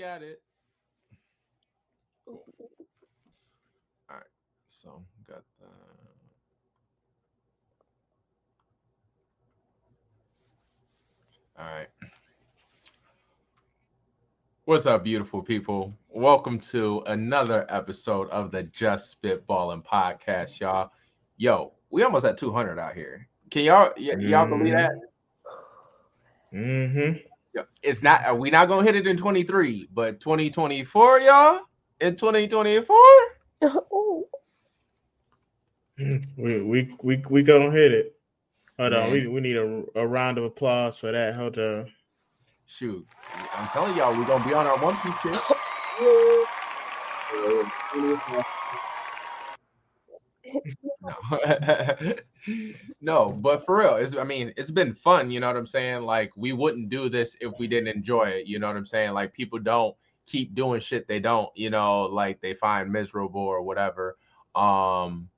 at it. Cool. All right, so got the. All right. What's up, beautiful people? Welcome to another episode of the Just Spitballin podcast, y'all. Yo, we almost at 200 out here. Can y'all y- y'all believe that? Mm-hmm. It's not. Are we not gonna hit it in 23, but 2024, y'all. In 2024, hmm, We we we we gonna hit it. Hold on, we, we need a, a round of applause for that. Hold on. shoot, I'm telling y'all, we're gonna be on our one piece shit. no. but for real, it's I mean, it's been fun, you know what I'm saying? Like we wouldn't do this if we didn't enjoy it, you know what I'm saying? Like people don't keep doing shit they don't, you know, like they find miserable or whatever. Um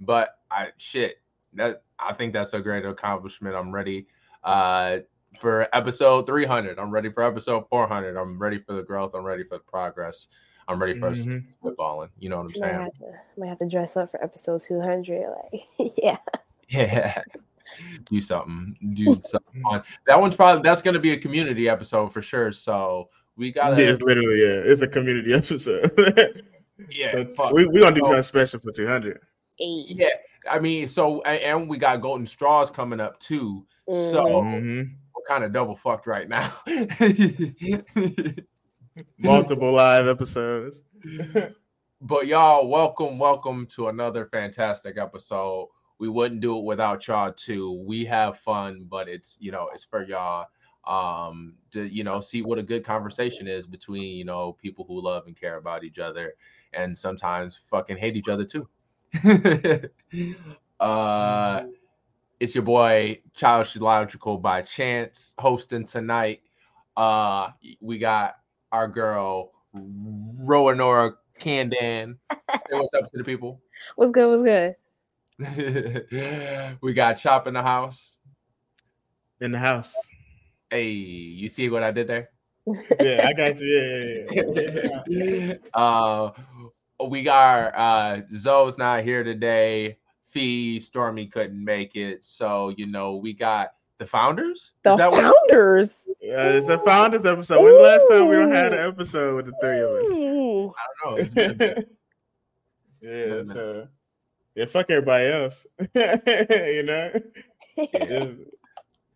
but I shit, that I think that's a great accomplishment. I'm ready uh for episode 300. I'm ready for episode 400. I'm ready for the growth. I'm ready for the progress. I'm ready for us Mhm. footballing. You know what I'm Might saying? have, to, might have to dress up for episode 200. Like, yeah. Yeah. Do something. Do something fun. That one's probably that's gonna be a community episode for sure. So we gotta Yeah, it's literally yeah, it's a community episode. yeah, so fuck. we we gonna do something special for two hundred. Eight. yeah. I mean, so and we got golden straws coming up too. So Mhm. hmm we're kind of double fucked right now. Multiple live episodes. but y'all, welcome, welcome to another fantastic episode. We wouldn't do it without y'all too. We have fun, but it's you know, it's for y'all um to you know see what a good conversation is between you know people who love and care about each other and sometimes fucking hate each other too. uh it's your boy Childish Logical by Chance hosting tonight. Uh we got our girl Roanora Candan. Say what's up to the people. What's good? What's good? we got Chop in the house. In the house. Hey, you see what I did there? Yeah, I got you. Yeah, yeah, yeah. uh we got uh Zoe's not here today. Fee Stormy couldn't make it. So you know we got the founders. The Is that what- founders. Yeah, it's the founders episode. When's the last time we don't had an episode with the three of us? Ooh. I don't know. It's been a bit. yeah, so yeah, fuck everybody else. you know? It's-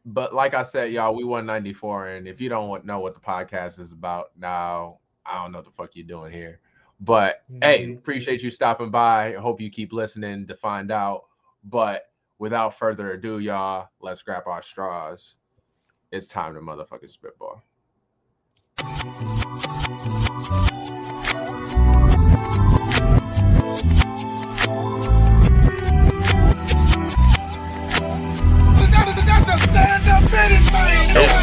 but like I said, y'all, we won 94. And if you don't know what the podcast is about now, I don't know what the fuck you're doing here. But hey, Mhm. appreciate you stopping by. I hope you keep listening to find out. But without further ado, y'all, let's grab our straws. It's time to motherfucking spitball.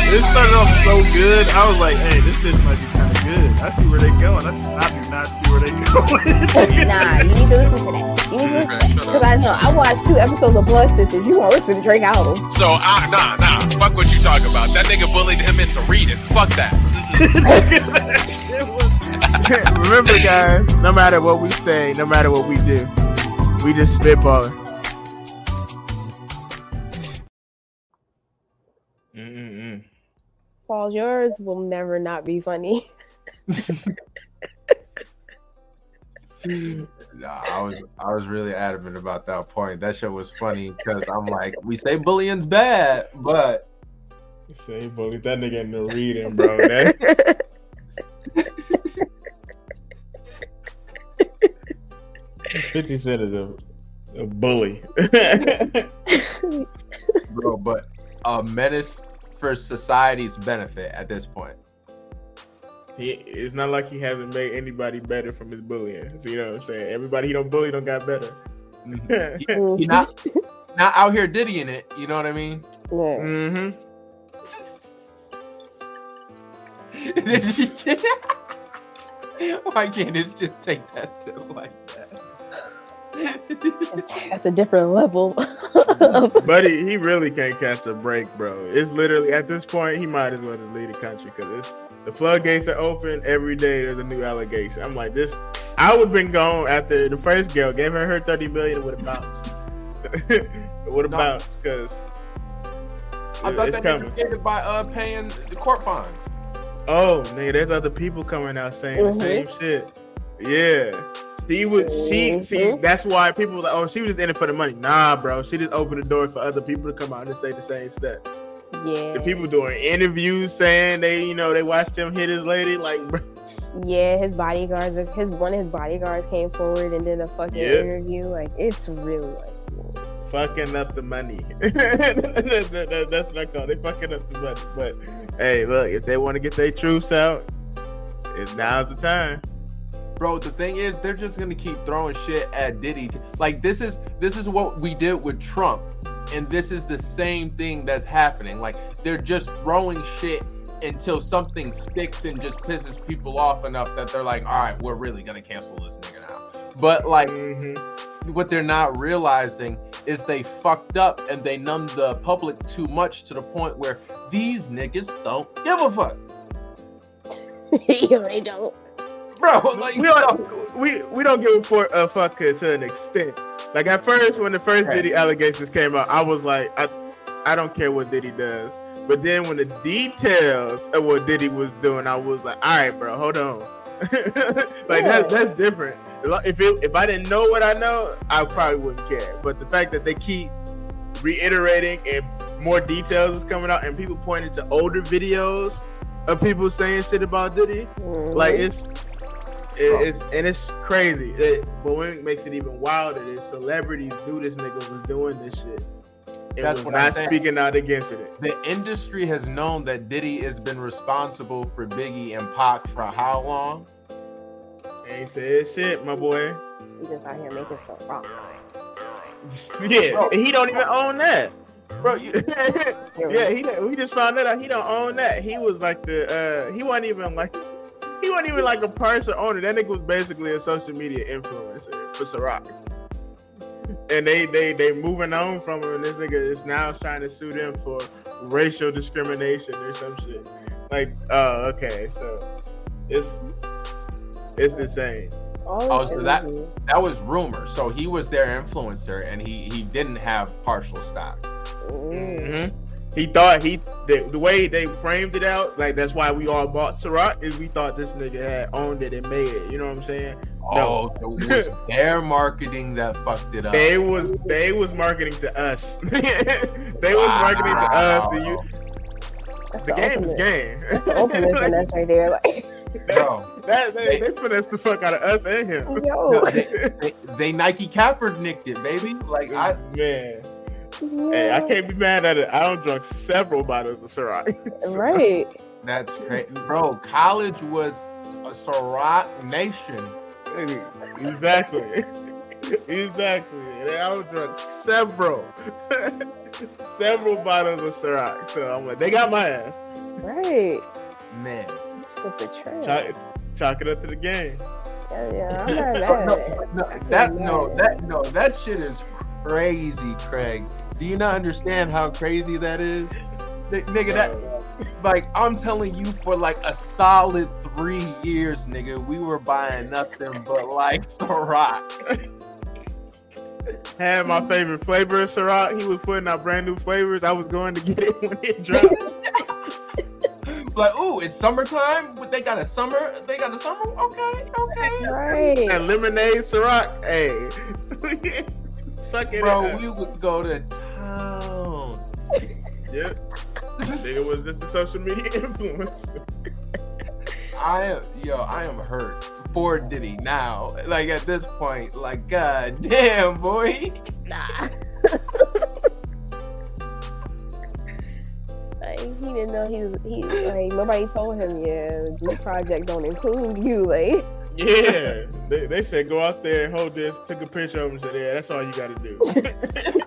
This started off so good. I was like, "Hey, this shit might be good." I see where they're going. I, I do not see where they're going. nah, you need to listen to that. You need to listen to that. Because I know I watched two episodes of Blood Sisters. You want to listen to Drake album. So, uh, nah, nah. Fuck what you talk about. That nigga bullied him into reading. Fuck that. That was- Remember, guys, no matter what we say, no matter what we do, we just spitballing. Paul, yours will never not be funny. Nah, I was I was really adamant about that point. That shit was funny because I'm like, we say bullying's bad, but Say, bully that nigga in the reading, bro. That, Fifty Cent is a, a bully. bro, but a menace for society's benefit at this point. He, it's not like he hasn't made anybody better from his bullying. So you know what I'm saying? Everybody he don't bully don't got better. He, he not not out here diddying it. You know what I mean? Yeah. hmm Why can't it just take that shit like that? That's a different level. But he, he really can't catch a break, bro. It's literally at this point he might as well just leave the country because it's The floodgates are open every day. There's a new allegation. I'm like, this. I would have been gone after the first girl gave her her 30 million. Would have bounced. would have No. bounced because I thought it's that coming. nigga did it by uh paying the court fines. Oh, nigga, there's other people coming out saying Mhm. the same shit. Yeah. She was she see Mhm. that's why people were like, oh, she was just in it for the money. Nah, bro. She just opened the door for other people to come out and say the same stuff. Yeah. The people doing interviews saying they, you know, they watched him hit his lady, like bro. Yeah, his bodyguards, his one of his bodyguards came forward and did a fucking Yeah. interview. Like it's really like fucking up the money. That- that- that- that's what I call it. They fucking up the money. But hey, look, if they want to get their truths out, it's now's the time. Bro, the thing is, they're just gonna keep throwing shit at Diddy. Like this is this is what we did with Trump, and this is the same thing that's happening. Like they're just throwing shit until something sticks and just pisses people off enough that they're like, all right, we're really gonna cancel this nigga now. But like, Mhm. what they're not realizing is they fucked up and they numbed the public too much to the point where these niggas don't give a fuck, yo, they don't. Bro. Like, we don't we we don't give a, for, a fuck to an extent. Like at first, when the first. Diddy allegations came out, I was like, I I don't care what Diddy does. But then when the details of what Diddy was doing, I was like, all right, bro, hold on. like Yeah. that's that's different. If it, if I didn't know what I know, I probably wouldn't care. But the fact that they keep reiterating and more details is coming out, and people pointing to older videos of people saying shit about Diddy, Mhm. like it's it, it's and it's crazy. It, but what makes it even wilder is celebrities knew this nigga was doing this shit. And That's was what I'm not speaking out against it. the industry has known that Diddy has been responsible for Biggie and Pac for how long? Ain't said shit, my boy. He's just out here making some rock. yeah, Bro. he don't even own that. Bro, you, yeah, he we just found that out. He don't own that. He was like the uh he wasn't even like he wasn't even like a person owner. That nigga was basically a social media influencer for Ciroc. And they they they moving on from him, and this nigga is now trying to sue them for racial discrimination or some shit. Like, oh, okay, so it's it's insane. Oh, this so shit that- is- that was rumor. So he was their influencer and he he didn't have partial stock. Mm. He thought he the, the way they framed it out, like that's why we all bought Ciroc, is we thought this nigga had owned it and made it. You know what I'm saying? Oh, it was their marketing that fucked it up. They was they was marketing to us. they was marketing to us. And you, That's the game is game. That's the ultimate finesse right there. Like, Bro, that, they, they finessed the fuck out of us and him. yo, they, they Nike Kaepernicked it, baby. Like I, man, hey, I can't be mad at it. I don't drunk several bottles of Ciroc. right. that's crazy, bro. College was a Ciroc nation. exactly. exactly. And I was drunk several, several bottles of Ciroc. So I'm like, they got my ass. Right. Man, With the. Chalk, chalk it up to the game. Yeah, yeah, I'm not no, mad no, no, that no, that no, that shit is crazy, Craig. Do you not understand how crazy that is? Th- Nigga, that like I'm telling you, for like a solid three years, nigga, we were buying nothing but like Ciroc. had my favorite flavor of Ciroc. He was putting out brand new flavors. I was going to get it when it dropped. Like, ooh, it's summertime. What, They got a summer. They got a summer. Okay, okay. Right. that lemonade Ciroc, hey, fuck it Bro, up. we would go to town. Yep. Nigga was just a social media influencer. I am, yo, I am hurt for Diddy now. Like at this point, like, god damn, boy. Nah. like, he didn't know he was he like nobody told him yeah this project don't include you like Yeah, they, they said go out there and hold this. Took a picture of him and said, "Yeah, that's all you got to do."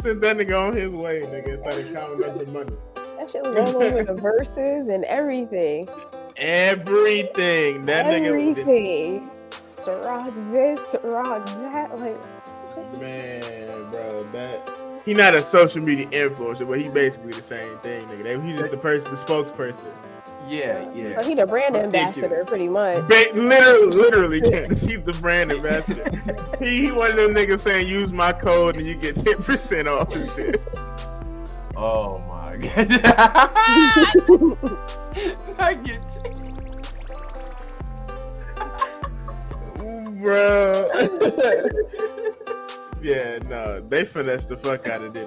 Sent that nigga on his way, nigga. and Started counting up the money. that shit was all over the verses and everything Everything that nigga was everything this Ciroc that like Man, bro, that he not a social media influencer, but he basically the same thing, nigga. He's just the person, the spokesperson. Yeah, yeah. So he the brand ambassador, pretty much. Ba- literally, literally, Candace, he's the brand ambassador. he, he one of them niggas saying, "Use my code and you get ten percent off and shit." Oh my god. I get Bro. yeah, no, they finessed the fuck out of it.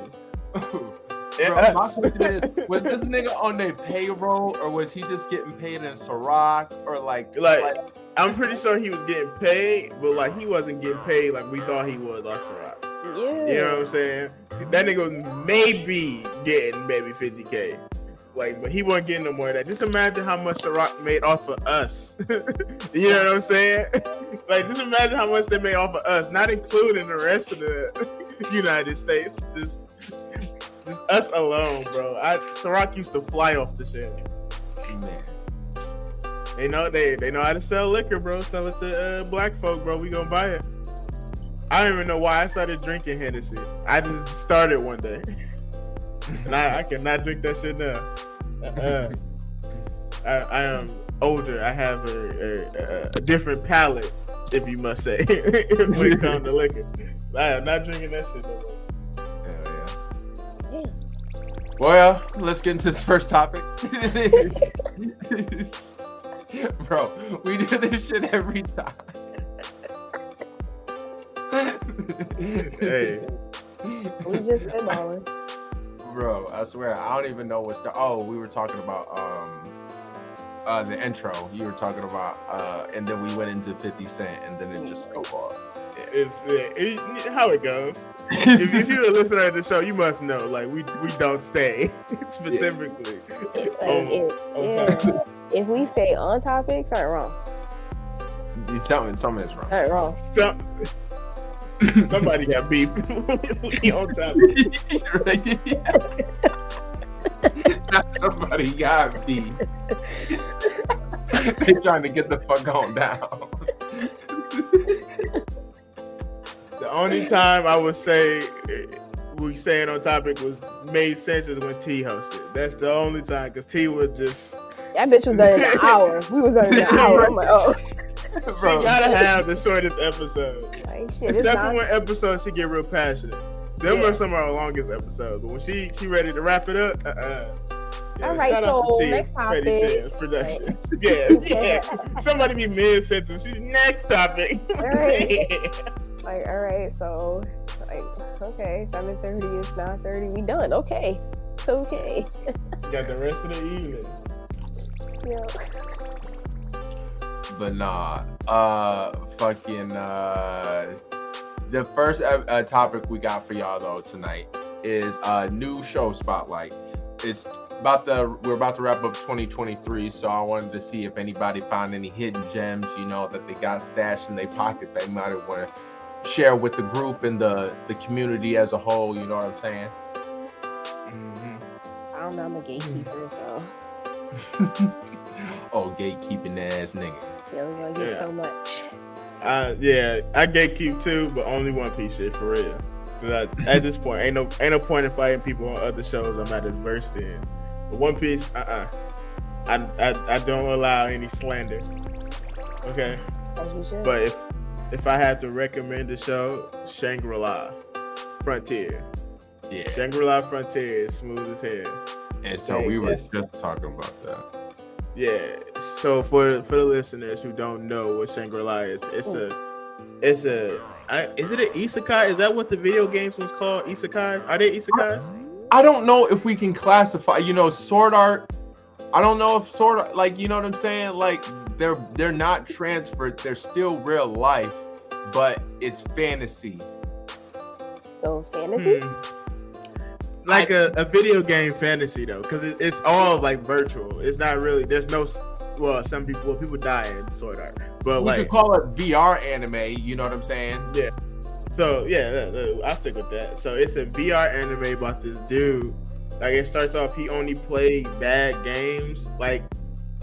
Bro, my question is, was this nigga on their payroll or was he just getting paid in Ciroc or like like, I'm pretty sure he was getting paid, but like he wasn't getting paid like we thought he was on Ciroc. Yeah. You know what I'm saying? That nigga was maybe getting maybe 50k. Like, but he wasn't getting no more of that. Just imagine how much Ciroc made off of us. you know what I'm saying? like, just imagine how much they made off of us, not including the rest of the United States. Just, just us alone, bro. I Ciroc used to fly off the shit. Man. They know they they know how to sell liquor, bro. Sell it to uh, black folk, bro. We gonna buy it. I don't even know why I started drinking Hennessy. I just started one day. and I, I cannot drink that shit now. Uh, I, I am older. I have a, a, a different palate, if you must say, when it comes to liquor. I am not drinking that shit no more. Well, let's get into this first topic. Bro, we do this shit every time. hey. We just spitballing. Bro, I swear, I don't even know what's the. Oh, we were talking about um, uh, the intro. You were talking about, uh, and then we went into Fifty Cent, and then it just go off. Yeah. It's it, how it goes. if, if, you're a listener to the show, you must know. Like we we don't stay specifically. Yeah. On, if, on yeah. if we say on topic, something wrong. Something, something is wrong. Something wrong. Some, somebody got beef. we on topic. somebody got beef. they trying to get the fuck on down. The only time I would say we saying on topic was made sense is when T hosted. That's the only time because T was just that bitch was done in an hour. We was done in an hour. I'm like, oh. Bro. She gotta have the shortest episode. Like, shit, Except for when episodes she get real passionate. Them yeah. are some of our longest episodes. But when she she ready to wrap it up, uh-uh. Yeah, All right, so next topic. Productions. Right. Yeah, yeah. Somebody be mid sentence. She's next topic. All right. like, all right, so like, okay, seven thirty is nine thirty. We done. Okay, okay. got the rest of the evening. Yeah but nah. Uh, fucking uh, the first uh, topic we got for y'all though tonight is a new show spotlight. It's about the we're about to wrap up 2023, so I wanted to see if anybody found any hidden gems, you know, that they got stashed in their pocket they might have want to share with the group and the the community as a whole. You know what I'm saying? Mm-hmm. I don't know. I'm a gatekeeper, so. oh, gatekeeping ass nigga. Yeah, we're gonna get yeah. so much. Uh, yeah, I gatekeep too, but only One Piece shit for real. I, at this point, ain't no ain't no point in fighting people on other shows I'm not as versed in. But One Piece, uh, uh-uh. I, I I don't allow any slander. Okay, but if if I had to recommend a show, Shangri La, Frontier. Yeah, Shangri La Frontier is smooth as hell. And so we were just talking about that. Yeah. So for for the listeners who don't know what Shangri-La is, it's a it's a I, is it an isekai? Is that what the video games was called? Isekais? Are they isekais? I don't know if we can classify. You know, sword art. I don't know if sword art, like you know what I'm saying. Like they're they're not transferred. They're still real life, but it's fantasy. So fantasy. Hmm like I, a, a video game fantasy though, because it, it's all like virtual. It's not really. There's no. Well, some people well, people die in Sword Art, but we like could call it VR anime. You know what I'm saying? Yeah. So yeah, I stick with that. So it's a VR anime about this dude. Like it starts off, he only played bad games, like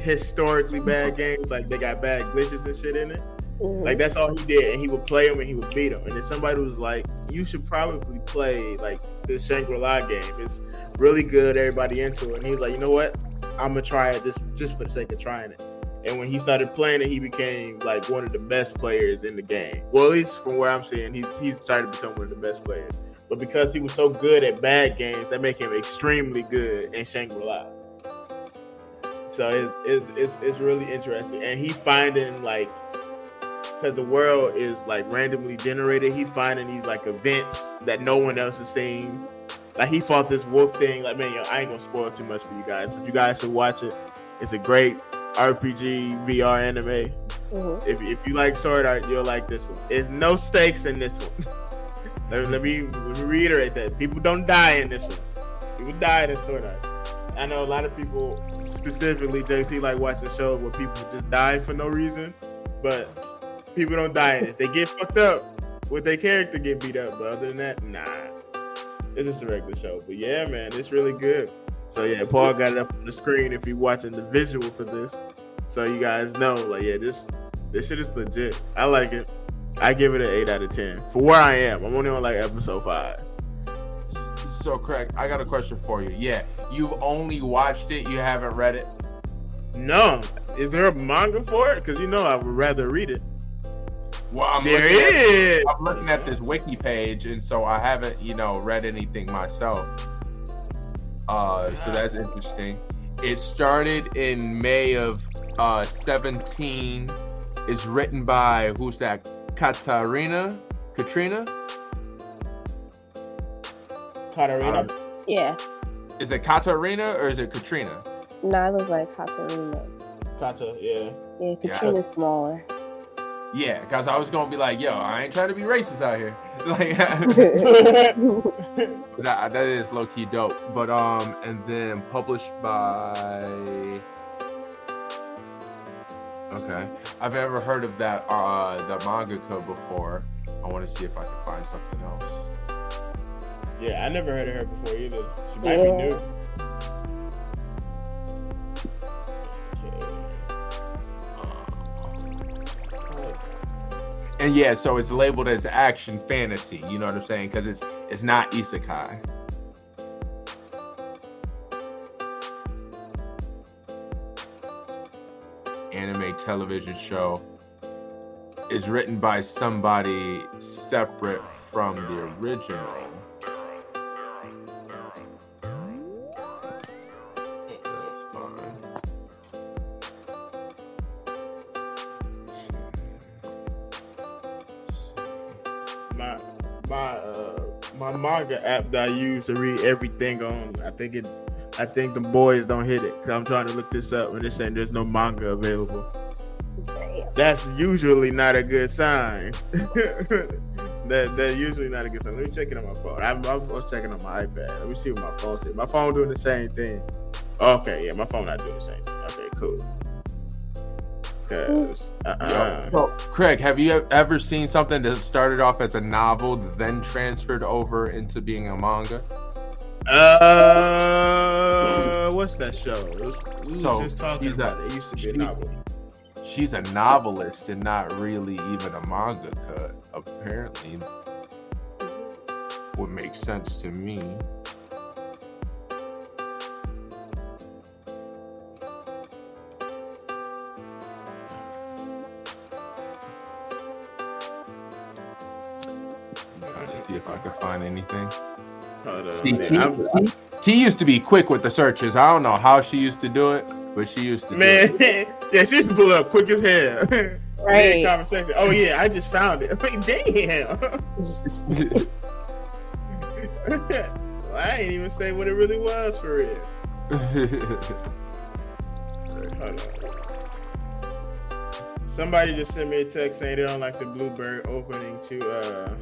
historically bad games, like they got bad glitches and shit in it. Mhm. Like that's all he did, and he would play them and he would beat them. And then somebody was like, "You should probably play like the Shangri La game. It's really good. Everybody into it." And he was like, "You know what? I'm gonna try it just just for the sake of trying it." And when he started playing it, he became like one of the best players in the game. Well, at least from where I'm seeing, he's he's started to become one of the best players. But because he was so good at bad games, that made him extremely good in Shangri La. So it's, it's it's it's really interesting, and he finding like because the world is like randomly generated. He finding these like events that no one else has seen. Like he fought this wolf thing. Like man, yo, I ain't gonna spoil too much for you guys, but you guys should watch it. It's a great RPG VR anime. Mhm. If, if you like sword art, you'll like this one. There's no stakes in this one. let, let me let me reiterate that people don't die in this one. People die in sword art. I know a lot of people, specifically JT, like watching shows where people just die for no reason, but people don't die in this. They get fucked up with their character get beat up, but other than that, nah. It's just a regular show. But yeah, man, it's really good. So yeah, Paul got it up on the screen if you're watching the visual for this. So you guys know, like, yeah, this this shit is legit. I like it. I give it an eight out of ten for where I am. I'm only on like episode five. So, Craig, I got a question for you. Yeah, you've only watched it, you haven't read it. No, is there a manga for it? Because you know I would rather read it. Well, I'm There looking at. I'm looking at this wiki page, and so I haven't, you know, read anything myself. Uh, so that's interesting. It started in May of uh 17. It's written by who's that? Katarina, Katrina. Katarina. Yeah. Is it Katarina or is it Katrina? No, it was like Katarina. Kata, yeah. Yeah, Yeah. Katrina's smaller. Yeah, because I was gonna be like, yo, I ain't trying to be racist out here. Like, that, that is low key dope. But um, and then published by. Okay, I've never heard of that uh the mangaka before. I want to see if I can find something else. yeah, I never heard of her before either. She might Yeah. be new. And yeah, so it's labeled as action fantasy. You know what I'm saying? Because it's it's not isekai. Anime television show is written by somebody separate from the original. My my uh my manga app that I use to read everything on. I think it. I think the boys don't hit it because I'm trying to look this up and it's saying there's no manga available. Damn. That's usually not a good sign. that that's usually not a good sign. Let me check it on my phone. I'm, I was checking on my iPad. Let me see what my phone says. My phone doing the same thing. Okay, yeah, my phone not doing the same thing. Okay, cool. Cause uh, Yo, uh so, Craig, have you ever seen something that started off as a novel, then transferred over into being a manga? Uh, what's that show? Was, we So, just talking she's a- it. It used to be a novel. She's a novelist and not really even a mangaka. Apparently, would make sense to me. Find anything. Hold See, man. T, I'm- T- T used to be quick with the searches. I don't know how she used to do it, but she used to. do Man, yeah, she used to pull up quick as hell. Right. Conversation. Oh yeah, I just found it. I'm like, damn. well, I ain't even say what it really was for real. Hold on. Somebody just sent me a text saying they don't like the Bluebird opening to uh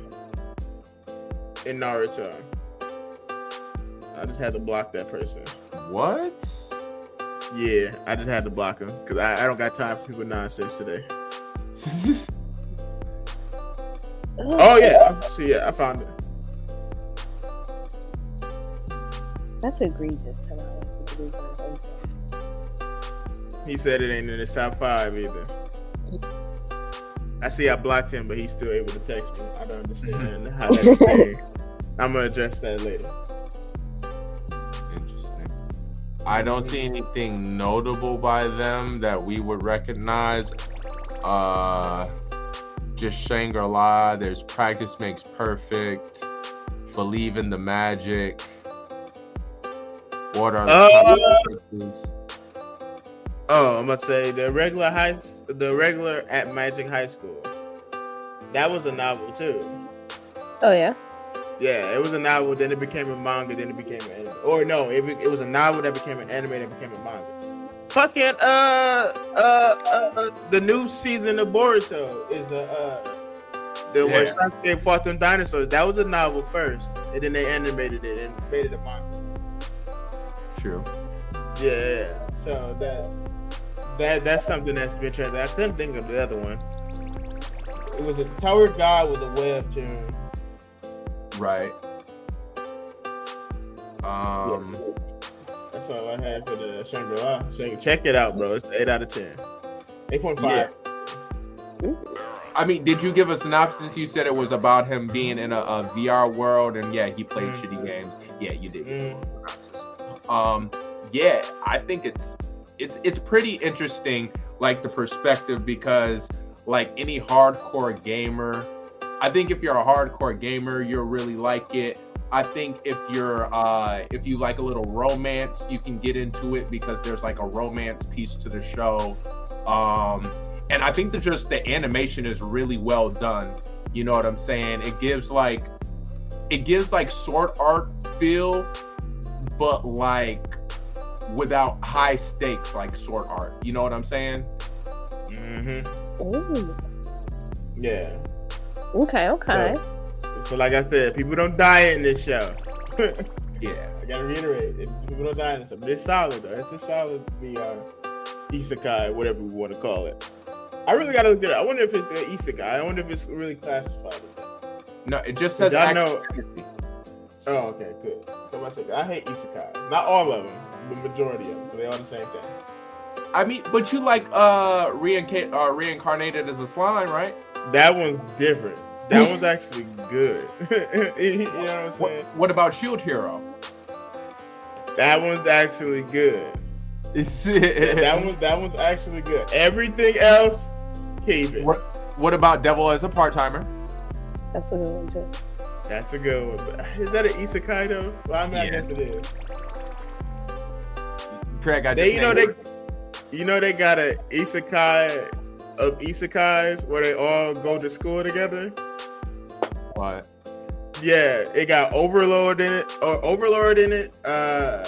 in Naruto. I just had to block that person. what? Yeah, I just had to block him because I, I don't got time for people nonsense today. Oh yeah, I- see, yeah, I found it. That's egregious to not like the Bluebird open. He said it ain't in his top five either. I see I blocked him, but he's still able to text me. I don't understand how that's fair. I'm gonna address that later. Interesting. I don't see anything notable by them that we would recognize. Uh, just Shangri-La. There's practice makes perfect. Believe in the magic. What are the Uh, consequences? Oh, I'm gonna say the regular high, the regular at Magic High School. That was a novel too. Oh yeah. Yeah, it was a novel. Then it became a manga. Then it became an anime. Or no, it, be- it was a novel that became an anime that became a manga. Fucking uh uh uh the new season of Boruto is a uh the where Yeah. Sasuke fought them dinosaurs. That was a novel first, and then they animated it and made it a manga. True. Yeah, so that that that's something that's been. I couldn't think of the other one. It was a Tower guy with a webtoon. Right. Um. That's all I had for the Shangri-La. Check it out, bro. It's eight out of ten. Eight point five. I mean, did you give a synopsis? You said it was about him being in a, a VR world, and yeah, he played Mm. shitty games. Yeah, you did. Mm. Um, yeah, I think it's it's it's pretty interesting, like the perspective, because like any hardcore gamer, I think if you're a hardcore gamer, you'll really like it. I think if you're uh if you like a little romance, you can get into it because there's like a romance piece to the show. Um and I think that just the animation is really well done. You know what I'm saying? It gives like it gives like sword art feel, but like without high stakes like sword art. You know what I'm saying? Mm-hmm. Ooh. Yeah. Okay. Okay. So like I said, people don't die in this show. Yeah. I gotta reiterate, people don't die in this show. But it's solid though. It's a solid VR isekai, whatever we want to call it. I really gotta look at it. I wonder if it's an isekai. I wonder if it's really classified. No, it just says Y'all know- Oh, okay, good. So I said, I hate isekai. Not all of them, the majority of them. They all the same thing. I mean, but you like uh, reinca- uh reincarnated as a slime, right? That one's different. That one's actually good. you know what I'm saying? what about Shield Hero? That one's actually good. Yeah, that one, that one's actually good. Everything else, keep it. What, what about Devil as a part timer? That's a good one too. That's a good one. Is that an isekai though? Well, I mean, I guess it is. Craig, I They, you know, they, you know, they got a isekai of isekais where they all go to school together. what? Yeah, it got Overlord in it, or Overlord in it. Uh,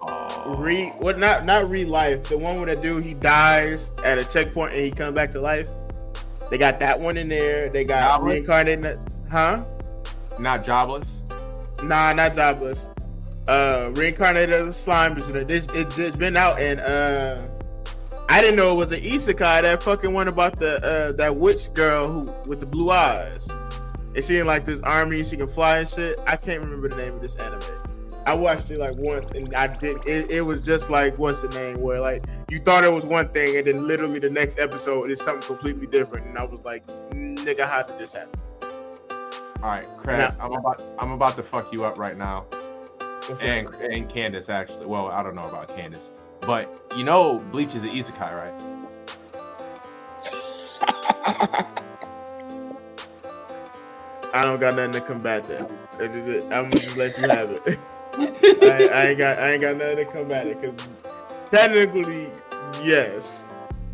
Oh. re what? Not not re life. The one with a dude he dies at a checkpoint and he comes back to life. They got that one in there. They got Jobless? reincarnated. Huh? Not jobless. Nah, not jobless. Uh, reincarnated as a slime. This it, it's been out and uh, I didn't know it was an isekai. That fucking one about the uh that witch girl who with the blue eyes. And she in like this army. She can fly and shit. I can't remember the name of this anime. I watched it like once and I did. It, it was just like what's the name? Where like you thought it was one thing and then literally the next episode is something completely different. And I was like, nigga, how did this happen? All right, Craig. Nah. I'm about I'm about to fuck you up right now. And and Candace actually. Well, I don't know about Candace, but you know Bleach is an isekai, right? I don't got nothing to combat that. I'm gonna just let you have it. I, I ain't got I ain't got nothing to combat it because technically yes,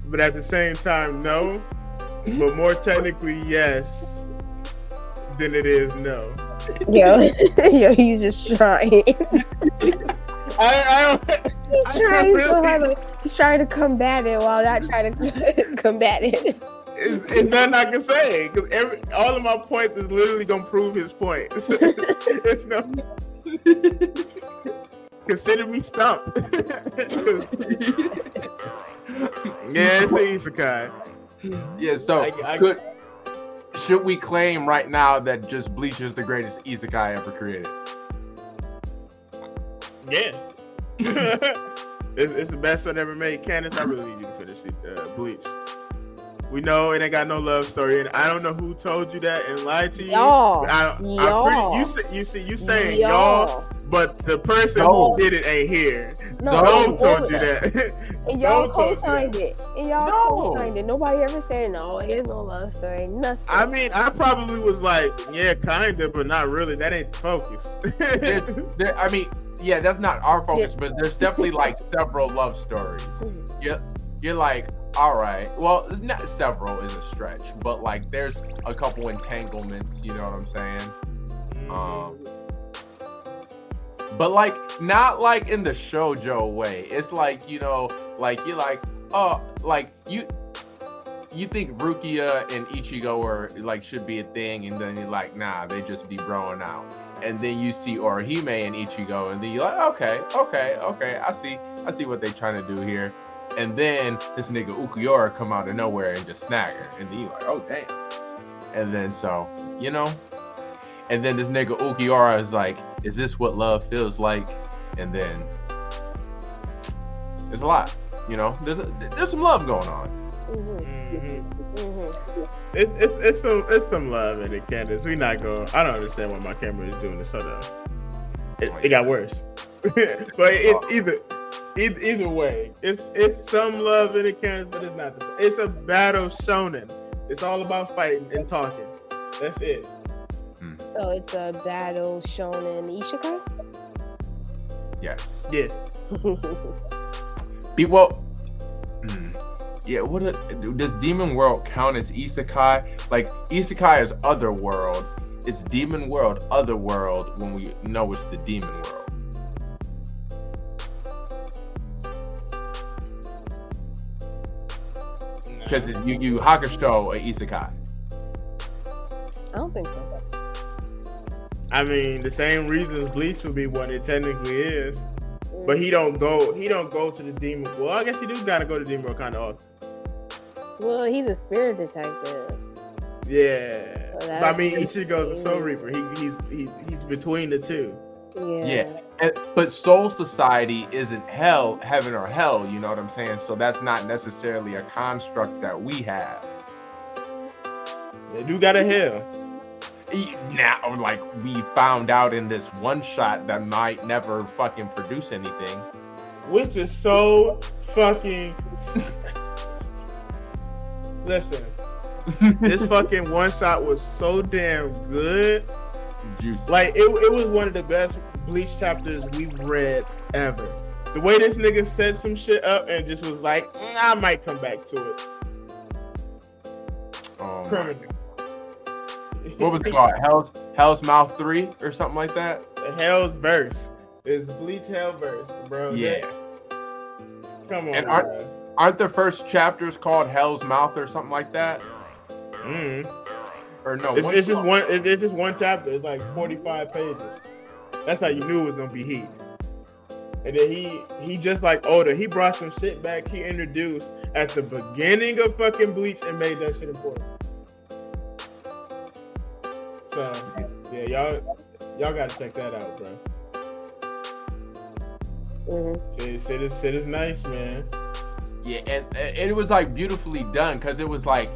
but at the same time no. But more technically yes than it is no. Yo, yo, he's just trying. I, I don't. He's I trying so really- hard. like, He's trying to combat it while not trying to combat it. It's, it's nothing I can say because every all of my points is literally gonna prove his point. it's no. Consider me stumped. 'Cause- yeah, it's an isekai. Yeah. So I- I- could should we claim right now that just Bleach is the greatest isekai ever created? Yeah. it's, it's the best one ever made. Candace, I really need you to finish uh, Bleach. We know it ain't got no love story, and I don't know who told you that and lied to you. Y'all. but I, I'm Y'all. pretty, you say, you see you saying y'all, but the person No. who did it ain't here. No, Zoe no, told you no. that. And y'all Zoe told co-signed it. And y'all No. co-signed it. Nobody ever said no. There's no love story. Nothing. I mean, I probably was like, yeah, kinda, but not really. That ain't the focus. There, there, I mean, yeah, that's not our focus, but there's definitely like several love stories. You're, you're like, all right, well, not several is a stretch, but like there's a couple entanglements. You know what I'm saying? Um, but like not like in the shojo way. It's like you know, like you're like, oh, like you. You think Rukia and Ichigo are like should be a thing, and then you're like, nah, they just be growing out. And then you see Orihime and Ichigo, and then you're like, okay, okay, okay, I see, I see what they're trying to do here. And then this nigga Ulquiorra come out of nowhere and just snag her, and then you're like, oh damn. And then so, you know, and then this nigga Ulquiorra is like, is this what love feels like? And then there's a lot, you know, there's a, there's some love going on. Mhm, Mhm. mhm. It, it, it's some it's some love in it, Candace. We not going. I don't understand why my camera is doing this. Hold on. It, it got worse. but it, either, either either way, it's it's some love in it, Candace, but it's not. The, it's a battle shonen. It's all about fighting and talking. That's it. So it's a battle shonen isekai. Yes. Yeah. Be well. mm, Yeah, what a, does Demon World count as Isekai? Like Isekai is other world. It's Demon World, other world when we know it's the Demon World. Because it's Yu Yu Hakusho a Isekai. I don't think so. I mean, the same reasons Bleach would be what it technically is, but he mm. don't go. He don't go to the demon. Well, I guess he do gotta go to demon world kind of often. Well, he's a spirit detective. Yeah, So but I that's mean, the Ichigo's a Soul. Reaper. He, he's he, he's between the two. Yeah. Yeah. But Soul Society isn't hell, heaven or hell. You know what I'm saying? So that's not necessarily a construct that we have. They do got a hell. Now, like we found out in this one shot that might never fucking produce anything. which is so fucking. Listen, this fucking one shot was so damn good. Juicy. Like it, it was one of the best Bleach chapters we've read ever. The way this nigga set some shit up and just was like, "Mm, I might come back to it. Oh Criminal. what was it called? Hell's Hell's Mouth Three or something like that. The Hell's verse. It's Bleach Hell verse, bro. Yeah. Come on. And aren't- bro. Aren't the first chapters called Hell's Mouth or something like that? Mm. Or no? It's, it's just one. it- It's just one chapter. It's like forty-five pages. That's how you knew it was gonna be heat. And then he he just like older. He brought some shit back. He introduced at the beginning of fucking Bleach and made that shit important. So yeah, y'all y'all gotta check that out, bro. Mhm. Shit, shit is shit is nice, man. Yeah, and, and it was like beautifully done because it was like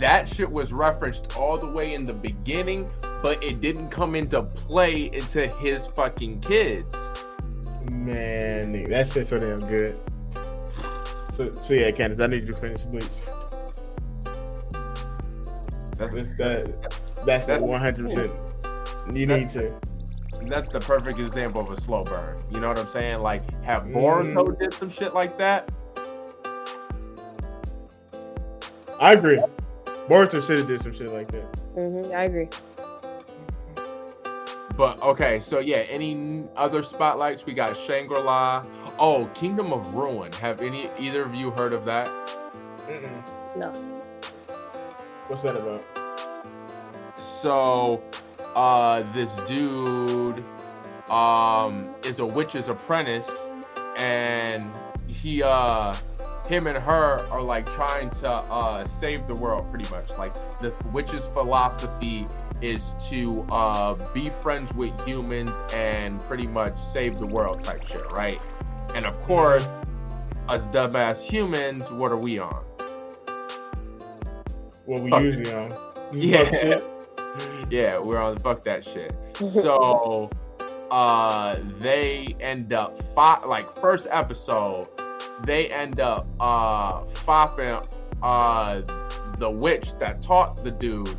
that shit was referenced all the way in the beginning, but it didn't come into play into his fucking kids. Man, nigga, that shit's so damn good. So, so yeah, Candace, I need you to finish Bleach. That's That's that. That's That's- one hundred percent. You need to. that's the perfect example of a slow burn. You know what I'm saying? Like, have Mm. Boruto did some shit like that. I agree. Boruto should have did some shit like that. Mhm. I agree. But okay, so yeah, any other spotlights? We got Shangri La. Oh, Kingdom of Ruin. Have any either of you heard of that? Mm-mm. No. What's that about? So, uh, this dude, um, is a witch's apprentice, and he, uh, him and her are like trying to uh save the world, pretty much. Like the witch's philosophy is to uh be friends with humans and pretty much save the world type shit, right? And of course, us dumbass humans, what are we on? What we Fuck. usually on. Yeah. Yeah, we're on fuck that shit. So uh they end up fi- like first episode, they end up uh fopping uh the witch that taught the dude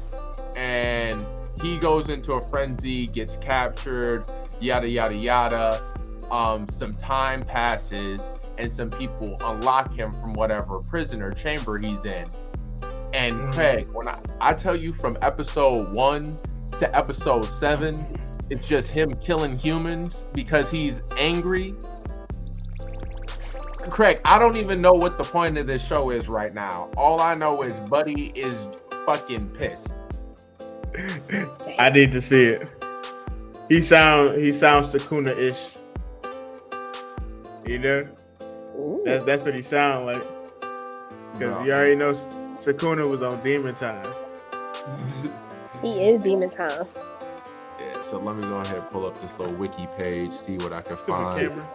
and he goes into a frenzy, gets captured, yada yada yada. Um some time passes and some people unlock him from whatever prison or chamber he's in. And Mhm. Craig, when I, I tell you from episode one to episode seven, it's just him killing humans because he's angry. Craig, I don't even know what the point of this show is right now. All I know is Buddy is fucking pissed. I need to see it. He sound he sounds Sukuna ish. You know? Ooh. That's that's what he sound like. Because No. you already know Sukuna was on Demon Time. He is Demon Time. Yeah, so let me go ahead and pull up this little wiki page, see what I can Stupid find. camera.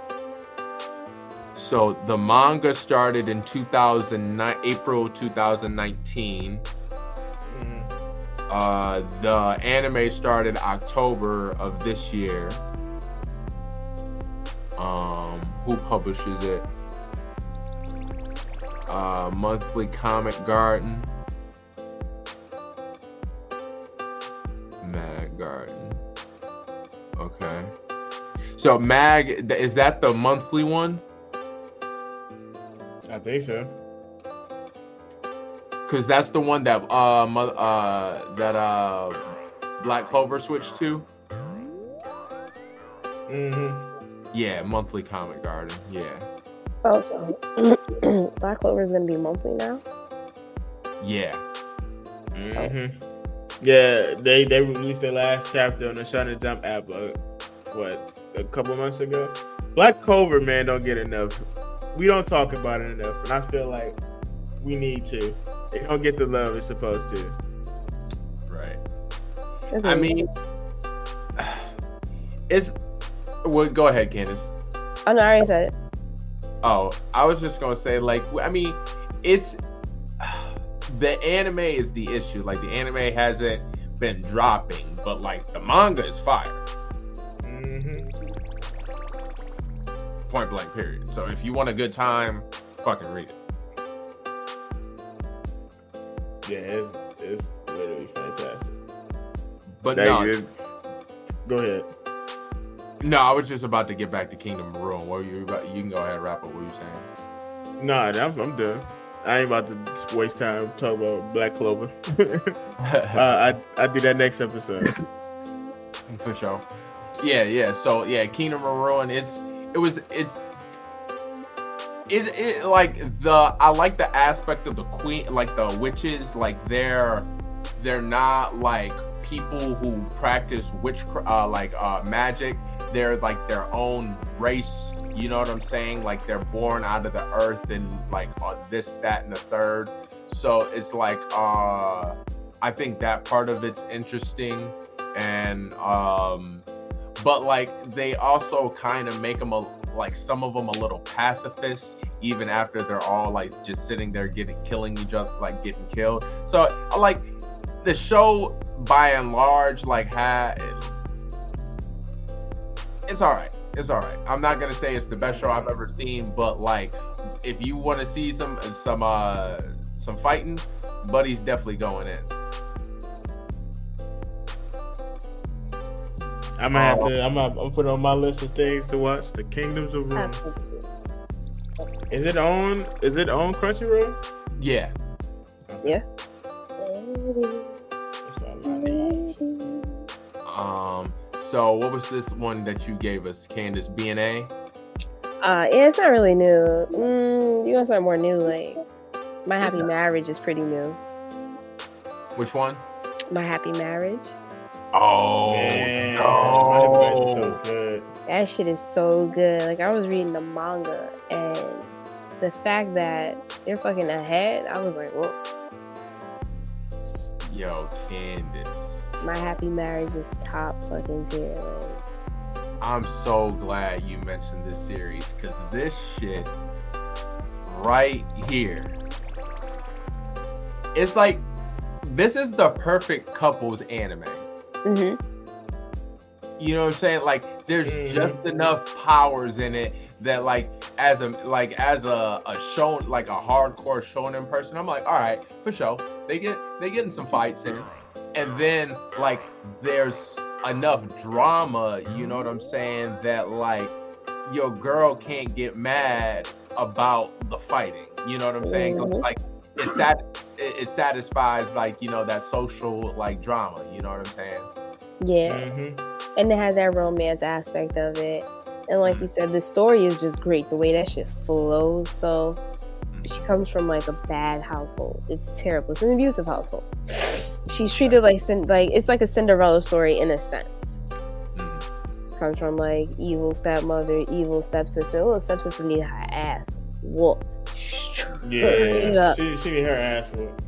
So the manga started in 2009, April 2019. Mhm. Uh, the anime started October of this year. Um, who publishes it? Uh, Monthly Comic Garden. Mag Garden. Okay. So Mag, is that the monthly one? I think so. Because that's the one that uh, uh that uh Black Clover switched to. Mm-hmm. Yeah, monthly comic garden. Yeah, Oh, so Black Clover is gonna be monthly now. yeah. Mm-hmm. Yeah, they they released their last chapter on the Shonen Jump app. Like, what a couple months ago. Black Clover, man, don't get enough. We don't talk about it enough, and I feel like we need to. They don't get the love it's supposed to. Right. That's I mean, it's. Well, go ahead, Candace. oh no, I already said it. Oh, I was just gonna say, like, I mean, it's the anime is the issue. Like, the anime hasn't been dropping, but like the manga is fire. Point blank. Period. So if you want a good time, fucking read it. Yeah, it's it's literally fantastic. But no, is- Go ahead. no, I was just about to get back to Kingdom Ruin. What were you about? You can go ahead and wrap up what you're saying. Nah, I'm, I'm done. I ain't about to waste time talking about Black Clover. uh, I I do that next episode. For sure. Yeah, yeah. So yeah, Kingdom of Ruin is it was it's it's it like the I like the aspect of the queen like the witches like they're they're not like people who practice witch uh like uh magic. They're like their own race you know what i'm saying? Like they're born out of the earth and like uh, this that and the third. So it's like uh i think that part of it's interesting and um but like they also kind of make them a like some of them a little pacifist even after they're all like just sitting there getting killing each other like getting killed. So like the show by and large like had it's all right it's all right i'm not gonna say it's the best show i've ever seen but like if you want to see some some uh some fighting buddy's definitely going in I'm gonna have to. I'm gonna, I'm gonna put it on my list of things to watch. The Kingdoms of Ruin. Absolutely. Is it on? Is it on Crunchyroll? yeah Yeah. That's all I need. um so what was this one that you gave us candace bna Uh, yeah, it's not really new. Mm, you gonna start more new. Like, My Happy. Marriage is pretty new. which one? My Happy Marriage. Oh Man, no. my is so good. That shit is so good. Like I was reading the manga and the fact that they're fucking ahead, I was like, whoa. Yo, Candace. My Happy Marriage is top fucking tier. I'm so glad you mentioned this series because this shit right here. It's like this is the perfect couples anime. Hmm You know what I'm saying? Like there's Mhm. just enough powers in it that like as a like as a, a shown like a hardcore shonen person, I'm like, all right, for sure. They get they getting some fights in. And then like there's enough drama, you know what I'm saying, that like your girl can't get mad about the fighting. You know what I'm saying? 'Cause, Mhm. Like it sat it, it satisfies like, you know, that social like drama, you know what I'm saying? Yeah. Mhm. and it has that romance aspect of it. And like you said, the story is just great. The way that shit flows. So she comes from like a bad household. It's terrible. It's an abusive household. She's treated like like it's like a Cinderella story in a sense. Comes from like evil stepmother, evil stepsister. Little stepsister need her ass whooped. Straight Yeah, up. she she need her ass whooped.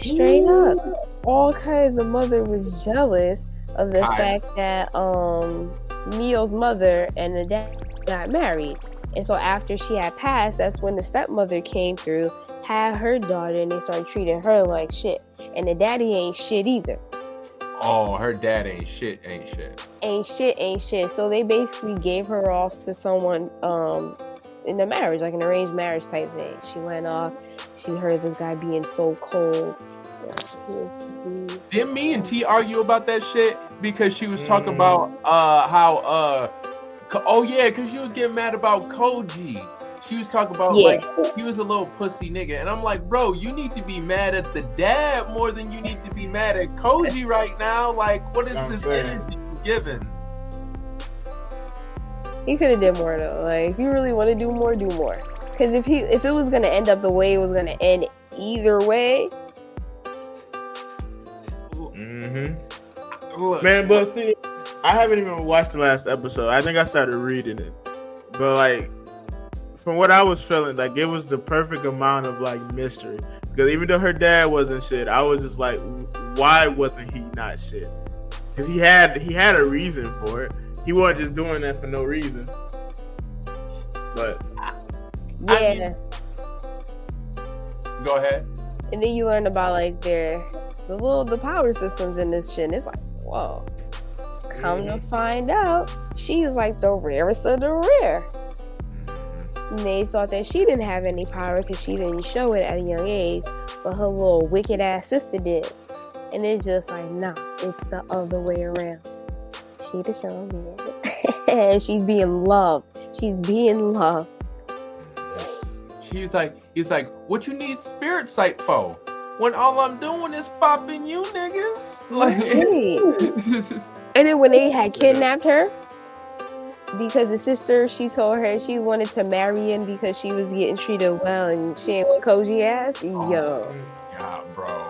Straight up. All because the mother was jealous of the Hi. fact that um Miyo's mother and the dad got married. And so after she had passed, that's when the stepmother came through, had her daughter, and they started treating her like shit. And the daddy ain't shit either. Oh, her dad ain't shit, ain't shit. Ain't shit, ain't shit. So they basically gave her off to someone um in a marriage, like an arranged marriage type thing. She went off, she heard this guy being so cold. Didn't me and T argue about that shit because she was talking Mhm. about uh how uh oh yeah, because she was getting mad about Koji. She was talking about Yeah. like he was a little pussy nigga, and I'm like, bro, you need to be mad at the dad more than you need to be mad at Koji right now. Like, what is I'm this saying. energy giving? He could have did more though. Like if you really want to do more, do more. Because if he if it was gonna end up the way it was gonna end either way, Mm-hmm. Look, Man, but see, I haven't even watched the last episode. I think I started reading it, but like from what I was feeling, like it was the perfect amount of like mystery. Because even though her dad wasn't shit, I was just like, why wasn't he not shit? Because he had he had a reason for it. He wasn't just doing that for no reason. But yeah. I mean- go ahead. and then you learn about like their the little the power systems in this shit. And it's like, whoa. Come to find out, she's like the rarest of the rare. Mm-hmm. And they thought that she didn't have any power because she didn't show it at a young age, but her little wicked ass sister did. And it's just like, nah, it's the other way around. She the strong and she's being loved. She's being loved. She's like, he's like, what you need spirit sight for? When all I'm doing is popping you niggas. Like, And then when they had kidnapped her, because the sister, she told her she wanted to marry him because she was getting treated well and she ain't want Koji ass. Oh Yo, God, bro.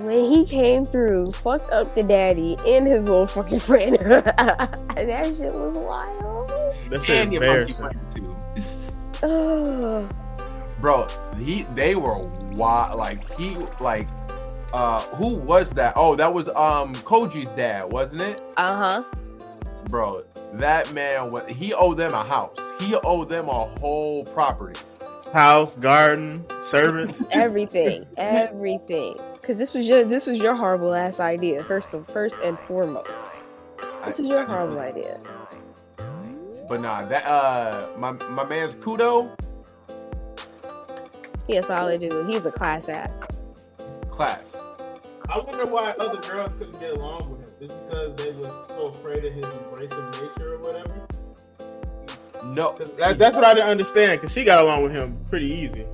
when he came through, fucked up the daddy and his little fucking friend. that shit was wild. that's And your monkey embarrassing. money too. Bro he they were wild like he like uh who was that oh that was um koji's dad wasn't it uh huh. bro that man was he owed them a house he owed them a whole property House, garden, servants. Everything, everything. Because this was your this was your horrible ass idea. First and first and foremost, this was your horrible idea. but nah that uh my my man's kudo He a solid dude. He's a class act. class I wonder why other girls couldn't get along with him. Just because they was so afraid of his embracive nature or whatever. no 'Cause That, that's what I didn't understand. Because she got along with him pretty easy.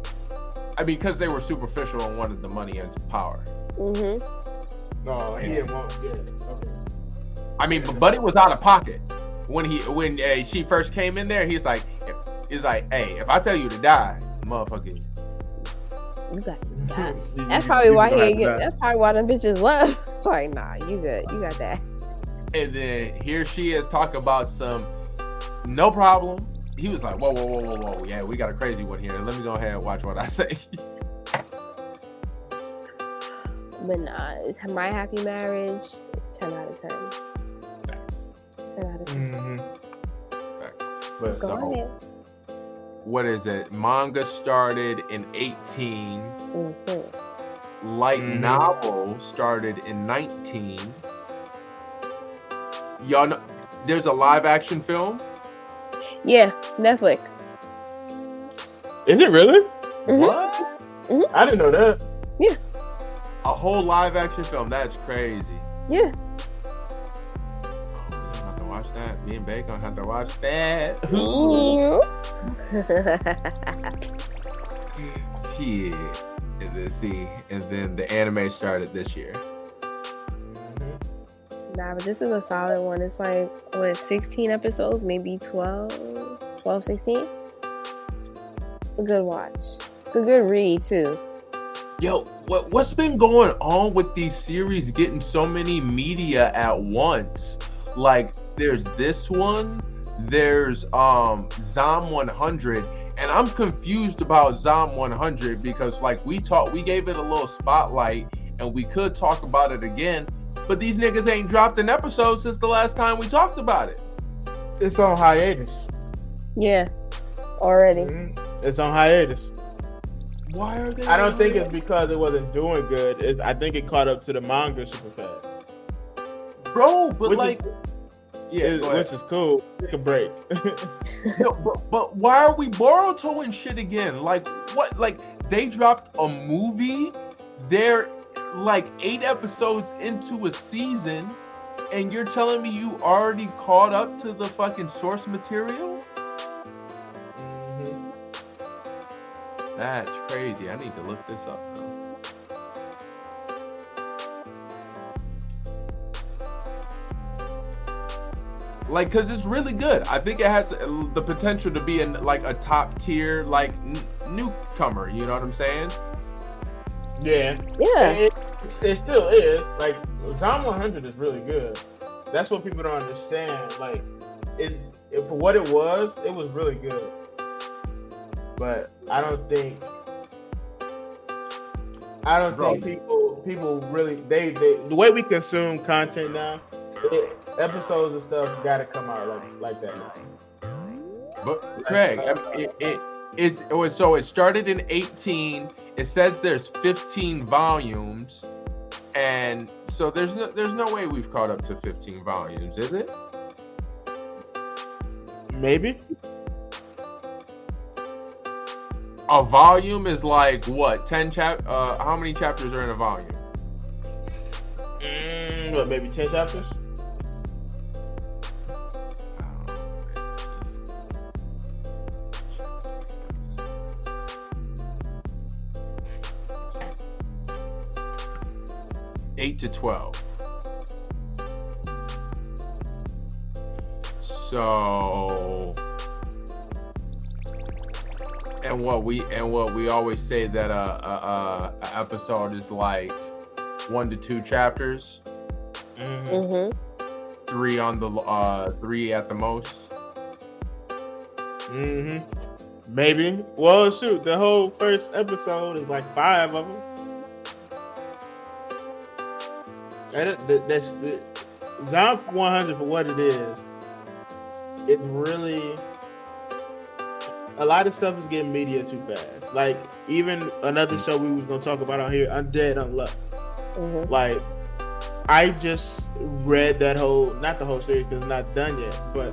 i mean because they were superficial and wanted the money and power Mm-hmm. No, he didn't want. Yeah. Okay. i mean but buddy was out of pocket when he when uh, she first came in there he's like he's like hey if i tell you to die motherfucker You got it. You- That's probably why gonna he ain't get. die. That's probably why them bitches left. like, nah, you good. You got that. And then here she is talking about some no problem. He was like, whoa, whoa, whoa, whoa, whoa. Yeah, we got a crazy one here. Let me go ahead and watch what I say. But nah, it's my happy marriage. Ten out of ten. Ten out of ten. Mhm. But Go so, ahead. What is it? Manga started in 18. Mhm. light Mhm. novel started in 19. Y'all know there's a live action film. Yeah, Netflix. Is it really? Mhm. What? I didn't know that. Yeah. A whole live action film. That's crazy. Yeah. Oh, we gonna have to watch that. Me and Bay gonna have to watch that. Shit. And then see, and then the anime started this year. Nah, but this is a solid one. It's like, what, 16 episodes? Maybe 12? 12, 16? It's a good watch. It's a good read, too. Yo, what what's been going on with these series getting so many media at once? Like there's this one, there's um Zom 100, and I'm confused about Zom 100 because like we talked we gave it a little spotlight and we could talk about it again, but these niggas ain't dropped an episode since the last time we talked about it. It's on hiatus. Yeah, already. Mhm. It's on hiatus. Why are they I don't think it's because it wasn't doing good. It, I think it caught up to the manga super fast. bro, but Which like is, yeah, is- which is cool. Take a break. No, but, but why are we Boruto and shit again? Like what? Like they dropped a movie. They're like eight episodes into a season, and you're telling me you already caught up to the fucking source material? Mhm. That's crazy. I need to look this up now. Like, cause it's really good. I think it has the potential to be in like a top tier, like n- newcomer. You know what I'm saying? Yeah. Yeah. It, it still is. Like Zom 100 is really good. That's what people don't understand. Like it, it for what it was, it was really good. But I don't think I don't Bro. think people people really they, they the way we consume content now, it, episodes and stuff got to come out like like that. But Craig, I- it, it is was so it started in 18. It says there's 15 volumes, and so there's no there's no way we've caught up to 15 volumes, is it? Maybe A volume is like what 10 chap? Uh, how many chapters are in a volume? mm, what maybe ten chapters. Eight to twelve. So, and what we and what we always say that a, a, a, a episode is like one to two chapters, Mhm. Mm-hmm. three on the uh three at the most. hmm Maybe. Well, shoot, the whole first episode is like five of them. And it, that, that's the Zom 100 for what it is. It really, a lot of stuff is getting media too fast. Like even another show we was gonna talk about on here, Undead Unluck. Mm-hmm. Like I just read that whole, not the whole series because it's not done yet, but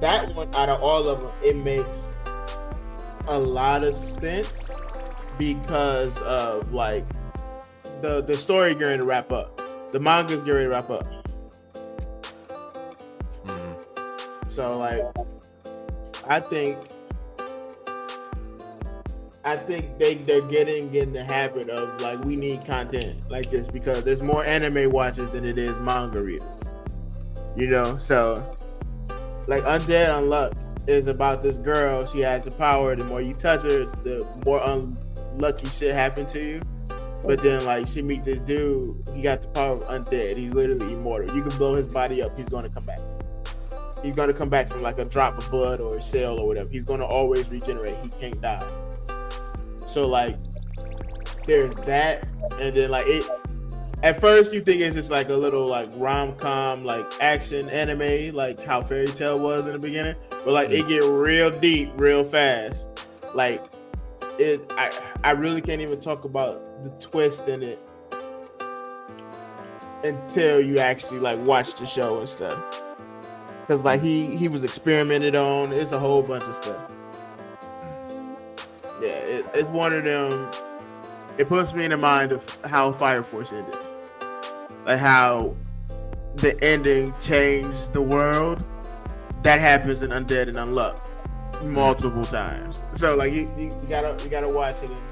that one out of all of them, it makes a lot of sense because of like the the story going to wrap up, the manga's getting to wrap up. Mhm. So like, I think, I think they they're getting in the habit of like we need content like this because there's more anime watchers than it is manga readers. You know, so like Undead Unluck is about this girl. She has the power. The more you touch her, the more unlucky shit happen to you. But then like she meet this dude, he got the power of undead. He's literally immortal. You can blow his body up, he's gonna come back. He's gonna come back from like a drop of blood or a shell or whatever. He's gonna always regenerate. He can't die. So like there's that and then like it at first you think it's just like a little like rom com like action anime like how Fairy Tail was in the beginning. But like it mm. get real deep real fast. Like it I I really can't even talk about the twist in it until you actually like watch the show and stuff. Cause like he he was experimented on. It's a whole bunch of stuff. Mm. Yeah, it, it's one of them. It puts me in the mind of how Fire Force ended, like how the ending changed the world. That happens in Undead and Unluck multiple times. So like you, you, you gotta you gotta watch it. And,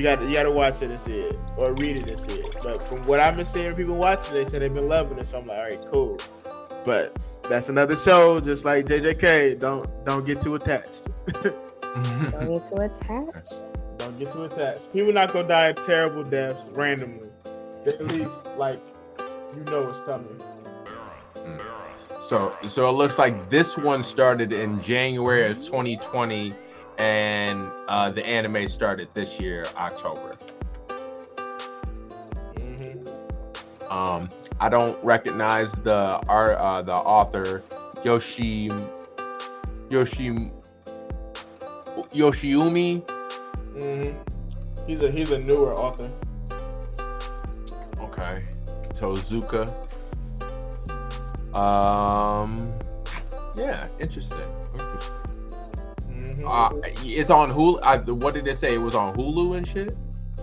you got you gotta watch it and see it, or read it and see it. But from what I've been seeing, people watching, they said they've been loving it. So I'm like, all right, cool. But that's another show, just like JJK. Don't don't get too attached. Mm-hmm. Don't get too attached. don't get too attached. People not gonna die terrible deaths randomly. At least like you know it's coming. Mm. So so it looks like this one started in January of 2020 and uh, the anime started this year, October. Mm-hmm. Um, I don't recognize the art, uh, the author, Yoshi, Yoshi, Yoshiumi. Mm-hmm. He's a he's a newer author. Okay, Tozuka. Um, yeah, interesting. interesting. Uh, it's on Hulu. I, what did it say? It was on Hulu and shit.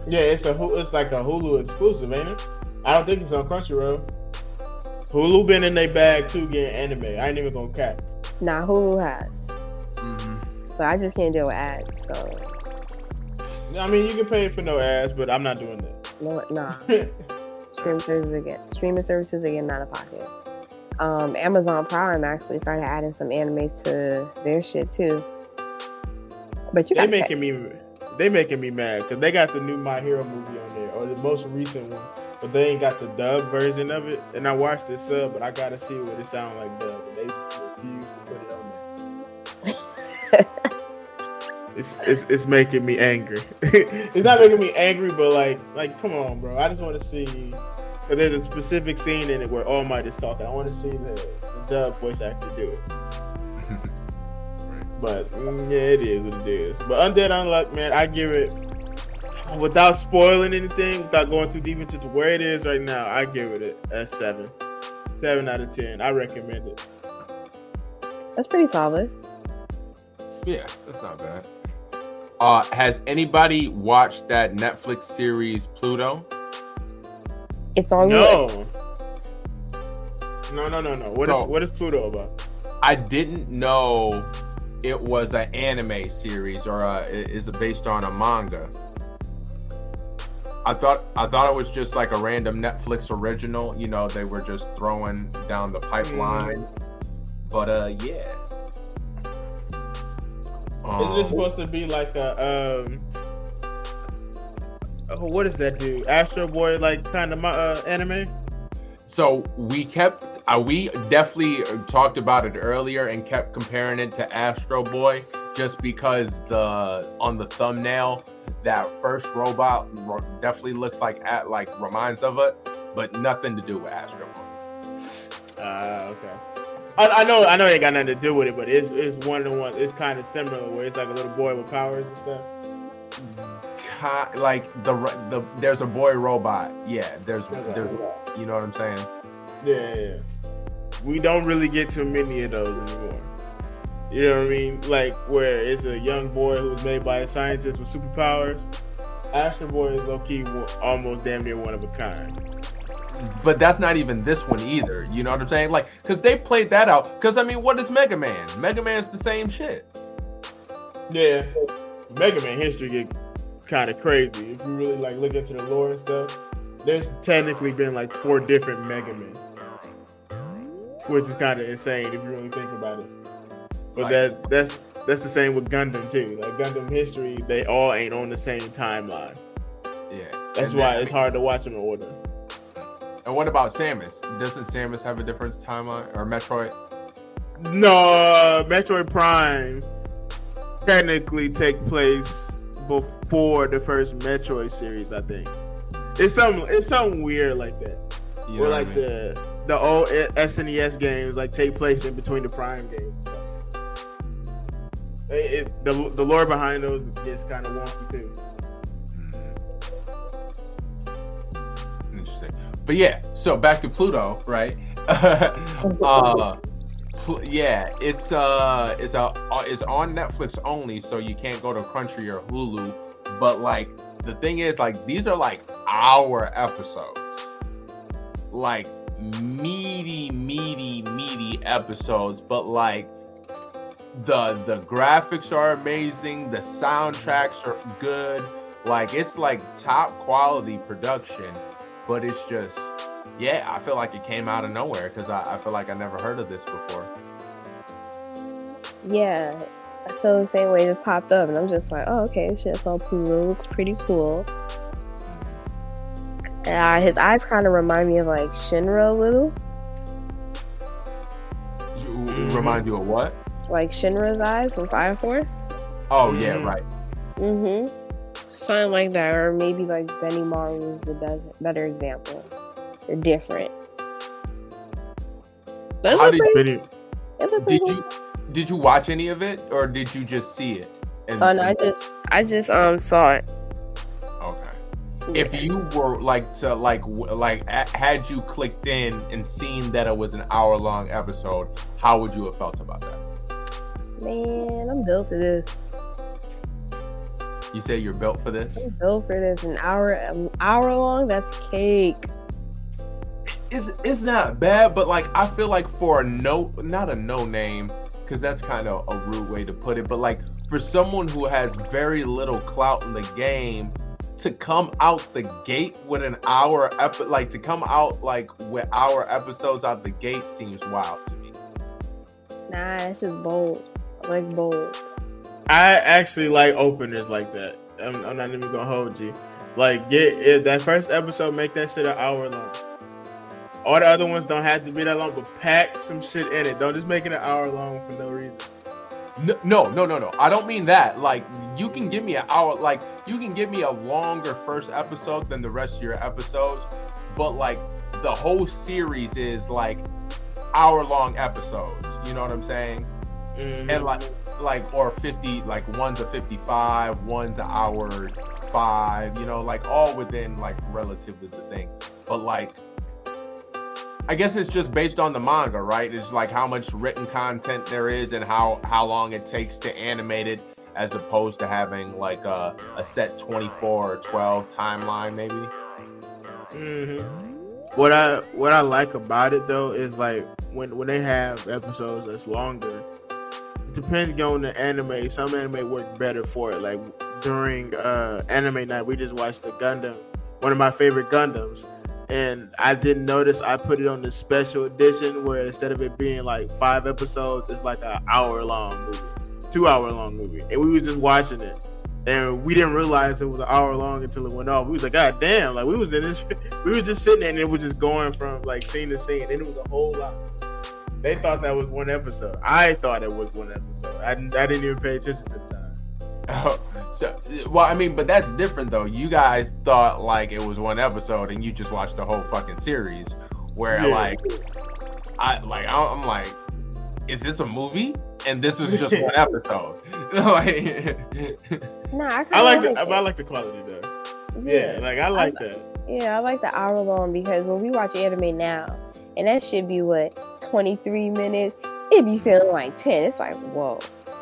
yeah, it's a it's like a Hulu exclusive, ain't it? I don't think it's on Crunchyroll. Hulu been in their bag too getting anime. I ain't even gonna cap. Nah, Hulu has, hmm but I just can't deal with ads. So I mean, you can pay for no ads, but I'm not doing it. no, nah. that. Streaming services again. Streaming services again, out of pocket. Um, Amazon Prime actually started adding some animes to their shit too. But you they got making me they making me mad because they got the new My Hero movie on there or the most recent one, but they ain't got the dub version of it. And I watched the sub, but I gotta see what it sounds like dub. And they refuse to put it on there. It's, it's, it's making me angry. it's not making me angry, but like like come on, bro. I just want to see. Cause there's a specific scene in it where All Might is talking. I want to see the, the dub voice actor do it. But mm, yeah, it is what it is. But Undead Unluck, man, I give it without spoiling anything, without going too deep into where it is right now. I give it a, a seven, seven out of ten. I recommend it. that's pretty solid. Yeah, that's not bad. Uh, has anybody watched that Netflix series Pluto? It's on No, no, no, no, no. What is So- what is Pluto about? I didn't know it was an anime series or uh, it is based on a manga. I thought I thought it was just like a random Netflix original. You know, they were just throwing down the pipeline. But uh, yeah. Isn't it Um, supposed to be like a um? Oh, what does that do? Astro Boy, like kind of my uh, anime. So we kept, uh, we definitely talked about it earlier and kept comparing it to Astro Boy just because the on the thumbnail that first robot ro- definitely looks like at like reminds of it, but nothing to do with Astro Boy. Ah, okay. I, I know, I know, it ain't got nothing to do with it, but it's it's one of the ones. It's kind of similar where it's like a little boy with powers and stuff. Like the the there's a boy robot. Yeah, there's Okay. there, you know what I'm saying. Yeah, yeah, yeah. We don't really get too many of those anymore. You know what I mean? Like where it's a young boy who's made by a scientist with superpowers. Astro Boy is low key almost damn near one of a kind. But that's not even this one either. You know what I'm saying? Like, cause they played that out. Cause I mean, what is Mega Man? Mega Man's the same shit. Yeah, Mega Man history get kind of crazy if you really like look into the lore and stuff. There's technically been like four different Mega Men, which is kind of insane if you really think about it. But Like- that that's that's the same with Gundam too. Like Gundam history, they all ain't on the same timeline. Yeah. That's And why then- it's hard to watch them in order. And what about Samus? Doesn't Samus have a different timeline or Metroid? No, uh, Metroid Prime technically take place before the first Metroid series. I think it's some it's something weird like that. You or know what I like mean? the the old SNES games like take place in between the Prime games. It, it- the the lore behind those gets kind of wonky too. Mhm. but yeah, so back to Pluto, right? uh, Pl- yeah, it's uh, it's a uh, it's on Netflix only, so you can't go to Crunchy or Hulu. But like, the thing is, like, these are like our episodes, like meaty, meaty, meaty episodes. But like, the the graphics are amazing, the soundtracks are good. Like, it's like top quality production, but it's just yeah, I feel like it came out of nowhere because I, I feel like I never heard of this before. Yeah, I feel the same way. It just popped up, and I'm just like, oh, okay, shit. So Pluto looks pretty cool. Uh, his eyes kind of remind me of like Shinra a little, You- Remind you of what? like Shinra's eyes from Fire Force. Oh yeah, Mhm. right. Mm-hmm. Something like that, or maybe like Benimaru was the best, better example. They're different. But it's How did- pretty, Benny, it's a Did you did you watch any of it or did you just see it? And- Oh no, I just I just um saw it. If you were like to like like had you clicked in and seen that it was an hour long episode, how would you have felt about that? Man, I'm built for this. You say you're built for this? I'm built for this. An hour um, an hour long, that's cake. It's it's not bad, but like I feel like for a no not a no name, because that's kind of a rude way to put it, but like for someone who has very little clout in the game to come out the gate with an hour epi- like to come out like with hour episodes out the gate seems wild to me. Nah, it's just bold. I like bold. I actually like openers like that. I'm, I'm not even gonna hold you. Like, get it, that first episode, make that shit an hour long. All the other ones don't have to be that long, but pack some shit in it. Don't just make it an hour long for no reason. No, no, no, no, no. I don't mean that. Like, you can give me an hour. Like, you can give me a longer first episode than the rest of your episodes, but like the whole series is like hour long episodes. You know what I'm saying? Mhm. And like, like or 50, like one's a 55, one's an hour five. You know, like all within like relatively the thing. But like, I guess it's just based on the manga, right? It's like how much written content there is and how how long it takes to animate it, as opposed to having like a, a set 24 or 12 timeline, maybe. hmm What I what I like about it though is like when when they have episodes that's longer. Depending on the anime, some anime work better for it. Like during uh anime night, we just watched the Gundam, one of my favorite Gundams, and I didn't notice I put it on the special edition where instead of it being like five episodes, it's like an hour long movie, two hour long movie, and we were just watching it and we didn't realize it was an hour long until it went off. We was like, God damn! Like we was in this, we were just sitting there, and it was just going from like scene to scene, and it was a whole lot. They thought that was one episode. I thought it was one episode. I didn't, I didn't even pay attention to. Oh, so well, I mean, but that's different though. You guys thought like it was one episode, and you just watched the whole fucking series. Where Yeah. like, I like I'm like, is this a movie? And this was just one episode. like, Nah, I, I like, like the, it. I like the quality though. Yeah, like I like that. Yeah, I like the hour long because when we watch anime now, and that should be what 23 minutes, it be feeling like 10. It's like, whoa.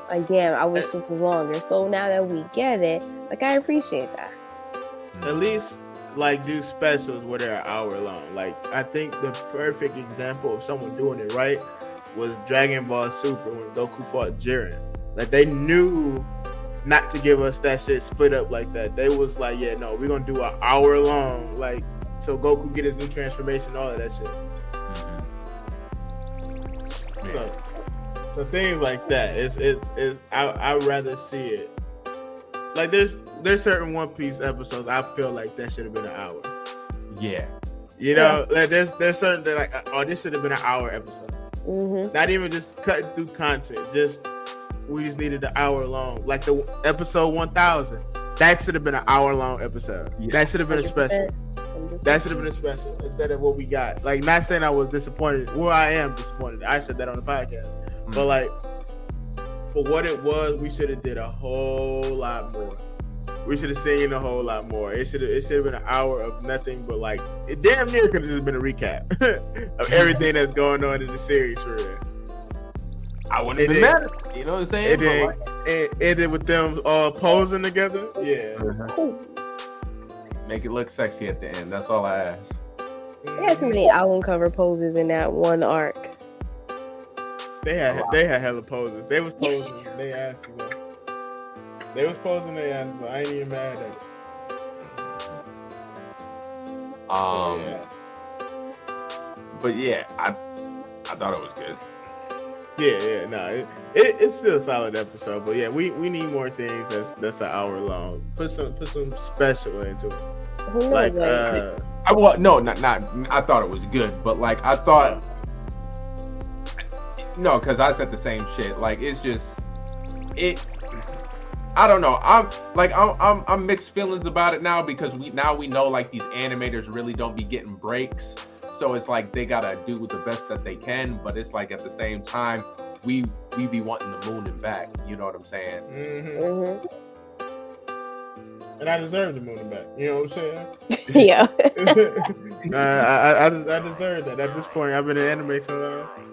Like, damn, I wish this was longer. So now that we get it, like, I appreciate that. At least like do specials where they're an hour long. Like I think the perfect example of someone doing it right was Dragon Ball Super when Goku fought Jiren. Like they knew not to give us that shit split up like that. They was like, yeah, no, we're gonna do an hour long, like so Goku get his new transformation, all of that shit. Mm-hmm. So, so things like that. It's it's, it's I I rather see it. Like there's there's certain One Piece episodes I feel like that should have been an hour. yeah, You know, like there's there's certain that like oh this should have been an hour episode. hmm Not even just cutting through content. Just we just needed an hour long. Like the episode one thousand. That should have been an hour long episode. Yeah. That should have been a special. That should have been a special instead of what we got. Like not saying I was disappointed. Well, I am disappointed. I said that on the podcast. But Mm. like for what it was, we should have did a whole lot more. we should have seen a whole lot more. It should have it should have been an hour of nothing but like it damn near could have just been a recap of everything that's going on in the series for real. I wouldn't It have been mad. You know what I'm saying? And then it ended with them all posing together. Yeah. But, uh, make it look sexy at the end. That's all I ask. They had too many album cover poses in that one arc. They had they had hella poses. They was posing. they asked me. They was posing. They asked. So I ain't even mad at it. Um, yeah. but yeah, I I thought it was good. Yeah, yeah, no, it, it, it's still a solid episode, but yeah, we, we need more things that's that's an hour long. Put some put some special into it, like Like, uh, I well, no, not not. I thought it was good, but like I thought no, because I said the same shit. Like it's just it. I don't know. I'm like I'm, I'm I'm mixed feelings about it now because we now we know like these animators really don't be getting breaks. So it's like they gotta do the best that they can, but it's like at the same time we we be wanting the moon and back. You know what I'm saying? mhm. mhm. and I deserve the moon back. You know what I'm saying? yeah. uh, I, I I deserve that. At this point, I've been in anime so long.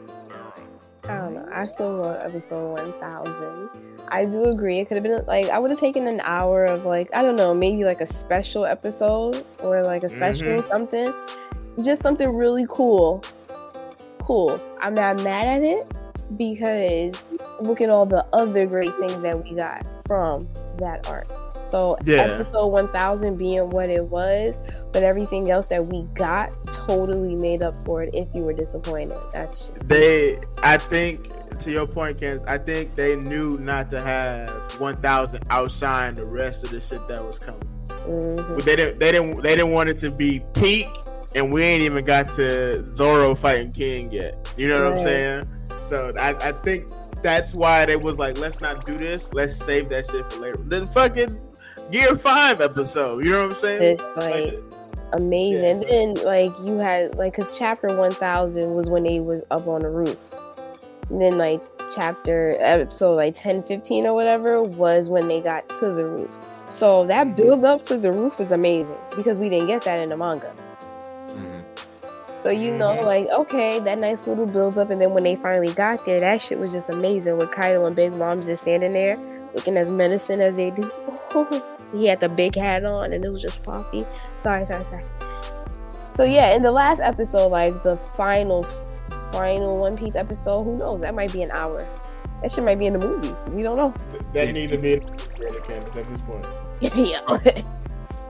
I don't know. I still want episode 1000. I do agree. It could have been like, I would have taken an hour of like, I don't know, maybe like a special episode or like a special Mhm. something. Just something really cool. Cool. I'm not mad at it because look at all the other great things that we got from that arc. So Yeah. episode 1000 being what it was, but everything else that we got totally made up for it if you were disappointed. That's just They, I think, to your point, Ken, I think they knew not to have 1,000 outshine the rest of the shit that was coming. Mhm. They didn't, they didn't, they didn't want it to be peak, and we ain't even got to Zoro fighting King yet. You know what I'm saying? So I, I think that's why they was like, let's not do this. Let's save that shit for later. Then fucking Gear Five episode. You know what I'm saying? Just like Like, amazing. Yeah, then like you had like because chapter one thousand was when they was up on the roof. And then like chapter episode like 10, 15 or whatever was when they got to the roof. So that build up for the roof was amazing because we didn't get that in the manga. Mhm. So you know, Mhm. like okay, that nice little build up, and then when they finally got there, that shit was just amazing. With Kaido and Big Mom just standing there, looking as menacing as they do. he had the big hat on, and it was just poppy. Sorry, sorry, sorry. So yeah, in the last episode, like the final, final One Piece episode, who knows? That might be an hour. That shit might be in the movies. We don't know. that need to be in the theater campus at this point. yeah. Like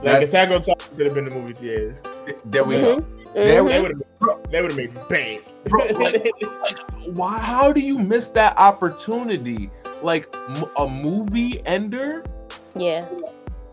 That's- Attack on Titan could have been in the movie theaters. There we go. Mhm. There we- They would have they would have made bank. Bro, like- Why? How do you miss that opportunity? Like m- a movie ender? Yeah,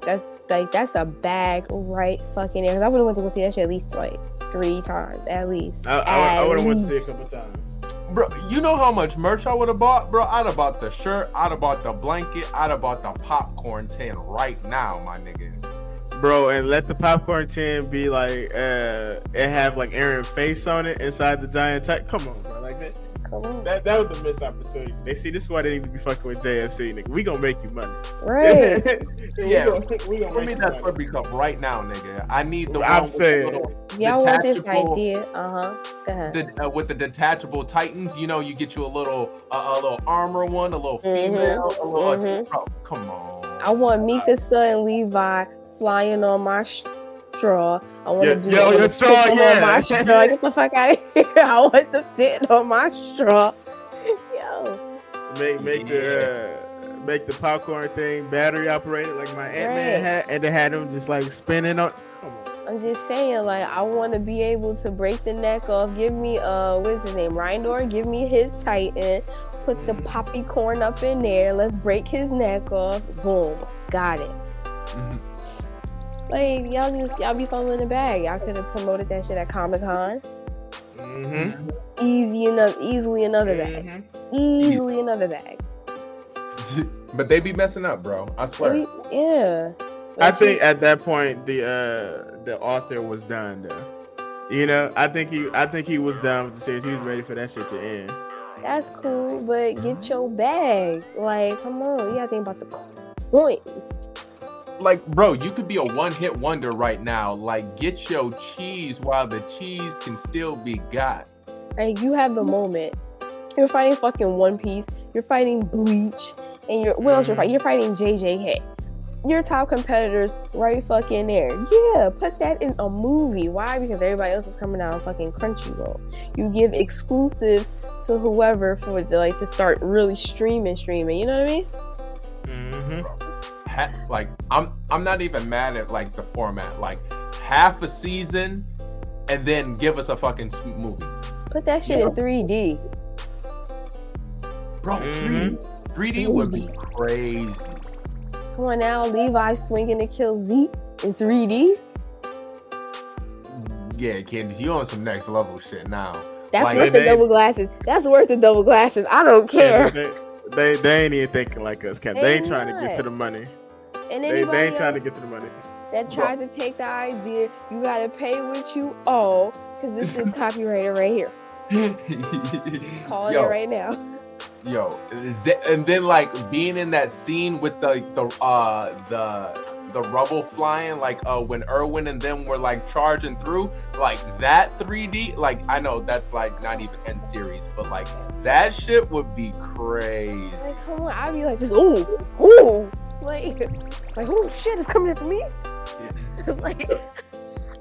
that's like that's a bag right fucking there. Cause I would have went to go see that shit at least like three times at least. I, I, would have went to see it a least. couple times. Bro, you know how much merch I would have bought, bro? I'd have bought the shirt, I'd have bought the blanket, I'd have bought the popcorn tin right now, my nigga. Bro, and let the popcorn tin be like uh it have like Eren face on it inside the giant type. Come on, bro. Like that Come on, that, that was a missed opportunity. They see this is why they need to be fucking with JSE, nigga. We gonna make you money. right? Yeah. we gonna, we gonna Give make me you that money. Slurpee cup right now, nigga. I need the I'm one with the saying. little- Y'all want this idea? Uh huh. Go ahead. the, uh, with the detachable titans, you know, you get you a little uh, a little armor one, a little Mhm, female, a little. mhm. Bro, come on. I want Mikasa and Levi flying on my straw. I want Yeah, to do yo, your straw, yeah. on my straw. Get the fuck out of here! I want them sitting on my straw. Yo, Make make the uh, make the popcorn thing battery operated like my Ant Man Right. had, and they had them just like spinning on. I'm just saying, like, I want to be able to break the neck off. Give me, uh, what's his name, Rindor? Give me his Titan. Put the poppy corn up in there. Let's break his neck off. Boom, got it. Mhm. Like y'all just y'all be fumbling the bag. Y'all could have promoted that shit at Comic Con. Mm-hmm. Easy enough, easily another bag. Mhm. Easily another bag. but they be messing up, bro. I swear. We- yeah. I Like, think at that point the uh the author was done though. You know, I think he I think he was done with the series. He was ready for that shit to end. that's cool, but get your bag. Like, come on, you gotta think about the coins. Like, bro, you could be a one-hit wonder right now. Like, get your cheese while the cheese can still be got. Like you have the moment. You're fighting fucking One Piece. You're fighting Bleach, and you're what else? You're fighting? You're fighting JJK. Your top competitors right fucking there. Yeah, put that in a movie. Why? Because everybody else is coming out on fucking Crunchyroll. You give exclusives to whoever for like to start really streaming, streaming. You know what I mean? Mm-hmm. Ha- like, I'm I'm not even mad at like the format. Like, half a season, and then give us a fucking movie, Put that shit in 3D. bro. Mhm. 3D, 3D would be crazy. Come on now, Levi swinging to kill Zeke in 3D. Yeah, Candace, you on some next level shit now. That's Like, worth the they- double glasses. That's worth the double glasses. I don't Yeah, care. they, they they ain't even thinking like us, Cam. They, They ain't trying to get to the money. And They, anybody they ain't trying to get to the money. that tries to take the idea, you gotta pay what you owe, because this is copyrighted right here. Calling yo, it right now. yo, and then like being in that scene with the the uh the the rubble flying, like uh when Erwin and them were like charging through, like that 3D, like I know that's like not even end series, but like that shit would be crazy. Like, come on, I'd be like, just ooh, ooh, like, like, oh shit, it's coming for me. like,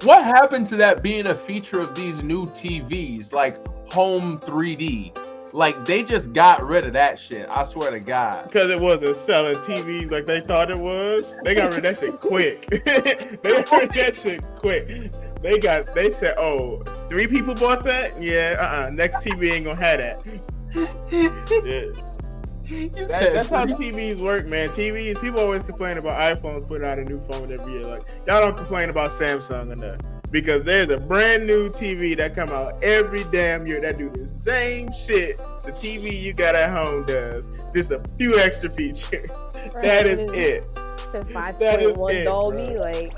What happened to that being a feature of these new TVs, like home 3D? Like they just got rid of that shit. I swear to God. Because it wasn't selling TVs like they thought it was. They got rid of that shit quick. they got rid of that shit quick. They got they said, oh, three people bought that? Yeah, uh-uh. Next TV ain't gonna have that. Yeah. That- that's how TVs work, man. TVs, people always complain about iPhones putting out a new phone every year. Like y'all don't complain about Samsung enough because there's a brand new TV that come out every damn year that do the same shit the TV you got at home does, just a few extra features. that is it. The five point one Dolby, bro. like,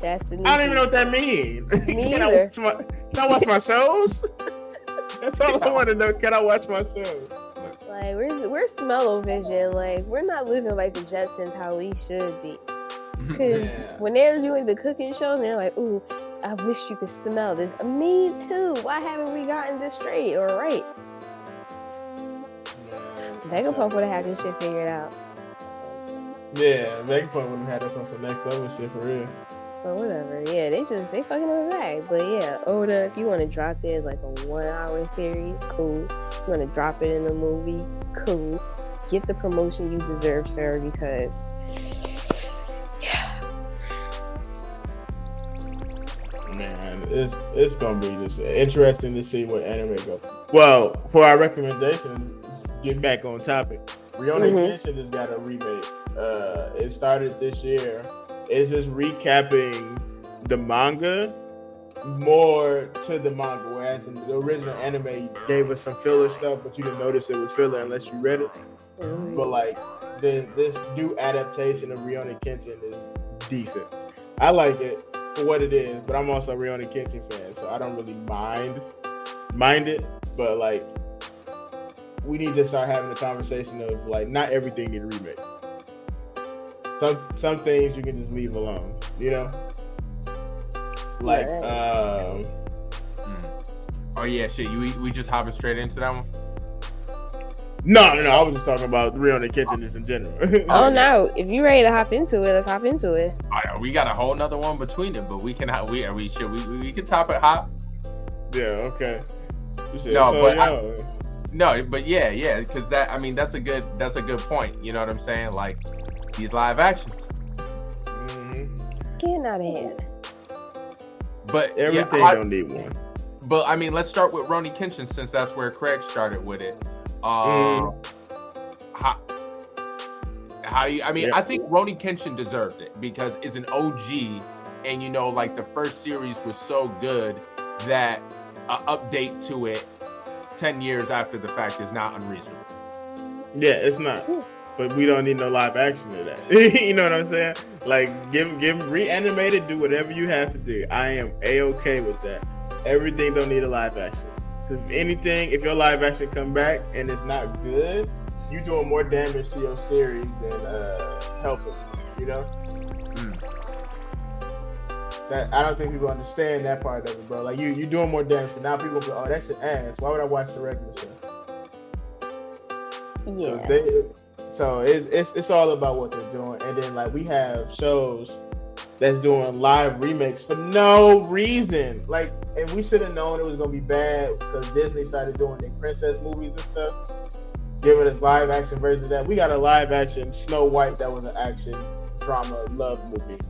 that's the. New I don't even know what that means. Me can, I either. watch my, can I watch my shows? That's all I want to know. Can I watch my shows? Like, we're we're smell-o-vision. Like, we're not living like the Jetsons how we should be. Because Yeah. when they're doing the cooking shows, and they're like, "Ooh, I wish you could smell this." Me too. Why haven't we gotten this straight or right? Vegapunk would have had this shit figured out. Yeah, Vegapunk would have had us on some next level shit for real. But whatever. Yeah, they just they fucking up back. But yeah, Oda, if you want to drop it as like a one-hour series, cool. If you want to drop it in a movie, cool. Get the promotion you deserve, sir, because Man, it's it's gonna be just interesting to see what anime goes. Well, for our recommendation, get back on topic. Rurouni Mhm. Kenshin has got a remake. Uh, it started this year. It's just recapping the manga more to the manga, whereas in the original anime gave us some filler stuff, but you didn't notice it was filler unless you read it. mm, But like the this new adaptation of Rurouni Kenshin is decent. I like it for what it is, but I'm also a Rurouni Kenshin fan, so I don't really mind mind it. But like we need to start having a conversation of like not everything need remake. Some some things you can just leave alone, you know? Like um Oh yeah, shit. You we, we just hopping straight into that one. no, no, no. I was just talking about Rurouni Kenshin just in general. oh no, if you ready to hop into it, let's hop into it. We got a whole nother one between it, but we can we are we should we, we can top it hop. Yeah, okay. No, so, but I- No, but yeah, yeah, because that I mean that's a good that's a good point. You know what I'm saying? Like these live actions, Mhm. Getting out of hand. But everything yeah, I- don't need one. but I mean let's start with Rurouni Kenshin since that's where Craig started with it. Uh, Mm. how, how do you? I mean, Yeah. I think Rurouni Kenshin deserved it because it's an OG, and you know, like the first series was so good that an update to it ten years after the fact is not unreasonable. Yeah, it's not. But we don't need no live action of that. you know what I'm saying? Like, give give 'em reanimated, do whatever you have to do. I am a okay with that. Everything don't need a live action. 'Cause if anything, if your live action come back and it's not good, you doing more damage to your series than uh, helping. You know? Mm. That I don't think people understand that part of it, bro. Like you, you doing more damage. But now people go, oh, that's an ass. Why would I watch the regular show? Yeah. they, so it, it's it's all about what they're doing, and then like we have shows that's doing live remakes for no reason. Like, and we should have known it was gonna be bad because Disney started doing their princess movies and stuff, giving us live action versions of that. We got a live action Snow White that was an action drama love movie.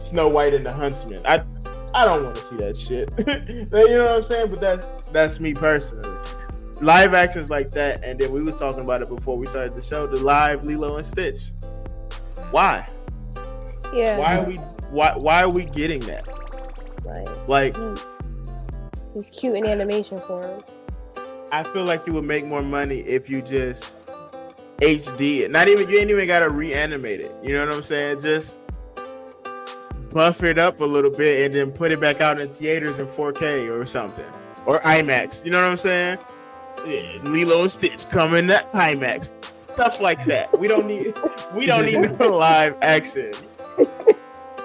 Snow White and the Huntsman. I I don't want to see that shit. you know what I'm saying? But that's that's me personally live actions like that, and then we was talking about it before we started the show. The live Lilo and Stitch. Why? Yeah. Why are we? Why? Why are we getting that? Like, Like, hmm. he's cute in animation form. I feel like you would make more money if you just HD it. Not even you ain't even gotta reanimate it. You know what I'm saying? Just buff it up a little bit and then put it back out in theaters in 4K or something. Or IMAX. You know what I'm saying? Yeah, Lilo and Stitch coming to IMAX. Stuff like that. We don't need we don't need no live action.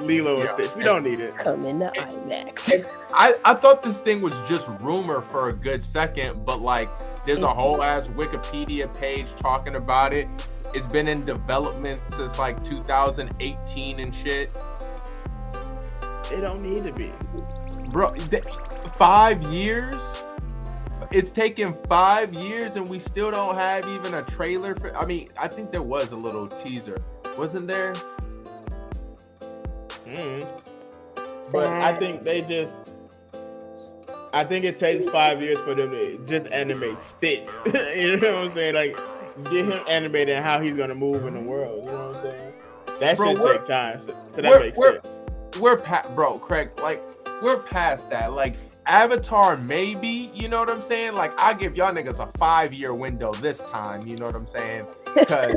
Lilo and Yeah. Stitch. We don't need it. Coming to IMAX. I, I thought this thing was just rumor for a good second, but like there's a whole ass Wikipedia page talking about it. It's been in development since like 2018 and shit. It don't need to be. Bro, th- five years? It's taken five years and we still don't have even a trailer for I mean, I think there was a little teaser. Wasn't there? Mm. But I think they just. I think it takes five years for them to just animate Stitch. you know what I'm saying? Like, get him animated and how he's gonna move in the world. You know what I'm saying? That Bro, should take time. So, so that we're- makes we're- sense. we're past bro craig like we're past that like avatar maybe you know what i'm saying like i give y'all niggas a five year window this time you know what i'm saying because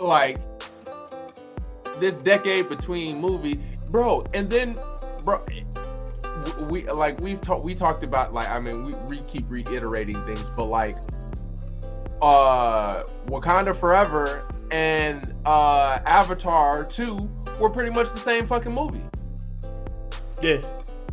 like this decade between movie bro and then bro we like we've talked we talked about like i mean we, we keep reiterating things but like uh wakanda forever and uh avatar 2 were pretty much the same fucking movie Yeah.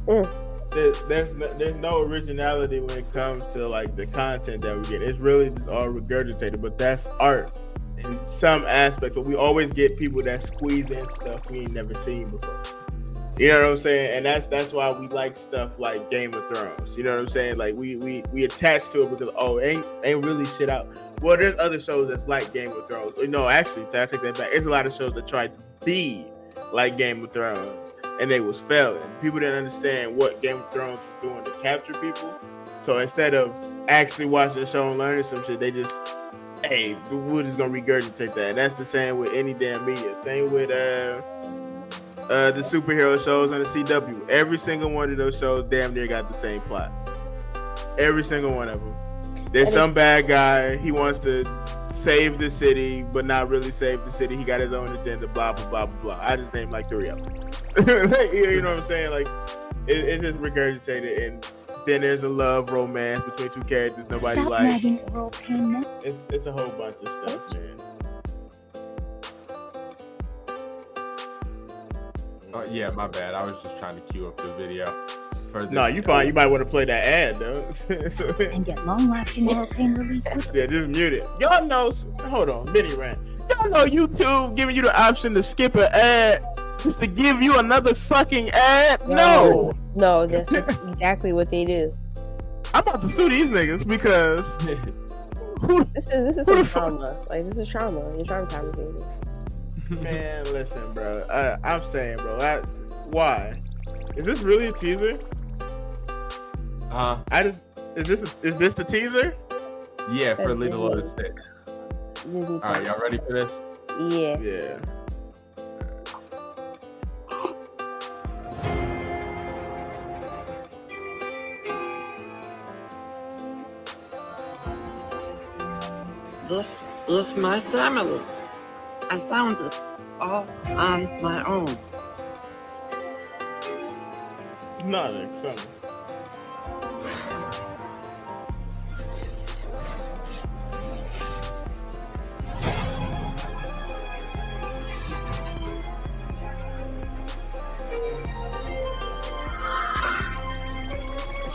Mm. There, there's no, there's no originality when it comes to like the content that we get. It's really just all regurgitated, but that's art in some aspect. But we always get people that squeeze in stuff we ain't never seen before. You know what I'm saying? And that's that's why we like stuff like Game of Thrones. You know what I'm saying? Like we we we attach to it because oh ain't ain't really shit out. Well, there's other shows that's like Game of Thrones. No, actually, I take that back. It's a lot of shows that try to be like Game of Thrones, and they was failing. People didn't understand what Game of Thrones was doing to capture people. So instead of actually watching the show and learning some shit, they just, hey, we're just gonna regurgitate that. And that's the same with any damn media. Same with uh, uh, the superhero shows on the CW. Every single one of those shows damn near got the same plot. Every single one of them. There's some bad guy. He wants to save the city, but not really save the city. He got his own agenda. Blah blah blah blah blah. I just named like three of them. Like, you know what I'm saying? Like it, it's just regurgitated, and then there's a love romance between two characters nobody Stop likes. nagging It's, it's a whole bunch of stuff, man. Oh yeah, my bad. I was just trying to queue up the video. For this No, you fine. You might want to play that ad though. so, and get long-lasting oral pain relief. yeah, just mute it. Y'all know. Hold on, mini rant. Y'all know YouTube giving you the option to skip an ad just to give you another fucking ad. No, No, that's exactly what they do. I'm about to sue these niggas because who This is this is Who some the fuck- trauma. Like this is trauma. You're traumatizing me. Man, listen, bro. I, I'm saying, bro. I, why? Is this really a teaser? Uh, I just is this is this the teaser? yeah, for That's Lilo and Stitch. Disney All right, y'all ready for this? Yeah. Yeah. This is my family. I found it all on my own. Not like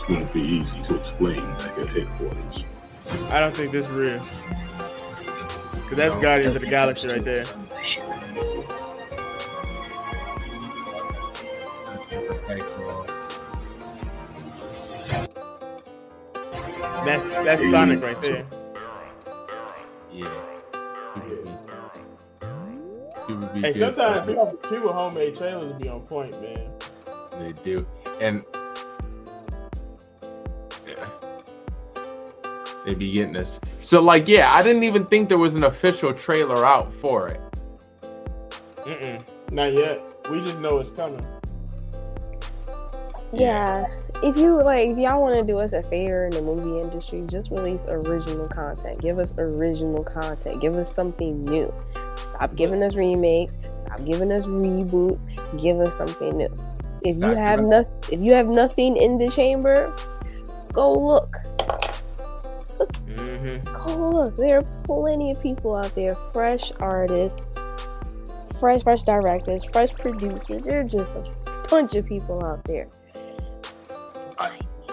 this won't be easy to explain back at headquarters. I don't think this is real. Cause that's Guardians of the Galaxy right there. Okay, cool. That's that's Sonic right there. Yeah. People be Hey, good. sometimes people, people homemade trailers be on point, man. They do. And They be getting this. So like yeah, I didn't even think there was an official trailer out for it. Mm-mm, not yet. We just know it's coming. Yeah. If you like, if y'all want to do us a favor in the movie industry, just release original content. Give us original content. Give us something new. Stop giving us remakes. Stop giving us reboots. Give us something new. If you have giving- no, if you have nothing in the chamber, go look. Mm-hmm. Go look. There are plenty of people out there, fresh artists, fresh, fresh directors, fresh producers. There are just a bunch of people out there.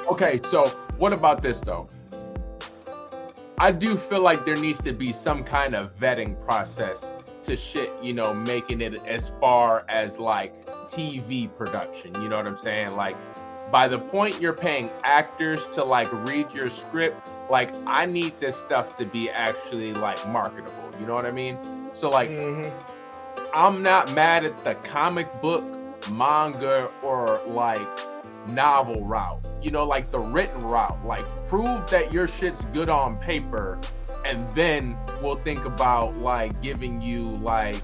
Okay, so what about this though? I do feel like there needs to be some kind of vetting process to shit, you know, making it as far as like TV production. You know what I'm saying? Like, by the point you're paying actors to like read your script, like, I need this stuff to be actually like marketable. You know what I mean? So, like, Mm-hmm. I'm not mad at the comic book, manga, or like novel route. You know, like the written route. Like prove that your shit's good on paper, and then we'll think about like giving you like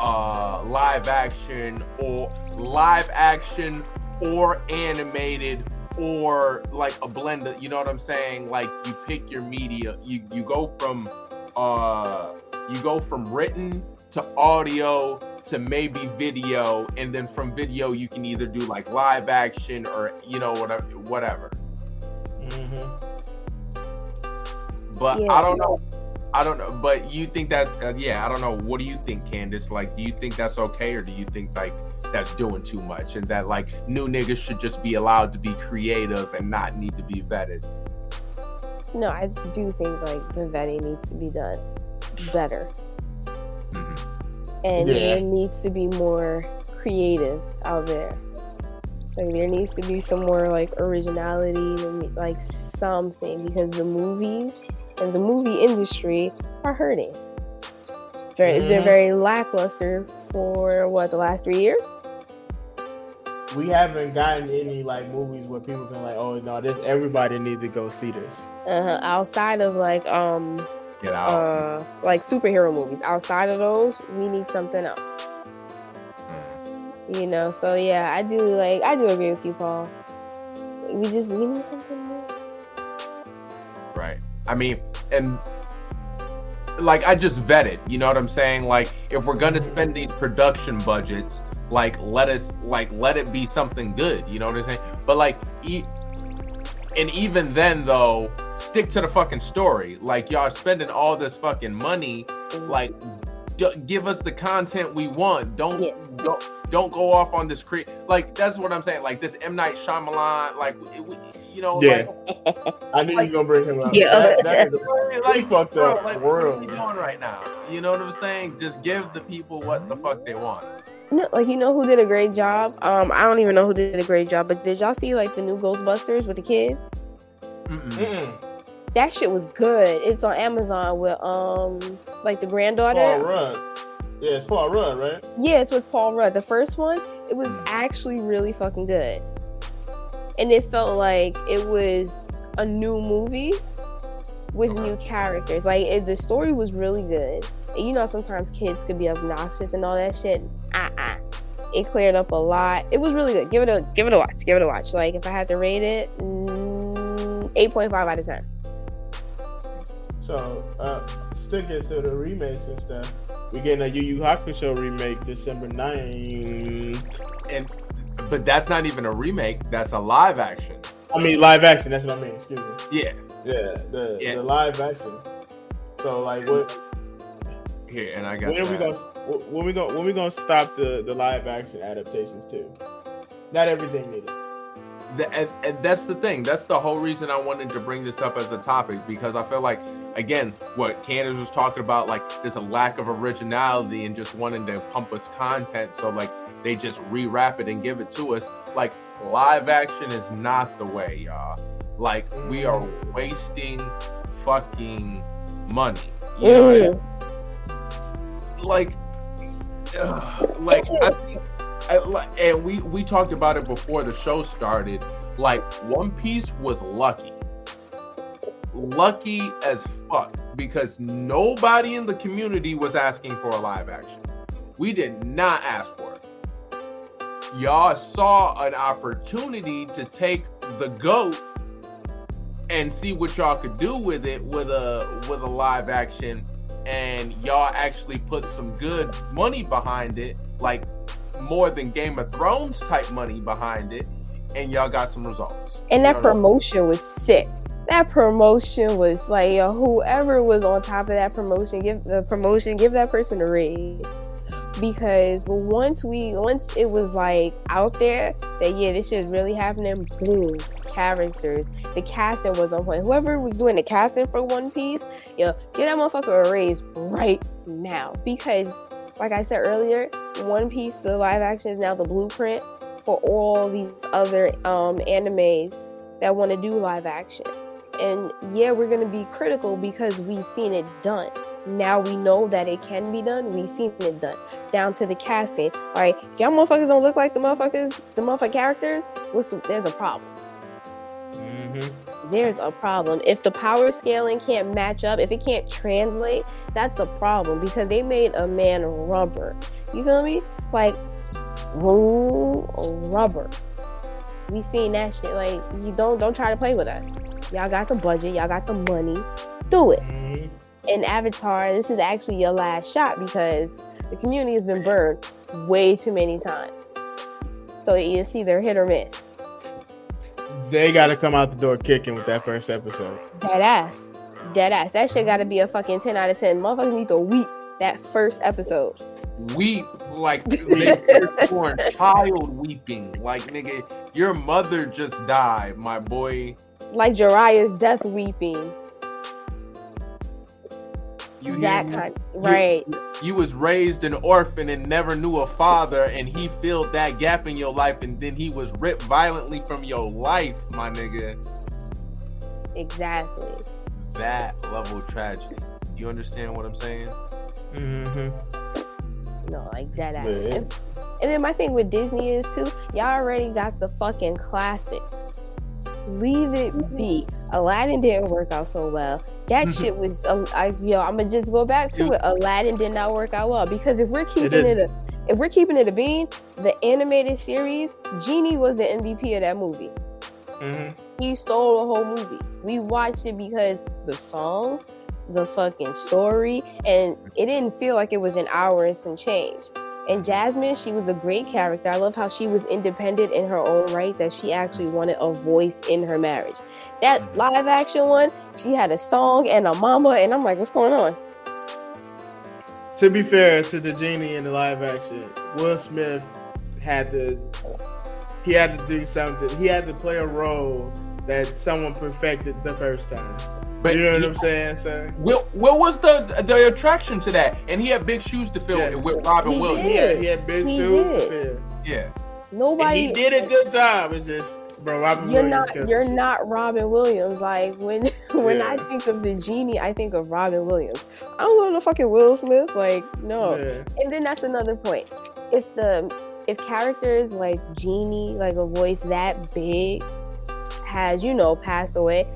uh live action or live action or animated or like a blend of, you know what I'm saying? Like you pick your media, you you go from uh you go from written to audio to maybe video and then from video you can either do like live action or you know whatever whatever Mm-hmm. but Yeah. i don't know i don't know but you think that uh, yeah i don't know what do you think candace like do you think that's okay or do you think like that's doing too much and that like new niggas should just be allowed to be creative and not need to be vetted No, I do think like the vetting needs to be done better, Mhm. and Yeah. there needs to be more creative out there. Like there needs to be some more like originality, and, like something, because the movies and the movie industry are hurting. It's very, It's been Mhm. very lackluster for what the last three years. We haven't gotten any like movies where people can like, oh no, this everybody needs to go see this. Uh-huh. Outside of like um get out uh like superhero movies, outside of those, we need something else. Mhm. you know so yeah i do like i do agree with you paul we just we need something new Right. I mean, and like I just vetted, you know what I'm saying? Like if we're gonna mm-hmm. spend these production budgets, like let us like let it be something good, you know what I'm saying? But like e- and even then though, stick to the fucking story. Like y'all spending all this fucking money, like give us the content we want. Don't Yeah. don't don't go off on this cre like that's what I'm saying. Like this M Night Shyamalan, like it, we- you know, Yeah. like I knew you were gonna bring him up. Yeah. That, that is like, he fucked bro, up like, the what are world. we man. doing right now? You know what I'm saying? Just give the people what the fuck they want. no, like you know who did a great job um i don't even know who did a great job but did y'all see like the new ghostbusters with the kids Mm-mm. Mm-mm. That shit was good. It's on amazon with um like the granddaughter. Paul Rudd. Yeah, it's Paul Rudd, right? yeah it's with paul rudd. The first one it was actually really fucking good. And it felt like it was a new movie with new characters. Like it, the story was really good. And you know sometimes kids could be obnoxious and all that shit. Uh-uh. It cleared up a lot. It was really good. Give it a give it a watch. Give it a watch. Like if i had to rate it mm, 8.5 out of 10 So, uh, sticking to the remakes and stuff, we're getting a Yu Yu Hakusho remake December 9th. And but that's not even a remake. That's a live action. I mean, live action. That's what I mean. Excuse me. Yeah. Yeah, the Yeah. the live action. So, like, what? Here, and I got. When are we gonna when we gonna when we gonna stop the the live action adaptations too? Not everything needed. The, and, and that's the thing. That's the whole reason I wanted to bring this up as a topic because I feel like, again, what Candace was talking about, like there's a lack of originality and just wanting to pump us content. So like they just rewrap it and give it to us. Like live action is not the way, y'all. Like we are wasting fucking money. You know what I mean? Mm. like ugh, like I think like, and we we talked about it before the show started. Like one piece was lucky. Lucky as fuck because nobody in the community was asking for a live action. We did not ask for it. Y'all saw an opportunity to take the goat and see what y'all could do with it with a with a live action and y'all actually put some good money behind it, like more than Game of Thrones type money behind it, and y'all got some results. And that know? promotion was sick. That promotion was like, yo, whoever was on top of that promotion, give the promotion, give that person a raise. Because once we, once it was like out there that yeah, this shit is really happening. Boom, characters. The casting was on point. Whoever was doing the casting for One Piece, yo, give that motherfucker a raise right now. Because, like I said earlier, One Piece, the live action is now the blueprint for all these other um, animes that want to do live action. And yeah, we're going to be critical because we've seen it done. Now we know that it can be done. We've seen it done down to the casting. Like, if y'all motherfuckers don't look like the motherfuckers, the motherfucker characters, what's the, there's a problem. Mm-hmm. There's a problem. If the power scaling can't match up, if it can't translate, that's a problem because they made a man rubber. You feel me? Like, rubber. We seen that shit. Like, you don't don't try to play with us. Y'all got the budget. Y'all got the money. Do it. Mm-hmm. In Avatar, this is actually your last shot because the community has been burned way too many times. So it's either hit or miss. They got to come out the door kicking with that first episode. Dead ass. Dead ass. That shit gotta be a fucking 10 out of 10. Motherfuckers need to weep that first episode. weep like they born child weeping. Like nigga, your mother just died, my boy. Like Jiraiya's death weeping. You That me? kind You- right. You was raised an orphan and never knew a father, and he filled that gap in your life, and then he was ripped violently from your life, my nigga. Exactly. That level of tragedy. You understand what I'm saying? Mm-hmm. No, like dead ass. Yeah. And, and then my thing with Disney is too, y'all already got the fucking classics. Leave it be. Aladdin didn't work out so well. That shit was, uh, I, yo, I'm gonna just go back to it. Aladdin did not work out well because if we're keeping didn't. it, a, if we're keeping it a bean, the animated series, Genie was the MVP of that movie. Mm-hmm. he stole the whole movie. We watched it because the songs, the fucking story, and it didn't feel like it was an hour and some change. And Jasmine, she was a great character. I love how she was independent in her own right, that she actually wanted a voice in her marriage. That mm. live action one, she had a song and a mama, and I'm like, what's going on? To be fair to the genie in the live action, Will Smith had to he had to do something. He had to play a role that someone perfected the first time. But you know what he- I'm saying, sir? Will, what was the the attraction to that? And he had big shoes to fill Yeah. with Robin He Williams. Yeah, he had big He shoes. did. to fill. Yeah. And Nobody. he did a good job. It's just, bro, Robin You're Williams. not. You're not Robin Williams. Like when when Yeah. I think of the genie, I think of Robin Williams. I don't know the fucking Will Smith. Like no. Yeah. And then that's another point. If the if characters like Genie, like a voice that big, has you know passed away,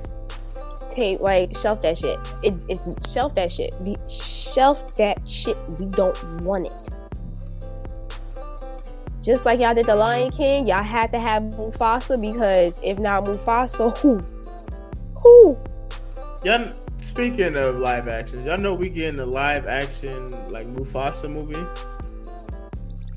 take like shelf that shit. It, it's shelf that shit. Be, shelf that shit. We don't want it. Just like y'all did the Lion King, y'all had to have Mufasa because if not Mufasa, who? Who? Y'all, speaking of live actions, y'all know we getting a live action like Mufasa movie.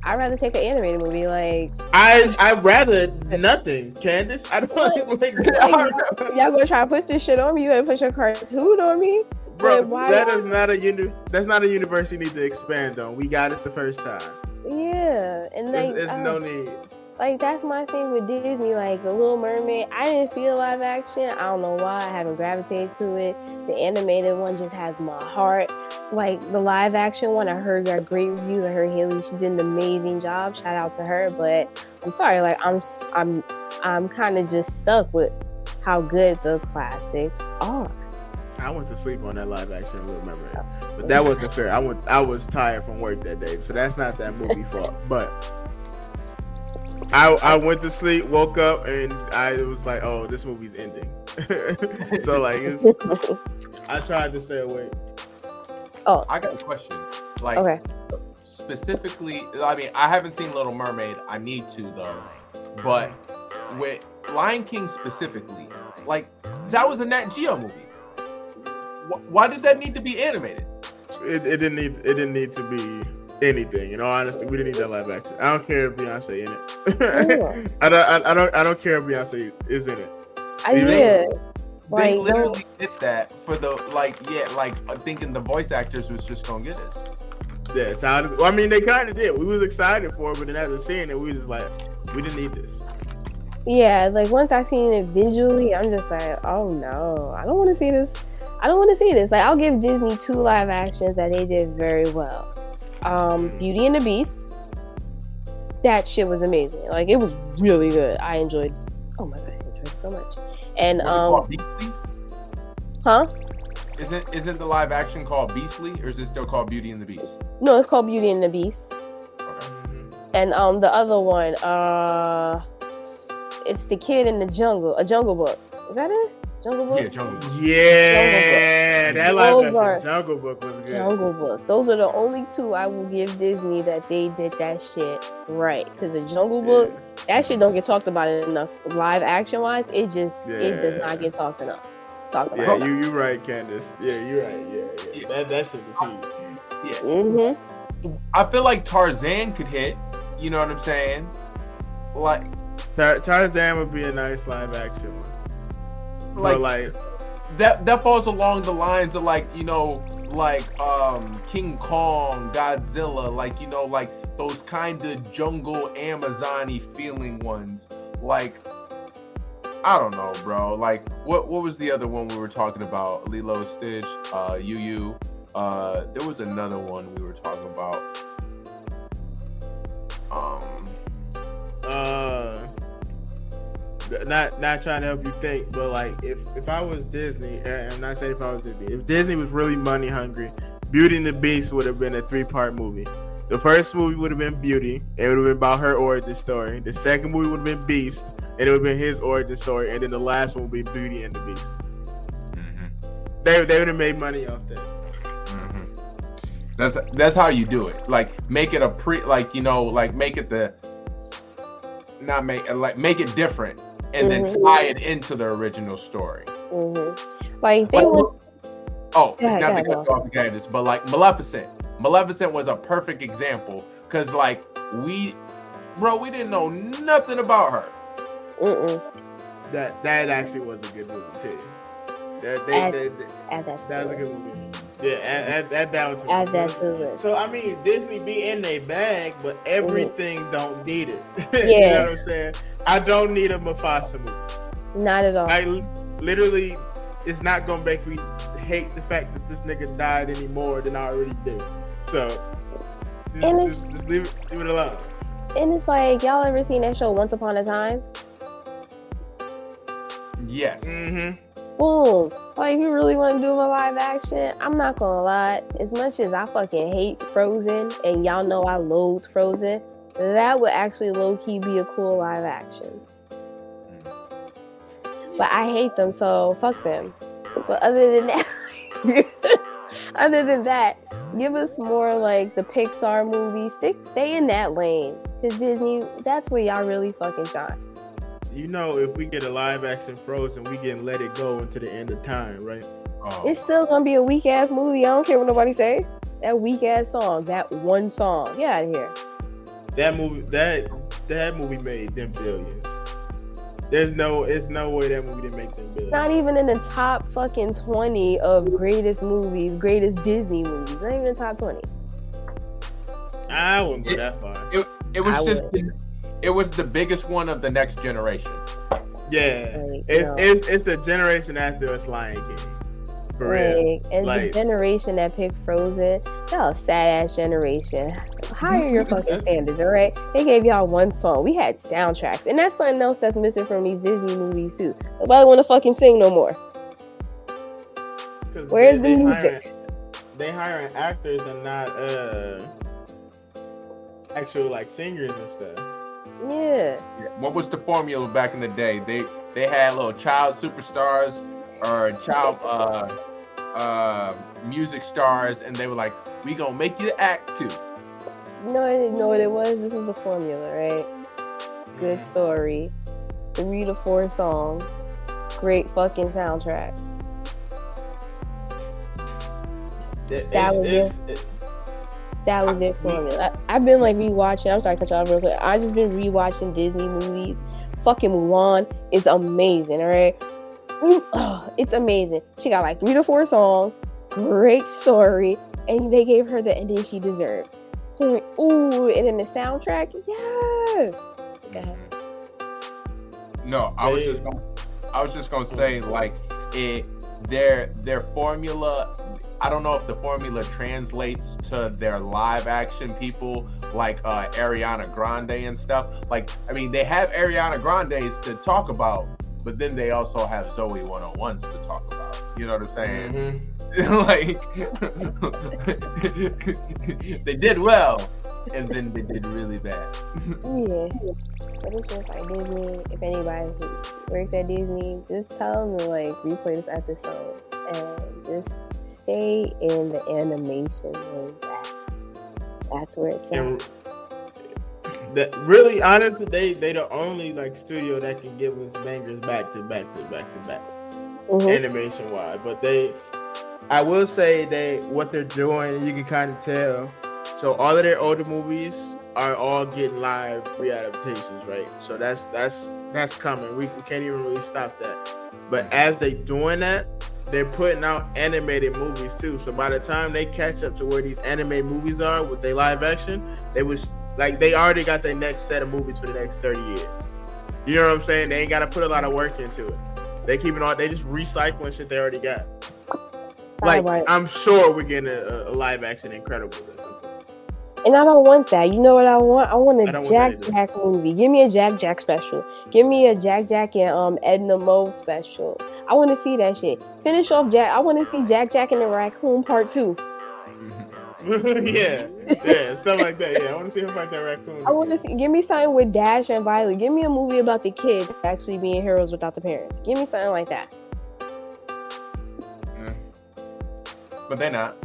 I'd rather take an animated movie. Like, I I rather nothing, Candace. I don't like, y'all gonna try to push this shit on me? You gonna push a cartoon on me? bro. Like, why- that is not a uni- That's not a universe you need to expand on. We got it the first time. Yeah, and There's, like, there's no need. Like that's my thing with Disney. Like the Little Mermaid, I didn't see the live action. I don't know why. I haven't gravitated to it. The animated one just has my heart. Like the live action one, I heard got great reviews. I heard Halle, she did an amazing job. Shout out to her. But I'm sorry, like I'm I'm I'm kind of just stuck with how good the classics are. I went to sleep on that live action Little Mermaid, but that wasn't fair. I went, I was tired from work that day, so that's not that movie fault. But I, I went to sleep, woke up, and I was like, oh, this movie's ending. so like, it's, I tried to stay awake. Oh, I got a question. Like okay. specifically, I mean, I haven't seen Little Mermaid. I need to though. But with Lion King specifically, like that was a Nat Geo movie. Why did that need to be animated? It, it didn't need, it didn't need to be anything. You know, honestly, we didn't need that live action. I don't care if Beyonce in it. I don't, I, I don't, I don't care if Beyonce is in it. I You know? did. They Like, literally did that for the like, yeah, like thinking the voice actors was just gonna get us. Yeah, it's how it- well, I mean, they kind of did. We was excited for it, but then after seeing it, we was just like, we didn't need this. Yeah, like once I seen it visually, I'm just like, oh no, I don't want to see this. I don't want to see this. Like, I'll give Disney two live actions that they did very well. Um, Beauty and the Beast. That shit was amazing. Like, it was really good. I enjoyed. Oh my god, I enjoyed it so much. And um, huh? Isn't isn't the live action called Beastly, or is it still called Beauty and the Beast? No, it's called Beauty and the Beast. Okay. And um, the other one, uh, it's the kid in the jungle. A Jungle Book. Is that it? Jungle Book. Yeah, Jungle. Yeah, that live Those action are- Jungle Book was good. Jungle Book. Those are the only two I will give Disney that they did that shit right. Because the Jungle Book, that shit don't get talked about enough. Live action wise, it just it does not get talked enough. Talked Yeah, about. you you right, Candace. Yeah, you right. Yeah, yeah. That that shit was huge. Yeah. Mm-hmm. I feel like Tarzan could hit. You know what I'm saying? Like, Tar- Tarzan would be a nice live action one. Like, like, that that falls along the lines of like you know like um King Kong, Godzilla, like you know like those kind of jungle Amazon-y feeling ones. Like I don't know, bro. Like what what was the other one we were talking about? Lilo Stitch, uh Yu Yu. Uh there was another one we were talking about. Um uh, not not trying to help you think, but like if if I was Disney, and I'm not saying if I was Disney, if Disney was really money hungry, Beauty and the Beast would have been a three part movie. The first movie would have been Beauty. It would have been about her origin story. The second movie would have been Beast, and it would have been his origin story. And then the last one would be Beauty and the Beast. They, they would have made money off that. Mhm. That's that's how you do it. Like make it a pre like you know like make it the not make like make it different and then Mhm. tie it into the original story. Mm-hmm. Like they Like, would. Oh, Go ahead, not go to ahead, cut you off, Candace, but like Maleficent. Maleficent was a perfect example because like we, bro, we didn't know nothing about her. Mm-mm. That that actually was a good movie too. That they, Add- they, they- Add that. That was a good movie. Yeah, add, add, add that one to Add it. that to it. So I mean, Disney be in their bag, but everything don't need it. you Mm-hmm. Yeah. know what I'm saying? I don't need a Mufasa movie. Not at all. I literally, it's not gonna make me hate the fact that this nigga died any more than I already did. So just, And it's- just, just leave, it, leave it alone. and it's like y'all ever seen that show Once Upon a Time? Yes. Mm-hmm. Boom. Like, oh, if you really want to do a live action, I'm not gonna lie. As much as I fucking hate Frozen, and y'all know I loathe Frozen, that would actually low key be a cool live action. But I hate them, so fuck them. But other than that, other than that, give us more like the Pixar movies. Stick, stay in that lane, cause Disney, that's where y'all really fucking shine. You know, if we get a live action Frozen, we can let it go into the end of time, right? Oh. It's still gonna be a weak ass movie. I don't care what nobody say. That weak ass song, that one song. Get out of here. That movie, that that movie made them billions. There's no, it's no way that movie didn't make them billions. It's not even in the top fucking twenty of greatest movies, greatest Disney movies. Not even in the top twenty. I wouldn't go that far. It, it was I just would. The, it was the biggest one of the next generation. Yeah, Like, it's, no. it's it's the generation after it's Lion King. For real. Like, and Like- the generation that picked Frozen, y'all sad ass generation. Higher your fucking standards, all right? They gave y'all one song. We had soundtracks, and that's something else that's missing from these Disney movies too. Nobody want to fucking sing no more. Where's they- the they music? hiring- they hiring actors and not uh actual like singers and stuff. Yeah, What was the formula back in the day? They they had little child superstars or child uh uh music stars, and they were like, "We gonna make you act too." No, I didn't know what it was. This was the formula, right? Good story, three to four songs, great fucking soundtrack. It- That it- was it's- it- That was their formula. I, I've been like rewatching. I'm sorry, to cut off real quick. I just been rewatching Disney movies. Fucking Mulan is amazing. All right, it's amazing. She got like three to four songs, great story, and they gave her the ending she deserved. Ooh, and then the soundtrack, yes. Go ahead. No, I was just gonna, I was just gonna say like it their their formula. I don't know if the formula translates to their live action people like uh, Ariana Grande and stuff. Like, I mean, they have Ariana Grandes to talk about, but then they also have Zoe 101s to talk about. You know what I'm saying? Mhm. like, they did well, and then they did really bad. Yeah, but it's just like Disney. If anybody who works at Disney, just tell them to like replay this episode and just stay in the animation lane. That that's where it's at. And that really, honestly, they they the only like studio that can give us bangers back to back to back to back. Mhm. animation wise. But they, I will say they what they're doing, you can kind of tell. So all of their older movies are all getting live readaptations, right? So that's that's that's coming. We, we can't even really stop that. But as they doing that, they're putting out animated movies too. So by the time they catch up to where these anime movies are with their live action, they was like they already got their next set of movies for the next 30 years. You know what I'm saying? They ain't got to put a lot of work into it. They keep it on. They just recycling shit they already got. Like. I'm sure we're getting a, a live action Incredibles or something. And I don't want that. You know what I want? I want I a want Jack. Jack movie. Give me a Jack Jack special. Give me a Jack Jack and um Edna Mode special. I want to see that shit. Finish off Jack. I want to see Jack Jack and the Raccoon Part Two. yeah, yeah, stuff like that. Yeah, I want to see him fight that raccoon. I want to see. Give me something with Dash and Violet. Give me a movie about the kids actually being heroes without the parents. Give me something like that. Mm. But they're not.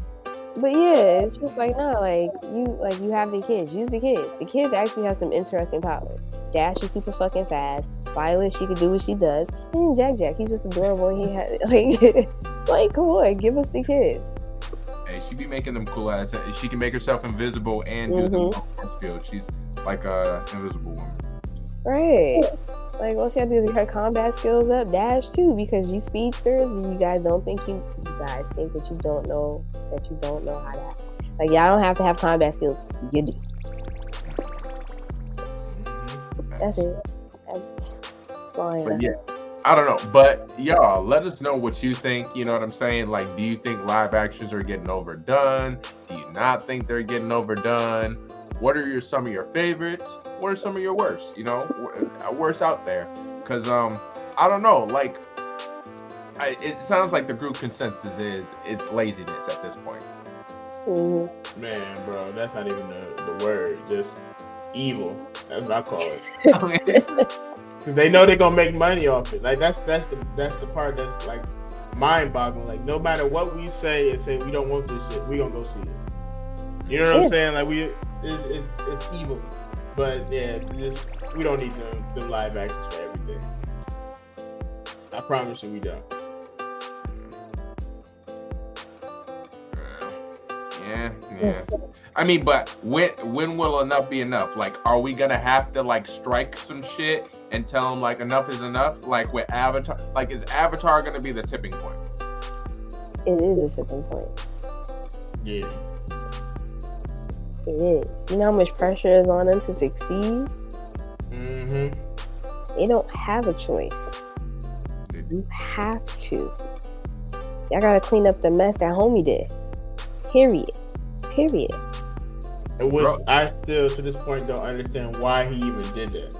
But yeah, it's just like no, like you like you have the kids. Use the kids. The kids actually have some interesting powers. Dash is super fucking fast. Violet, she could do what she does. And Jack Jack, he's just adorable. He had like, like come on, give us the kids. Hey, she be making them cool ass. She can make herself invisible and do Mhm. the field. She's like a invisible woman. Right. Like all she had to do is get her combat skills up. Dash too, because you speedsters, you guys don't think you you guys think that you don't know that you don't know how to act. Like y'all don't have to have combat skills. You do. That's it. That's, that's all I know. But yeah, I don't know. But y'all, let us know what you think. You know what I'm saying? Like, do you think live actions are getting overdone? Do you not think they're getting overdone? What are your some of your favorites? What are some of your worst? You know, wor- uh, worst out there? Because um, I don't know. Like, I, it sounds like the group consensus is it's laziness at this point. Mhm. Man, bro, that's not even the, the word. Just evil. That's what I call it. Because they know they're gonna make money off it. Like that's that's the that's the part that's like mind boggling. Like no matter what we say and say we don't want this shit, we gonna go see it. You know what Yeah. I'm saying? Like we, it, it, it's evil. But yeah, just we don't need them, them live actions for everything. I promise you, we don't. Yeah, yeah. I mean, but when when will enough be enough? Like, are we gonna have to like strike some shit and tell them like enough is enough? Like with Avatar, like is Avatar gonna be the tipping point? It is a tipping point. Yeah. It is. You know how much pressure is on them to succeed? Mm-hmm. They don't have a choice. You have to. Y'all gotta clean up the mess that homie did. Period. Period. And which Bro. I still to this point don't understand why he even did that.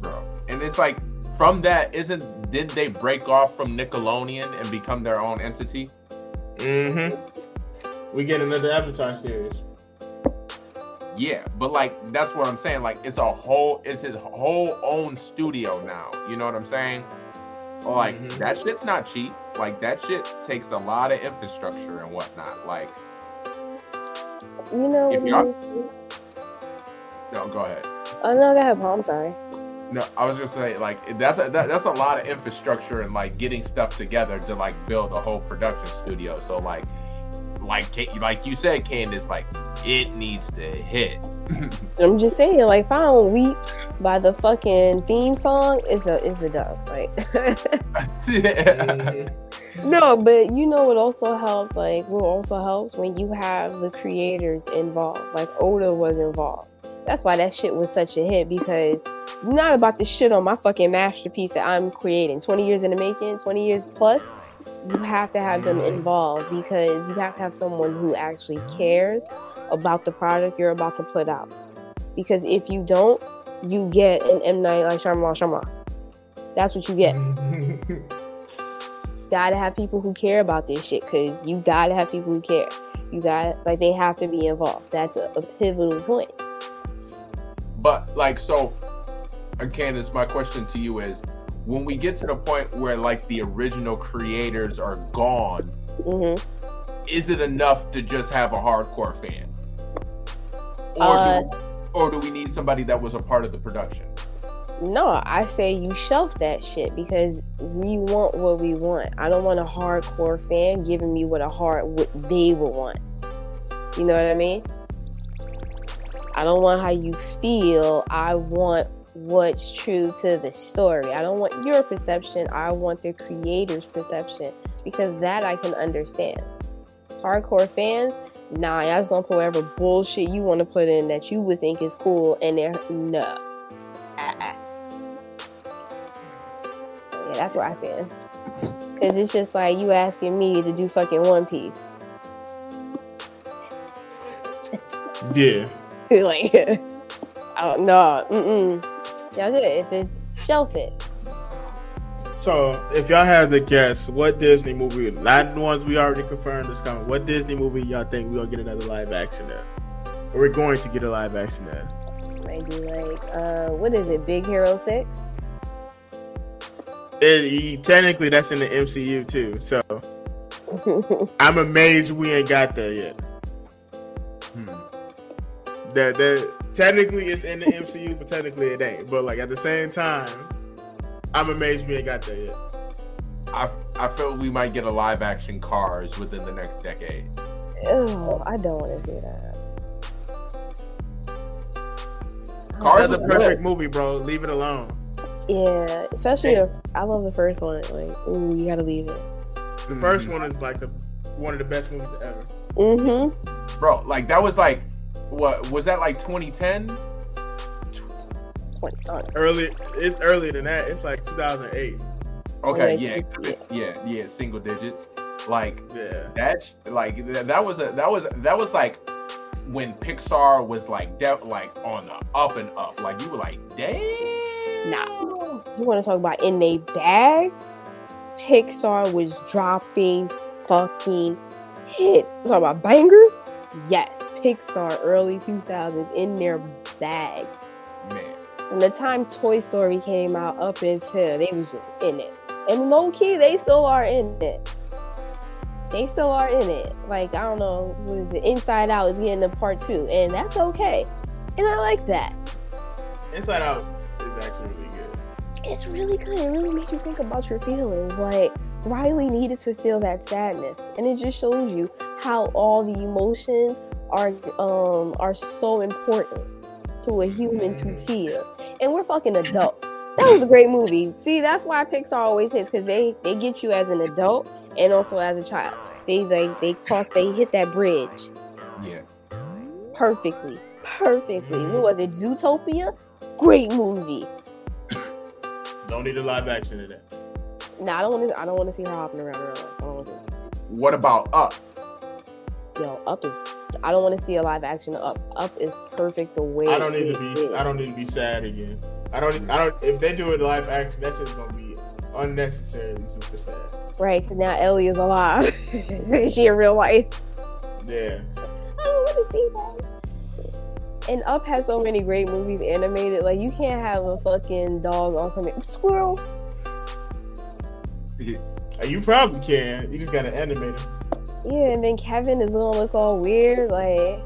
bro. And it's like from that, isn't didn't they break off from Nickelodeon and become their own entity? Mm-hmm. We get another Avatar series. Yeah, but like that's what I'm saying. Like it's a whole, it's his whole own studio now. You know what I'm saying? Like Mhm. that shit's not cheap. Like that shit takes a lot of infrastructure and whatnot. Like, You know If what y'all- it is? no, go ahead. Oh no, go ahead, Paul. I'm sorry. No, I was just saying like that's a, that, that's a lot of infrastructure and like getting stuff together to like build a whole production studio. So like, like like you said, Candace, like it needs to hit. I'm just saying, like, fine, we by the fucking theme song is a is a dub. Like, no, but you know what also helps. Like, what also helps when you have the creators involved. Like, Oda was involved. That's why that shit was such a hit because you're not about to shit on my fucking masterpiece that I'm creating. 20 years in the making, 20 years plus. You have to have them mm-hmm. involved because you have to have someone who actually cares about the product you're about to put out. Because if you don't, you get an M Night like Shyamalan Shyamalan. That's what you get. Mm-hmm. Gotta have people who care about this shit because you gotta have people who care. You got like they have to be involved. That's a, a pivotal point. But like so, Candace, my question to you is: when we get to the point where like the original creators are gone, hmm is it enough to just have a hardcore fan, or Uh, do, or do we need somebody that was a part of the production? No, I say you shelf that shit because we want what we want. I don't want a hardcore fan giving me what a hard what they would want. You know what I mean? I don't want how you feel. I want what's true to the story. I don't want your perception. I want the creator's perception because that I can understand. Hardcore fans, nah, y'all just gonna put whatever bullshit you want to put in that you would think is cool, and they're no. Uh-uh. So yeah, that's where I stand. Cause it's just like you asking me to do fucking One Piece. yeah. like, I don't know. Mm-mm. Y'all good if it shelf it. So, if y'all had to guess, what Disney movie, not the ones we already confirmed is coming, what Disney movie y'all think we're gonna get another live action at? Or we're going to get a live action at? Maybe like, uh, what is it? Big Hero Six. It, he- technically, that's in the MCU too. So, I'm amazed we ain't got that yet. Hmm. That that technically it's in the MCU, but technically it ain't. But like at the same time, I'm amazed we ain't got that yet. I I feel we might get a live action Cars within the next decade. oh, I don't want to see that. Cars That's was a perfect movie, bro. Leave it alone. Yeah, especially the, I love the first one. Like, ooh, you gotta leave it. The first one is like the one of the best movies ever. Mm-hmm. bro. Like that was like, what was that like 2010? Twenty. Early, it's earlier than that. It's like 2008. Okay, Like, yeah, yeah, yeah, single digits. Like Yeah. that, sh- like th- that was a that was that was like when Pixar was like de- like on the up and up. Like you were like, damn. Nah. You want to talk about in a bag? Pixar was dropping fucking hits. Talk about bangers? Yes, Pixar early 2000s in their bag. man. From the time Toy Story came out up until they was just in it. And low key, they still are in it. They still are in it. Like, I don't know, what is it? Inside Out is getting a part two, and that's okay. And I like that. Inside Out is actually really good. It's really good. It really makes you think about your feelings. Like, Riley needed to feel that sadness. And it just shows you how all the emotions are um are so important to a human to feel. And we're fucking adults. That was a great movie. See, that's why Pixar always hits because they they get you as an adult and also as a child. They they they cross they hit that bridge Yeah. perfectly. perfectly. What was it? Zootopia? Great movie. Don't need a live action of that. Nah, I don't want to. I don't want to see her hopping around. in real life. I don't want to. What about Up? Yo, Up is. I don't want to see a live action Up. Up is perfect the way. I don't need to be. is. I don't need to be sad again. I don't. I don't. If they do it live action, that's just gonna be unnecessarily super sad. Right, because now Ellie is alive. is she in real life. Yeah. I don't want to see that. And Up has so many great movies animated. Like you can't have a fucking dog on command. Squirrel. You probably can. You just gotta animate it. Yeah, and then Kevin is gonna look all weird. Like.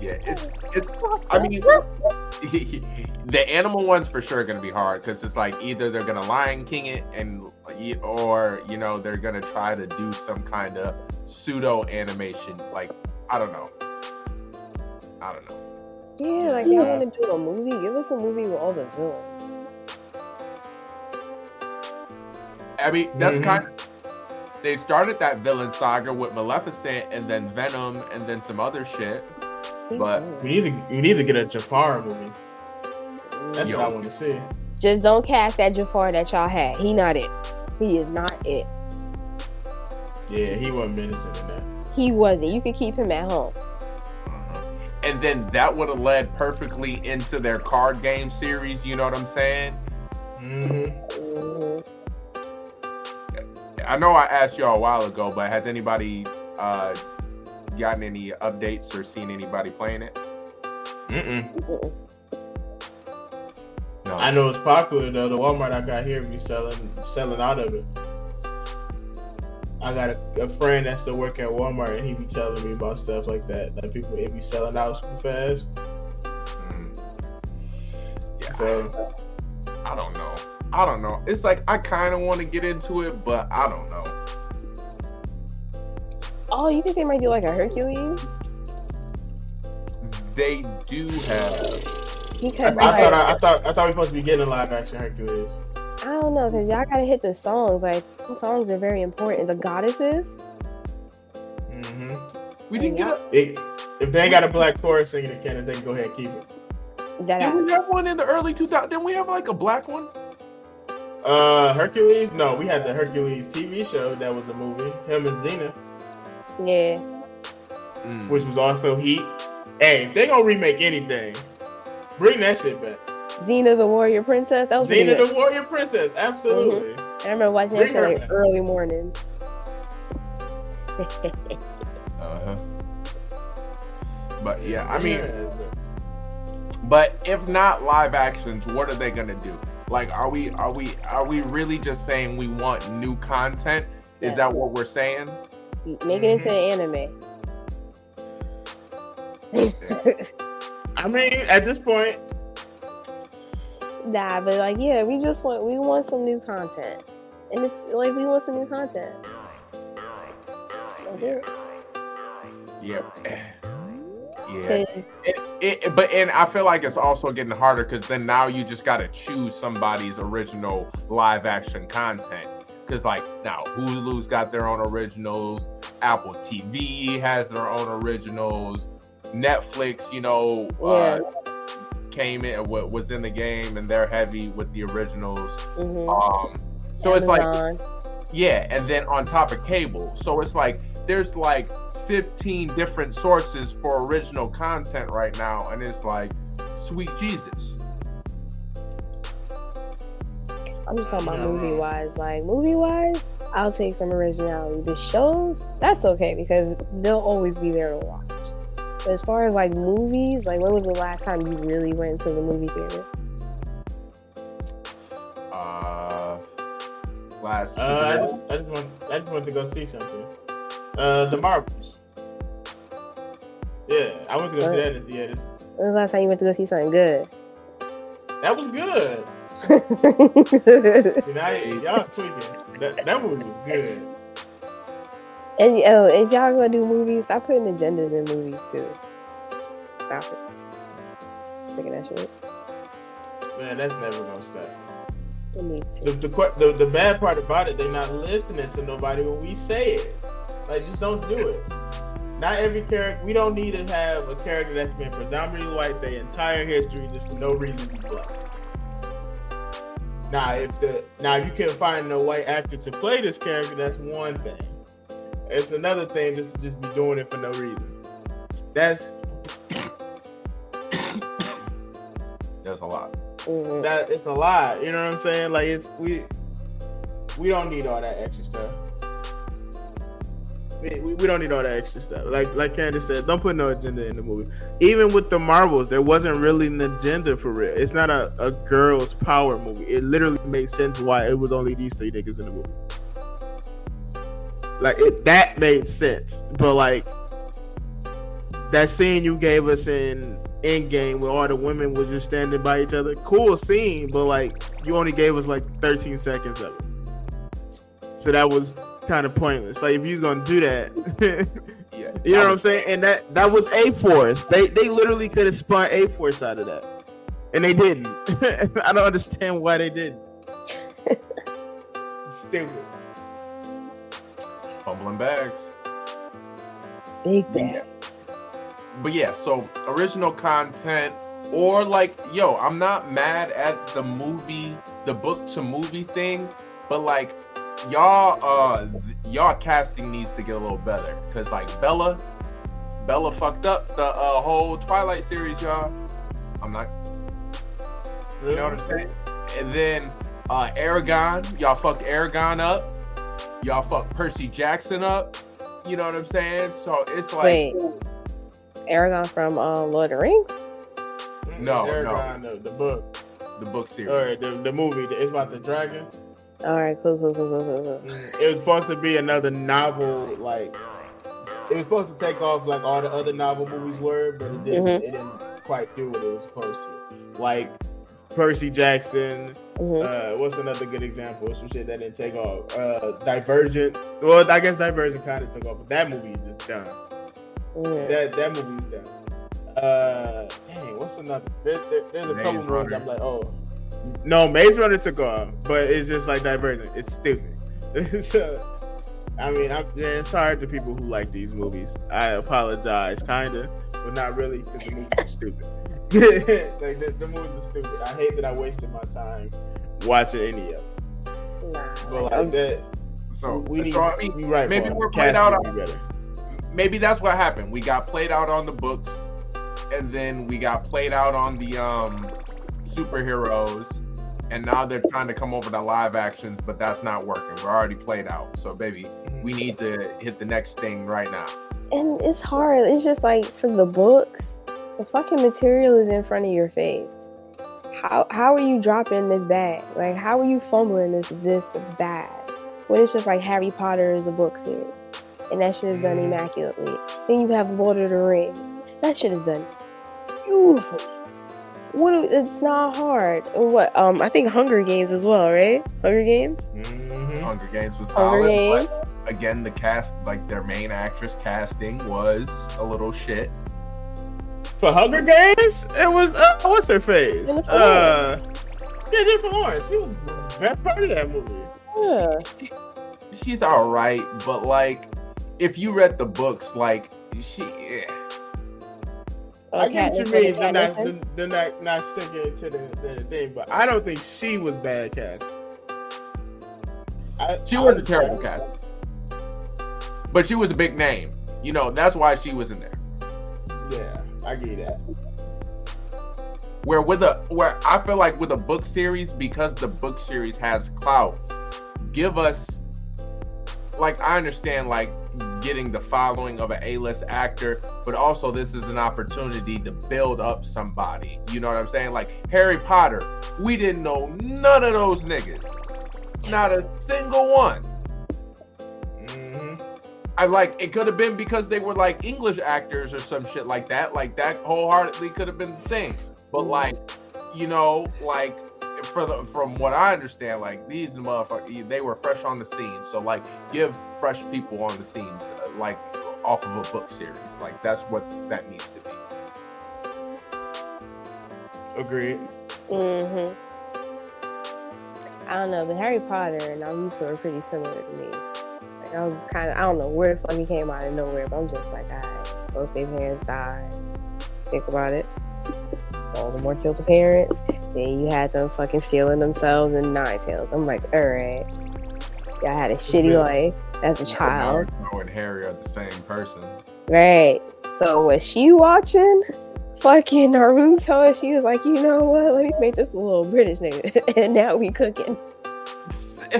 Yeah, it's it's. I mean, the animal ones for sure gonna be hard because it's like either they're gonna Lion King it and or you know they're gonna try to do some kind of pseudo animation. Like I don't know. I don't know. Yeah, like y'all want to do a movie? Give us a movie with all the villains. I mean, that's Mhm. kind of. They started that villain saga with Maleficent and then Venom and then some other shit. But- We need to. We need to get a Jafar movie. That's Yo. what I want to see. Just don't cast that Jafar that y'all had. He not it. He is not it. Yeah, he wasn't menacing in that. He wasn't. You could keep him at home. And then that would have led perfectly into their card game series. You know what I'm saying? Mm-hmm. Mhm. I know I asked y'all a while ago, but has anybody uh, gotten any updates or seen anybody playing it? Mm-mm. No. I know it's popular though. The Walmart I got here be selling selling out of it. I got a, a friend that still work at Walmart and he be telling me about stuff like that. Like people it be selling out super fast. Mm. Yeah, So I don't know. I don't know. It's like I kind of want to get into it, but I don't know. Oh, you think they might do like a Hercules? They do have. Because I, I like, thought I, I thought I thought we supposed to be getting a live action Hercules. I don't know, because y'all gotta hit the songs. Like, those songs are very important. The goddesses. Mm-hmm. We didn't get a. It, if they got a black chorus singing it, Kenneth, they can go ahead and keep it. That Did we have one in the early 2000s? Didn't we have like a black one? Uh, Hercules? No, we had the Hercules TV show that was a movie. Him and Xena, yeah. Mm. which was also Heat. Hey, if they gonna remake anything, bring that shit back. Xena the Warrior Princess. That was Xena good. the Warrior Princess, absolutely. I remember watching that Bring shit her like back. early mornings. Uh-huh. But yeah, I mean, Yeah. But if not live actions, what are they gonna do? Like, are we are we are we really just saying we want new content? Is that what we're saying? Make it into an mm-hmm. anime. I mean, at this point, Nah, but like, yeah, we just want we want some new content, and it's like we want some new content. That's it. Yep. Yeah. 'Cause- It, it, but and I feel like it's also getting harder because then now you just got to choose somebody's original live action content. Because like now Hulu's got their own originals, Apple TV has their own originals, Netflix, you know, uh, came in wa- was in the game and they're heavy with the originals. mhm. Um, so it's like yeah, and then on top of cable. So it's like there's like 15 different sources for original content right now, and it's like, sweet Jesus. I'm just talking about Yeah. movie wise. Like movie wise, I'll take some originality. The shows, that's okay because they'll always be there to watch. But as far as like movies, like when was the last time you really went to the movie theater? Uh, last uh, I just, I just want, I just wanted to go see something. Uh, the Marvels. Yeah, I went to go see that in the theaters. When was the last time you went to go see something good? That was good. Know, y'all tweaking. That, that movie was good. And oh, if y'all gonna do movies, stop putting agendas in movies too. Just stop it. Sick of that shit. Man, that's never gonna stop. It needs The, to. the, the, the bad part about it, they're not listening to nobody when we say it. Like, just don't do it. Not every character. We don't need to have a character that's been predominantly white their entire history just for no reason to be black. Now, if the now if you can't find a white actor to play this character, that's one thing. It's another thing just to just be doing it for no reason. That's that's a lot. Mhm. that it's a lot. You know what I'm saying? Like it's we we don't need all that extra stuff. We, we, don't need all that extra stuff. Like like Candace said, don't put no agenda in the movie. Even with the Marvels, there wasn't really an agenda for real. It's not a, a girl's power movie. It literally made sense why it was only these three niggas in the movie. Like it, that made sense. But like that scene you gave us in Endgame where all the women was just standing by each other, cool scene, but like you only gave us like 13 seconds of it. So that was kind of pointless. Like if you was gonna do that, Yeah. you know what I'm saying? And that that was A Force. They they literally could have spun A Force out of that, and they didn't. I don't understand why they didn't. Stupid. Fumbling bags. Big bad. But yeah, so original content or like, yo, I'm not mad at the movie, the book to movie thing, but like y'all uh y'all casting needs to get a little better cuz like Bella Bella fucked up the uh, whole Twilight series, y'all. I'm not you know what I'm saying? And then uh Eragon, y'all fucked Eragon up. Y'all fucked Percy Jackson up. You know what I'm saying? So it's like Wait. Aragon from uh, Lord of the Rings? No, They're no. The, the book the book series. or the, the movie. It's about the dragon. All right, cool, cool, cool, cool, cool, cool. Mm, It was supposed to be another novel, like it was supposed to take off like all the other novel movies were, but it didn't. Mhm. It didn't quite do what it was supposed to. Like Percy Jackson. Mhm. Uh, what's another good example? Some shit that didn't take off. Uh, Divergent. Well, I guess Divergent kind of took off, but that movie is just done. Mhm. That that movie is done. Uh, dang, what's another? There, there, there's a Maze couple movies I'm like, oh, no, Maze Runner took off, but it's just like Divergent. It's stupid. so, I mean, I'm yeah, sorry to people who like these movies. I apologize, kinda, but not really because the movies are stupid. like the, the movies are stupid. I hate that I wasted my time watching any of them. Nah, But like, like that, So, we need. so I mean, we right maybe we're played out would be better. maybe that's what happened. We got played out on the books, and then we got played out on the um superheroes, and now they're trying to come over to live actions, but that's not working. We're already played out. So, baby, we need to hit the next thing right now. and it's hard. It's just like for the books, the fucking material is in front of your face. How how are you dropping this bag? Like how are you fumbling this this bad? When it's just like Harry Potter is a book series, and that shit is done Mhm. immaculately. Then you have Lord of the Rings. That shit is done beautifully. What? It's not hard. What? Um, I think Hunger Games as well, right? Hunger Games. Mhm. Hunger Games was Hunger solid, Games. but again, the cast, like their main actress casting, was a little shit. For Hunger Games, it was uh, what's her face? Uh, yeah, Jennifer Lawrence. She was the best part of that movie. Yeah. She's all right, but like, if you read the books, like she. eh. I get what you mean. They're not, they're, they're not not sticking to the, the thing, but I don't think she was bad cast. I, She I was a understand. terrible cast. But she was a big name. You know, that's why she was in there. Yeah, I get that. Where with a where I feel like with a book series, because the book series has clout, give us like I understand like getting the following of an A-list actor, but also this is an opportunity to build up somebody. You know what I'm saying? Like Harry Potter, we didn't know none of those niggas. Not a single one. hmm I like it could have been because they were like English actors or some shit like that. Like that wholeheartedly could have been the thing. But like, you know, like for the from what I understand, like these motherfuckers they were fresh on the scene. So like give fresh people on the scenes uh, like off of a book series. Like that's what that needs to be. Agreed. hmm I don't know, but Harry Potter and Naruto are pretty similar to me. Like, I was kind of I don't know where the fuck he came out of nowhere, but I'm just like, alright, both their parents died. Think about it. Voldemort killed the parents. Then you had them fucking stealing themselves in Nine Tails. I'm like, alright. Y'all had a shitty Yeah. life as a child. Naruto and Harry are the same person. Right. So was she watching fucking Naruto? And she was like, you know what? Let me make this a little British nigga. and now we cooking.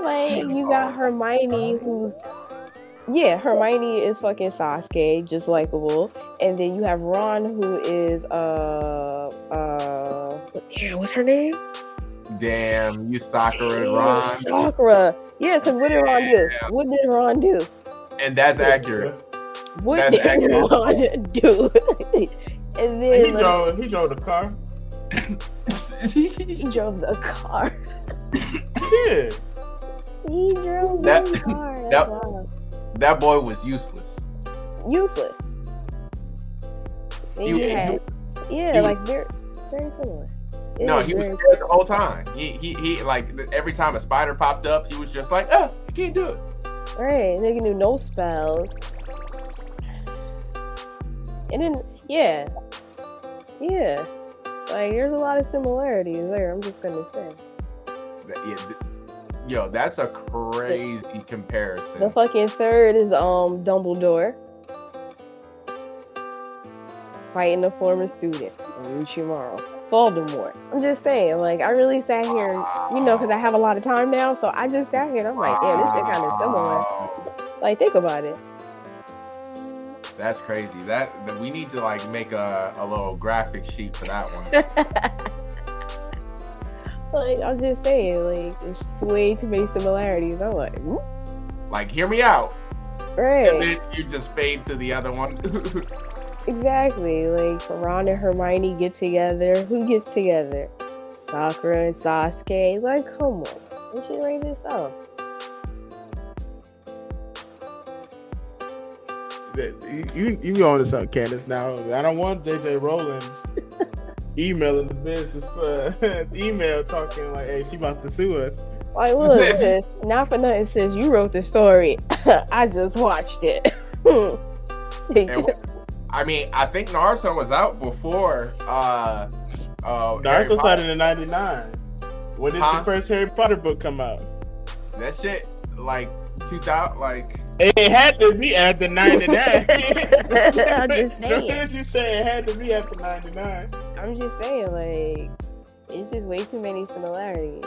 Like you got Hermione, who's yeah, Hermione is fucking Sasuke, just likable, and then you have Ron, who is uh uh, damn, what's her name? Damn, you Sakura Damn, Ron. Sakura. Yeah, because what did Ron do? Damn. What did Ron do? And that's accurate. What That's did accurate. Ron do? and And then he like, drove. He drove the car. he drove the car. Yeah. He drove That- the car. that- That's wild. That boy was useless. useless. He- he- had, yeah, he- like very, very similar. It no, he was scared the whole time. He, he, he, like every time a spider popped up, he was just like, ah, "Oh, I can't do it." right. Nigga knew no spells. And then, yeah, yeah, like there's a lot of similarities there. I'm just gonna say yeah, yo, that's a crazy comparison. the fucking third is um Dumbledore fighting a former student, Orochimaru, Voldemort. I'm just saying, like I really sat here, you know, because I have a lot of time now, so I just sat here and I'm like, damn, this shit kind of similar. Like think about it. That's crazy. That, that we need to like make a, a little graphic sheet for that one. like I'm just saying, like it's just way too many similarities. I'm like, "Hmm?" like, hear me out, right? and then you just fade to the other one. exactly. Like Ron and Hermione get together. Who gets together? Sakura and Sasuke. Like, come on, we should write this out. That- You you go on to something, Candace. Now I don't want JJ Rowling emailing the business for email talking like, "Hey, she about to sue us." Like, look, sis, not for nothing, sis. You wrote the story. I just watched it. And I mean, I think Naruto was out before. Uh, uh, Naruto Potter. started in '99. When did Huh? the first Harry Potter book come out? That shit, like 2000, like It had to be after '99. I'm just saying. Don't you say it had to be after '99? I'm just saying, like, it's just way too many similarities.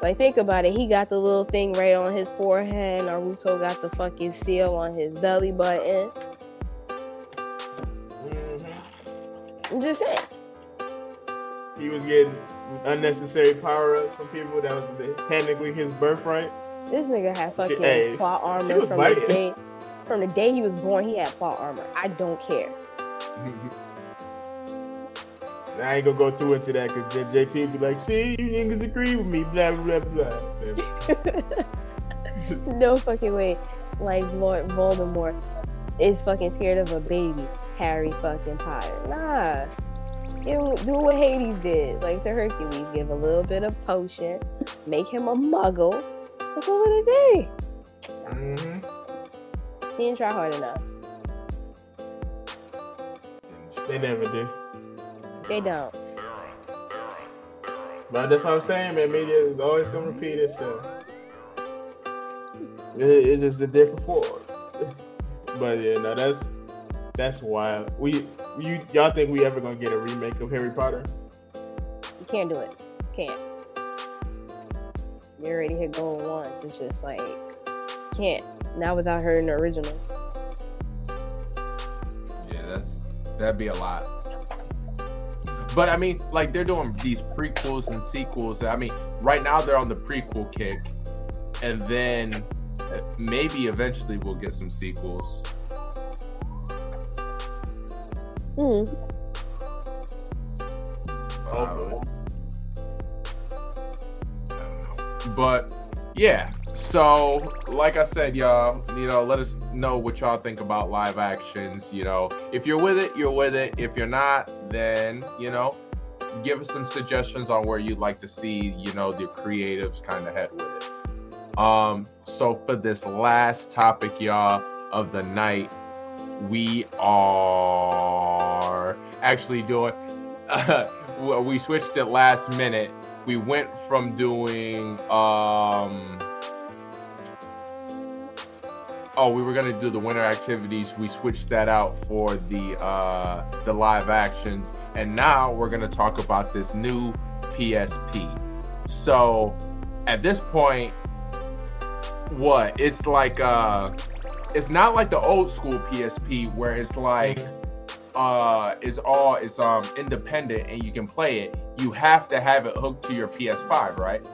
Like, think about it. He got the little thing right on his forehead. Naruto got the fucking seal on his belly button. Mm-hmm. I'm just saying. He was getting unnecessary power ups from people that was the- technically his birthright. This nigga had fucking hey, plot armor from the day from the day he was born. He had plot armor. I don't care. Mm-hmm. I ain't gonna go too into that because JT would be like, "See, you niggas agree with me." Blah blah blah. no fucking way. Like Lord Voldemort is fucking scared of a baby, Harry fucking Potter. Nah. Him- do what Hades did, like to Hercules. Give a little bit of potion, make him a muggle. That's all it day. hmm He didn't try hard enough. They never do. They don't. But that's what I'm saying, man. Media is always gonna repeat itself. Hmm. It- it's just a different form. But yeah, no, that's that's wild. We you y'all think we ever gonna get a remake of Harry Potter? You can't do it. You Can't. You already hit goal once. It's just like can't. Not without her in the originals. yeah, that's that'd be a lot. But I mean, like they're doing these prequels and sequels. I mean, right now they're on the prequel kick, and then uh, maybe eventually we'll get some sequels. Hmm. But I don't know. But yeah, so like I said, y'all, you know, let us know what y'all think about live actions. You know, if you're with it, you're with it. If you're not, then you know, give us some suggestions on where you'd like to see, you know, the creatives kind of head with it. Um, so for this last topic, y'all, of the night, we are actually doing. well, we switched it last minute. We went from doing um. Oh, we were gonna do the winter activities. We switched that out for the uh the live actions, and now we're gonna talk about this new PSP. So, at this point, what it's like uh it's not like the old school PSP where it's like uh it's all it's um independent and you can play it. You have to have it hooked to your PS5, right?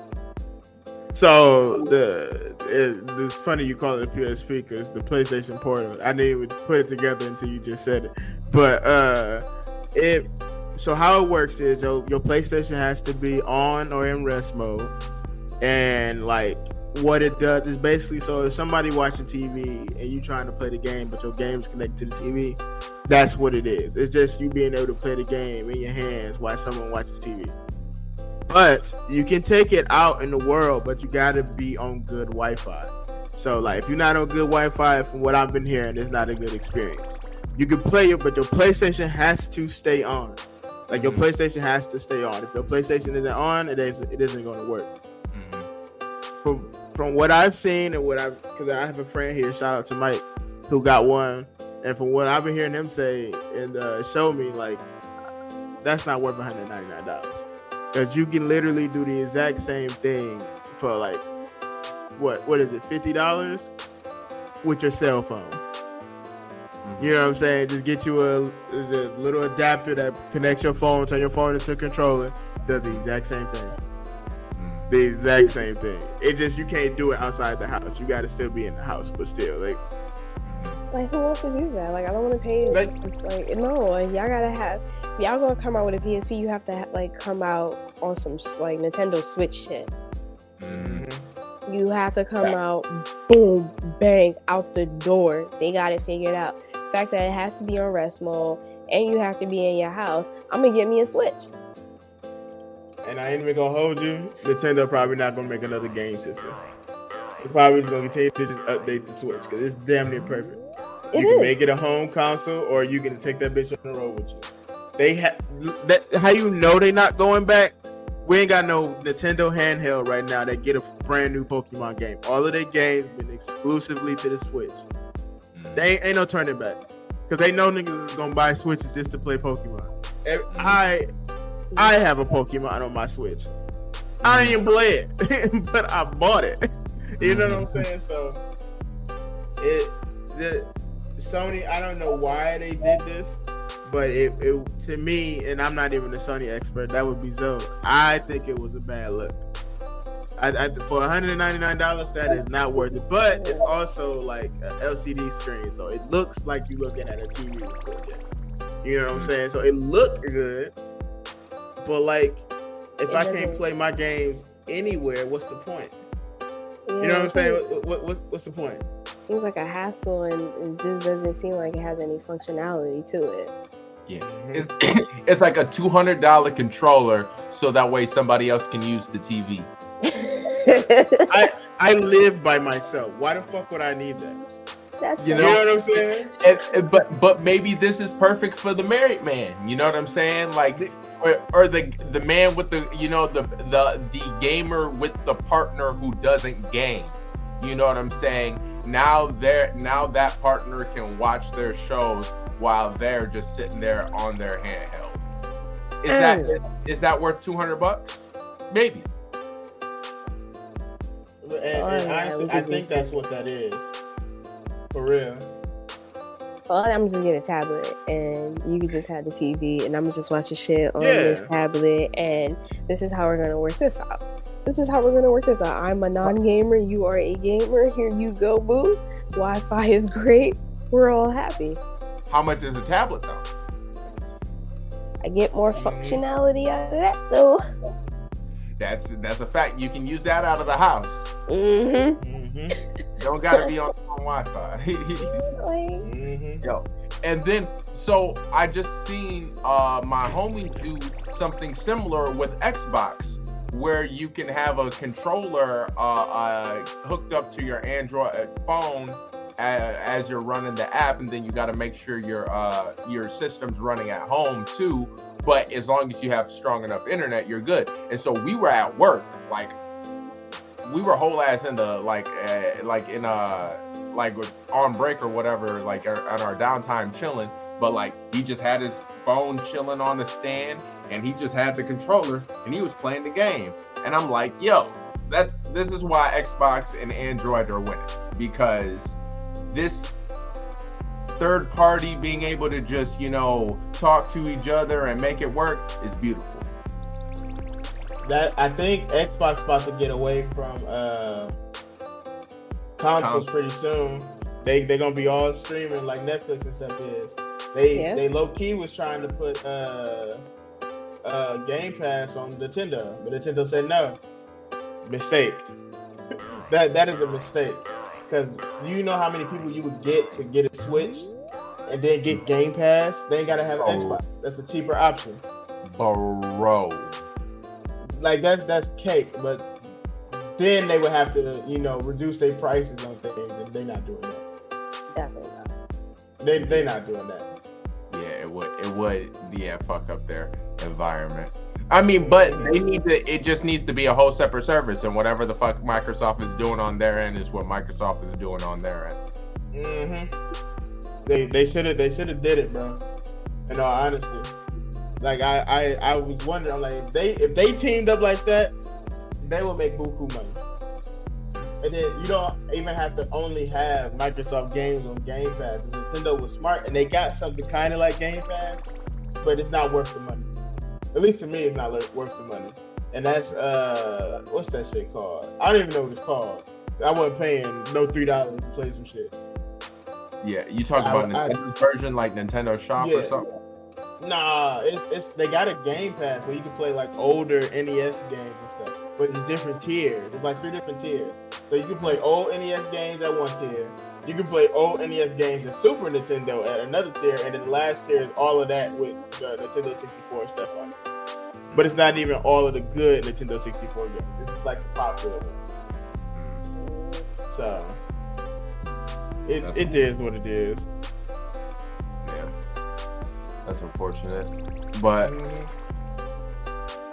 So the it, it's funny you call it PSP because the PlayStation Portal. I didn't even put it together until you just said it. But uh, it so how it works is your your PlayStation has to be on or in rest mode, and like what it does is basically so if somebody watching TV and you trying to play the game, but your game's connected to the TV, that's what it is. It's just you being able to play the game in your hands while someone watches TV. But you can take it out in the world, but you gotta be on good Wi-Fi. So like if you're not on good Wi-Fi, from what I've been hearing, it's not a good experience. You can play it, but your PlayStation has to stay on. Like your PlayStation has to stay on. If your PlayStation isn't on, it isn't it isn't gonna work. From from what I've seen and what I've because I have a friend here, shout out to Mike, who got one, and from what I've been hearing him say and uh, show me, like that's not worth 199 dollars because you can literally do the exact same thing for like what what is it 50 dollars? With your cell phone. Mm-hmm. You know what i'm saying? Just get you a, a little adapter that connects your phone turn your phone into a controller does the exact same thing. Mm-hmm. The exact same thing. It just you can't do it outside the house. You got to still be in the house but still like Like who wants to do that? Like I don't want to pay. Like- it's like no, like, y'all gotta have. If y'all gonna come out with a PSP, you have to like come out on some like Nintendo Switch shit. Mm-hmm. You have to come out, boom, bang, out the door. They got it figured out. The fact that it has to be on rest mode and you have to be in your house. I'm gonna get me a Switch. and i ain't even gonna hold you nintendo probably not gonna make another game system they're probably gonna continue to just update the switch because it's damn near perfect It you can is. make it a home console or you can take that bitch on the road with you. They have that how you know they not going back? We ain't got no Nintendo handheld right now that get a brand new Pokemon game. All of their games been exclusively to the Switch. Mm. They ain't, ain't no turning back. Cause they know niggas is gonna buy Switches just to play Pokemon. I I have a Pokemon on my Switch. I didn't play it, but I bought it. you know what I'm mm-hmm. saying? So it the Sony, I don't know why they did this, but it, it to me, and I'm not even a Sony expert, that would be Zoe. I think it was a bad look. I, I, for 199 dollars, that is not worth it. But it's also like an LCD screen, so it looks like you're looking at a TV 4K. You know what I'm saying? So it looked good, but like if It I can't play my games anywhere, what's the point? You You know what I'm saying? Mm-hmm. What, what, what, what's the point? Seems like a hassle, and it just doesn't seem like it has any functionality to it. Yeah. Mm-hmm. It's, it's like a two hundred dollar controller, so that way somebody else can use the TV. I I live by myself. Why the fuck would I need that? That's You You know- know what I'm saying? And, and- but but maybe this is perfect for the married man. You know what I'm saying? Like or, or the the man with the you know the the the gamer with the partner who doesn't game. You know what I'm saying? Now they're now that partner can watch their shows while they're just sitting there on their handheld. Is that is, is that worth 200 bucks? Maybe. And, and honestly, I think that's what that is. For real. Well, I'm just get a tablet, and you can just have the TV, and I'm just watching shit on Yeah. this tablet, and this is how we're gonna work this out. This is how we're gonna work this out. I'm a non-gamer, you are a gamer. Here you go, boo. Wi-Fi is great. We're all happy. How much is a tablet though? I get more Mhm. functionality out of that, though. That's that's a fact. You can use that out of the house. Mm-hmm. Mm-hmm. Don't gotta be on, Wi-Fi. Mm-hmm. Yo, and then so I just seen uh my homie do something similar with Xbox. where you can have a controller uh, uh, hooked up to your Android phone as, as you're running the app, and then you got to make sure your uh, your system's running at home too. But as long as you have strong enough internet, you're good. And so we were at work, like we were whole ass in the like uh, like in uh like on break or whatever, like on our downtime chilling. But like he just had his phone chilling on the stand, and he just had the controller, and he was playing the game. And I'm like, yo, that's this is why Xbox and Android are winning because this third party being able to just you know talk to each other and make it work is beautiful. That I think Xbox about to get away from uh consoles Cons- pretty soon. They they're gonna be all streaming like Netflix and stuff is. They Yeah. they low key was trying to put uh uh Game Pass on Nintendo, but Nintendo said no. Mistake. that that is a mistake. Cause you know how many people you would get to get a Switch and then get Game Pass. They ain't gotta have an Oh. Xbox. That's a cheaper option. Bro. Like that's that's cake, but then they would have to, you know, reduce their prices on things, and they're not doing that. Definitely not. They they not doing that. Yeah, it would. It would. Yeah, fuck up their environment. I mean, but they need to. It just needs to be a whole separate service, and whatever the fuck Microsoft is doing on their end is what Microsoft is doing on their end. Mm-hmm. They they should have they should have did it, bro. In all honesty, like I I I was wondering, I'm like if they if they teamed up like that, they would make buku money. And then you don't even have to only have Microsoft games on Game Pass. And Nintendo was smart, and they got something kind of like Game Pass, but it's not worth the money. At least to me, it's not worth the money. And that's uh, what's that shit called? I don't even know what it's called. I wasn't paying no three dollars to play some shit. Yeah, you talk I- about I- Nintendo version like Nintendo Shop or something. Nah, it's, it's they got a Game Pass where you can play like older NES games and stuff, but it's different tiers. It's like three different tiers. So you can play old NES games at one tier. You can play old NES games in Super Nintendo at another tier, and then the last tier is all of that with the Nintendo 64 stuff on it. But it's not even all of the good Nintendo 64 games. It's just like the popular ones. So it That's- it is what it is. Yeah, that's unfortunate. But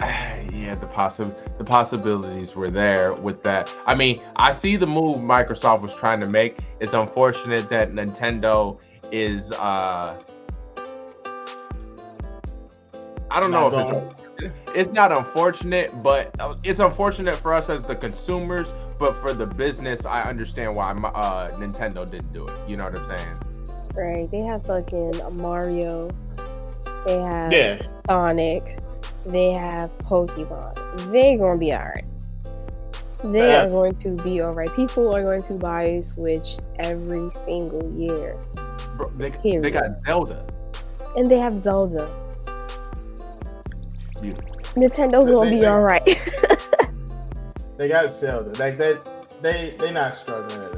yeah, the possi- the possibilities were there with that. I mean, I see the move Microsoft was trying to make. It's unfortunate that Nintendo is uh I don't know Not if going. it's it's not unfortunate, but uh, it's unfortunate for us as the consumers. But for the business, I understand why uh, Nintendo didn't do it. You know what I'm saying? Right. They have fucking Mario. They have Yeah. Sonic. They have Pokemon. They gonna be alright. They Yeah. are going to be alright. People are going to buy Switch every single year. Bro, they, they got Zelda. And they have Zelda. Yeah. Nintendo's gonna They- be alright. They got Zelda. Like they they they not struggling at all.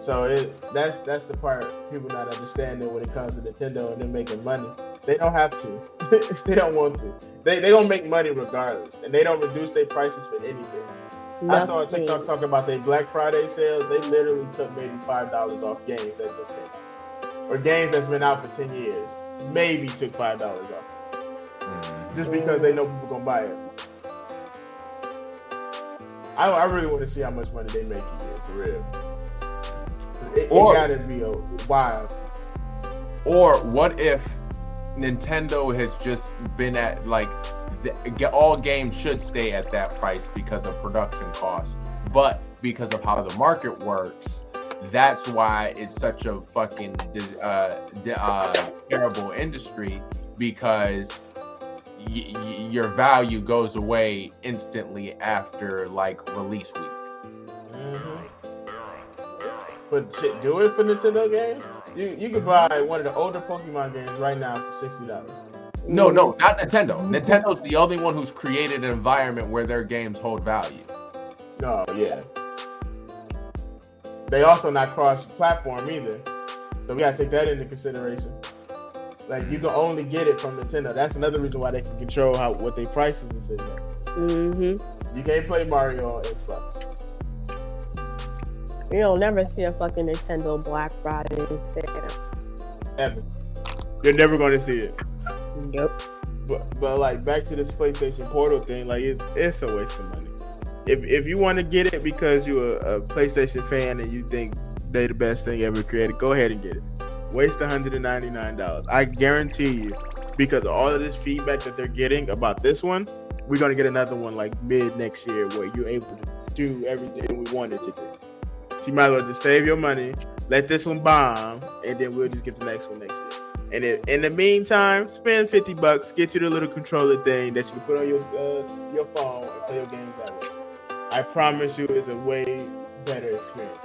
So it that's that's the part people not understanding when it comes to Nintendo and them making money. They don't have to. if they don't want to. They they gonna make money regardless, and they don't reduce their prices for anything. I saw a TikTok talking about their Black Friday sales. They literally took maybe five dollars off games that just came out, or games that's been out for ten years. Maybe took five dollars off Mm. just because they know people gonna buy it. I, I really want to see how much money they make a year for real. It, it Or- gotta be a wild. Or what if Nintendo has just been at like the, all games should stay at that price because of production costs, but because of how the market works, that's why it's such a fucking uh, uh, terrible industry because y- y- your value goes away instantly after like release week. But shit, do it for Nintendo games. You you could buy one of the older Pokemon games right now for sixty dollars. No, no, not Nintendo. Nintendo's the only one who's created an environment where their games hold value. No, yeah. They also not cross platform either. So we gotta take that into consideration. Like you can only get it from Nintendo. That's another reason why they can control how what they prices and shit. at. Mm-hmm. You can't play Mario on Xbox. You'll never see a fucking Nintendo Black Friday sale. Ever. You're never going to see it. Nope. But, but like back to this PlayStation Portal thing, like it's it's a waste of money. If if you want to get it because you're a, a PlayStation fan and you think they the best thing ever created, go ahead and get it. Waste 199 dollars. I guarantee you, because of all of this feedback that they're getting about this one, we're gonna get another one like mid next year where you're able to do everything we wanted to do. So you might as well just save your money, let this one bomb, and then we'll just get the next one next year. And if, in the meantime, spend fifty bucks, get you the little controller thing that you can put on your uh, your phone and play your games that way. I promise you, it's a way better experience.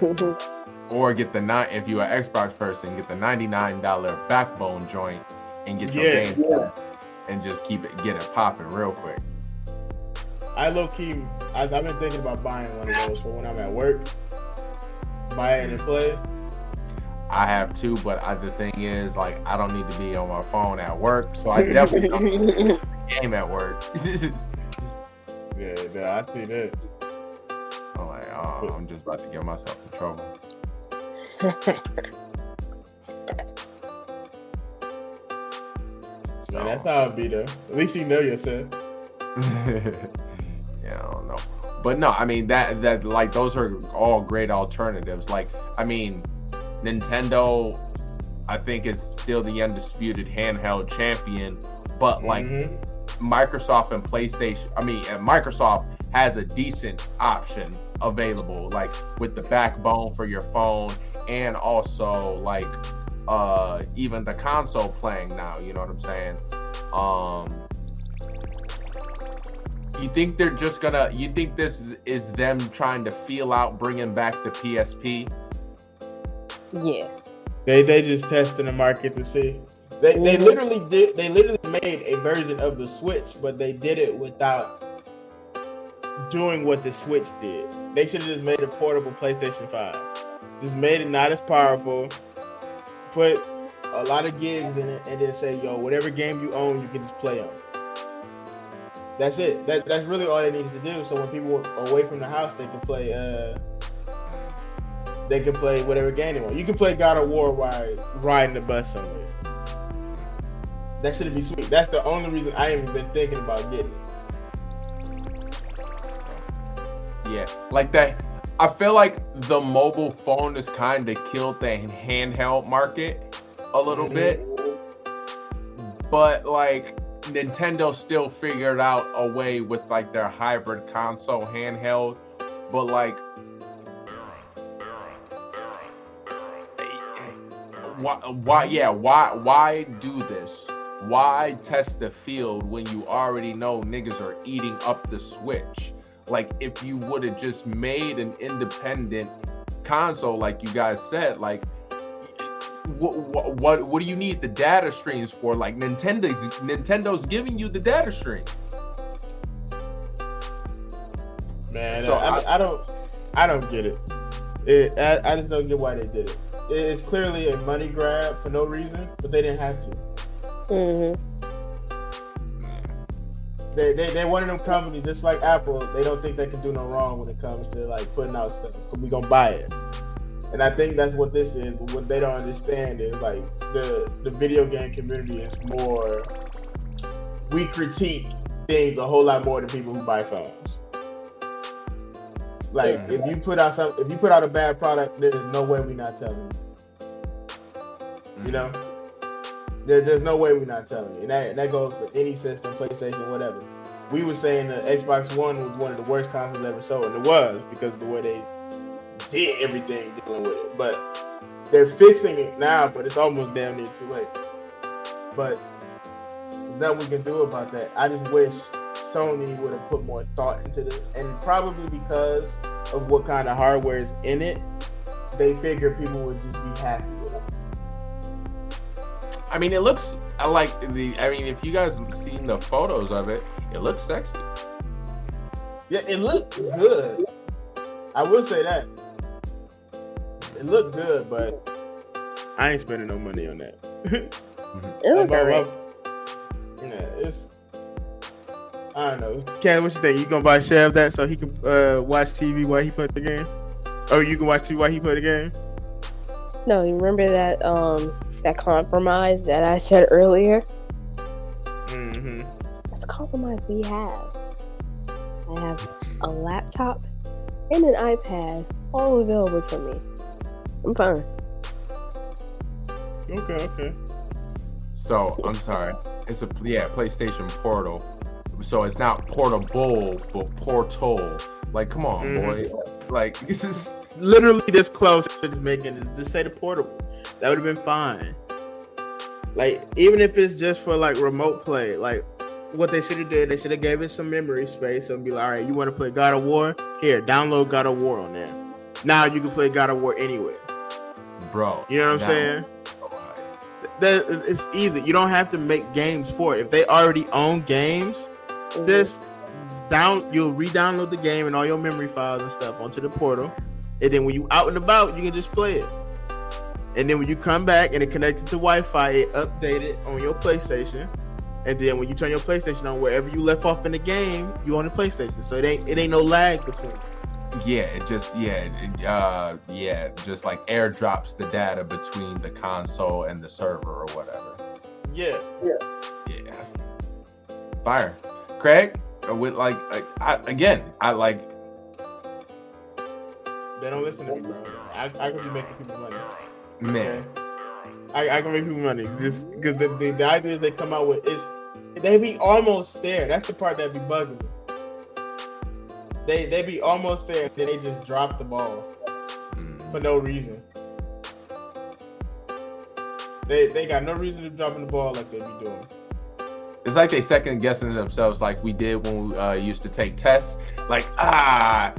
Or get the nine if you're an Xbox person, get the ninety-nine dollar backbone joint and get your Yeah. game and just keep it get it popping real quick. I low key, I, I've been thinking about buying one of those for when I'm at work. Buy it and play. I have two, but I, the thing is, like, I don't need to be on my phone at work, so I definitely don't need to play the game at work. Yeah, yeah, I see that. I'm like, oh, I'm just about to get myself in trouble. So, Yeah, that's how it be though. At least you know yourself. Yeah, I don't know. But no, I mean that that like those are all great alternatives. Like, I mean, Nintendo, I think is still the undisputed handheld champion. But like Mhm. Microsoft and PlayStation, I mean, and Microsoft has a decent option available, like with the backbone for your phone, and also like uh even the console playing now. You know what I'm saying? Um, you think they're just gonna? You think this is them trying to feel out bringing back the PSP? yeah. They they just testing the market to see. They they Mhm. literally did they literally made a version of the Switch, but they did it without doing what the Switch did. They should have just made a portable PlayStation 5. Just made it not as powerful. Put a lot of gigs in it and then say, yo, whatever game you own, you can just play on. That's it. That, that's really all they needed to do. So when people are away from the house, they can play uh they can play whatever game they want. You can play God of War while riding the bus somewhere. That should be sweet. That's the only reason I even been thinking about getting it. Yeah, like that. I feel like the mobile phone has kind of killed the handheld market a little bit, but like Nintendo still figured out a way with like their hybrid console handheld, but like why, why yeah why why do this? Why test the field when you already know niggas are eating up the switch? Like if you would have just made an independent console like you guys said like what, what what what do you need the data streams for like nintendo's nintendo's giving you the data stream Man, So I, I- I, don't, I don't get it. it I, I just don't get why they did it. It's clearly a money grab for no reason, but they didn't have to. Mm-hmm. They, they, they're one of them companies, just like Apple. They don't think they can do no wrong when it comes to like putting out stuff. So we gonna buy it, and I think that's what this is. But what they don't understand is like the the video game community is more. We critique things a whole lot more than people who buy phones. Like Yeah. if you put out some, if you put out a bad product, there's no way we're not telling you. You know, mm-hmm. there, there's no way we're not telling you, and that, and that goes for any system, PlayStation, whatever. We were saying the Xbox One was one of the worst consoles ever sold, and it was because of the way they did everything dealing with it. But they're fixing it now, but it's almost damn near too late. But there's nothing we can do about that. I just wish Sony would have put more thought into this, and probably because of what kind of hardware is in it, they figure people would just be happy with it. i mean it looks i like the i mean if you guys have seen the photos of it it looks sexy Yeah, it looked good. I will say that. It looked good, but I ain't spending no money on that. It Like, was bro, alright. Yeah, it's. I don't know. Ken, what you think? You gonna buy Chev that so he can uh, watch TV while he put the game? Or you can watch TV while he play the game? No, you remember that um that compromise that I said earlier? Mm-hmm. That's a compromise we have. I have a laptop and an iPad all available to me. I'm fine. Okay, okay. So I'm sorry. It's a yeah PlayStation Portal. So it's not portable, but portal. Like, come on, Mhm. boy. Like this is Literally this close to making it. Just say the portable. That would have been fine. Like even if it's just for like remote play, like what they should have did, they should have gave it some memory space and be like, all right, you want to play God of War? Here, download God of War on there. Now you can play God of War anywhere. Bro. You know what I'm saying? That it's easy. You don't have to make games for it. If they already own games, just down you'll re-download the game and all your memory files and stuff onto the portal. And then when you out and about, you can just play it. And then when you come back and it connected to Wi-Fi, it updated on your PlayStation. And then when you turn your PlayStation on, wherever you left off in the game, you on the PlayStation. So it ain't it ain't no lag between. it. Yeah, it just yeah, it, uh, yeah, just like airdrops the data between the console and the server or whatever. Yeah. Yeah, yeah fire, Craig. uh, With like, I, I, again, I like. They don't listen to me, bro. I, I can be making people money. Man, I, I can make people money just because the, the, the ideas they come out with is they be almost there. That's the part that be bugging me. They they be almost there, then they just drop the ball mm, for no reason. They they got no reason to dropping the ball like they be doing. it's like they second guessing themselves, like we did when we uh, used to take tests. Like, ah,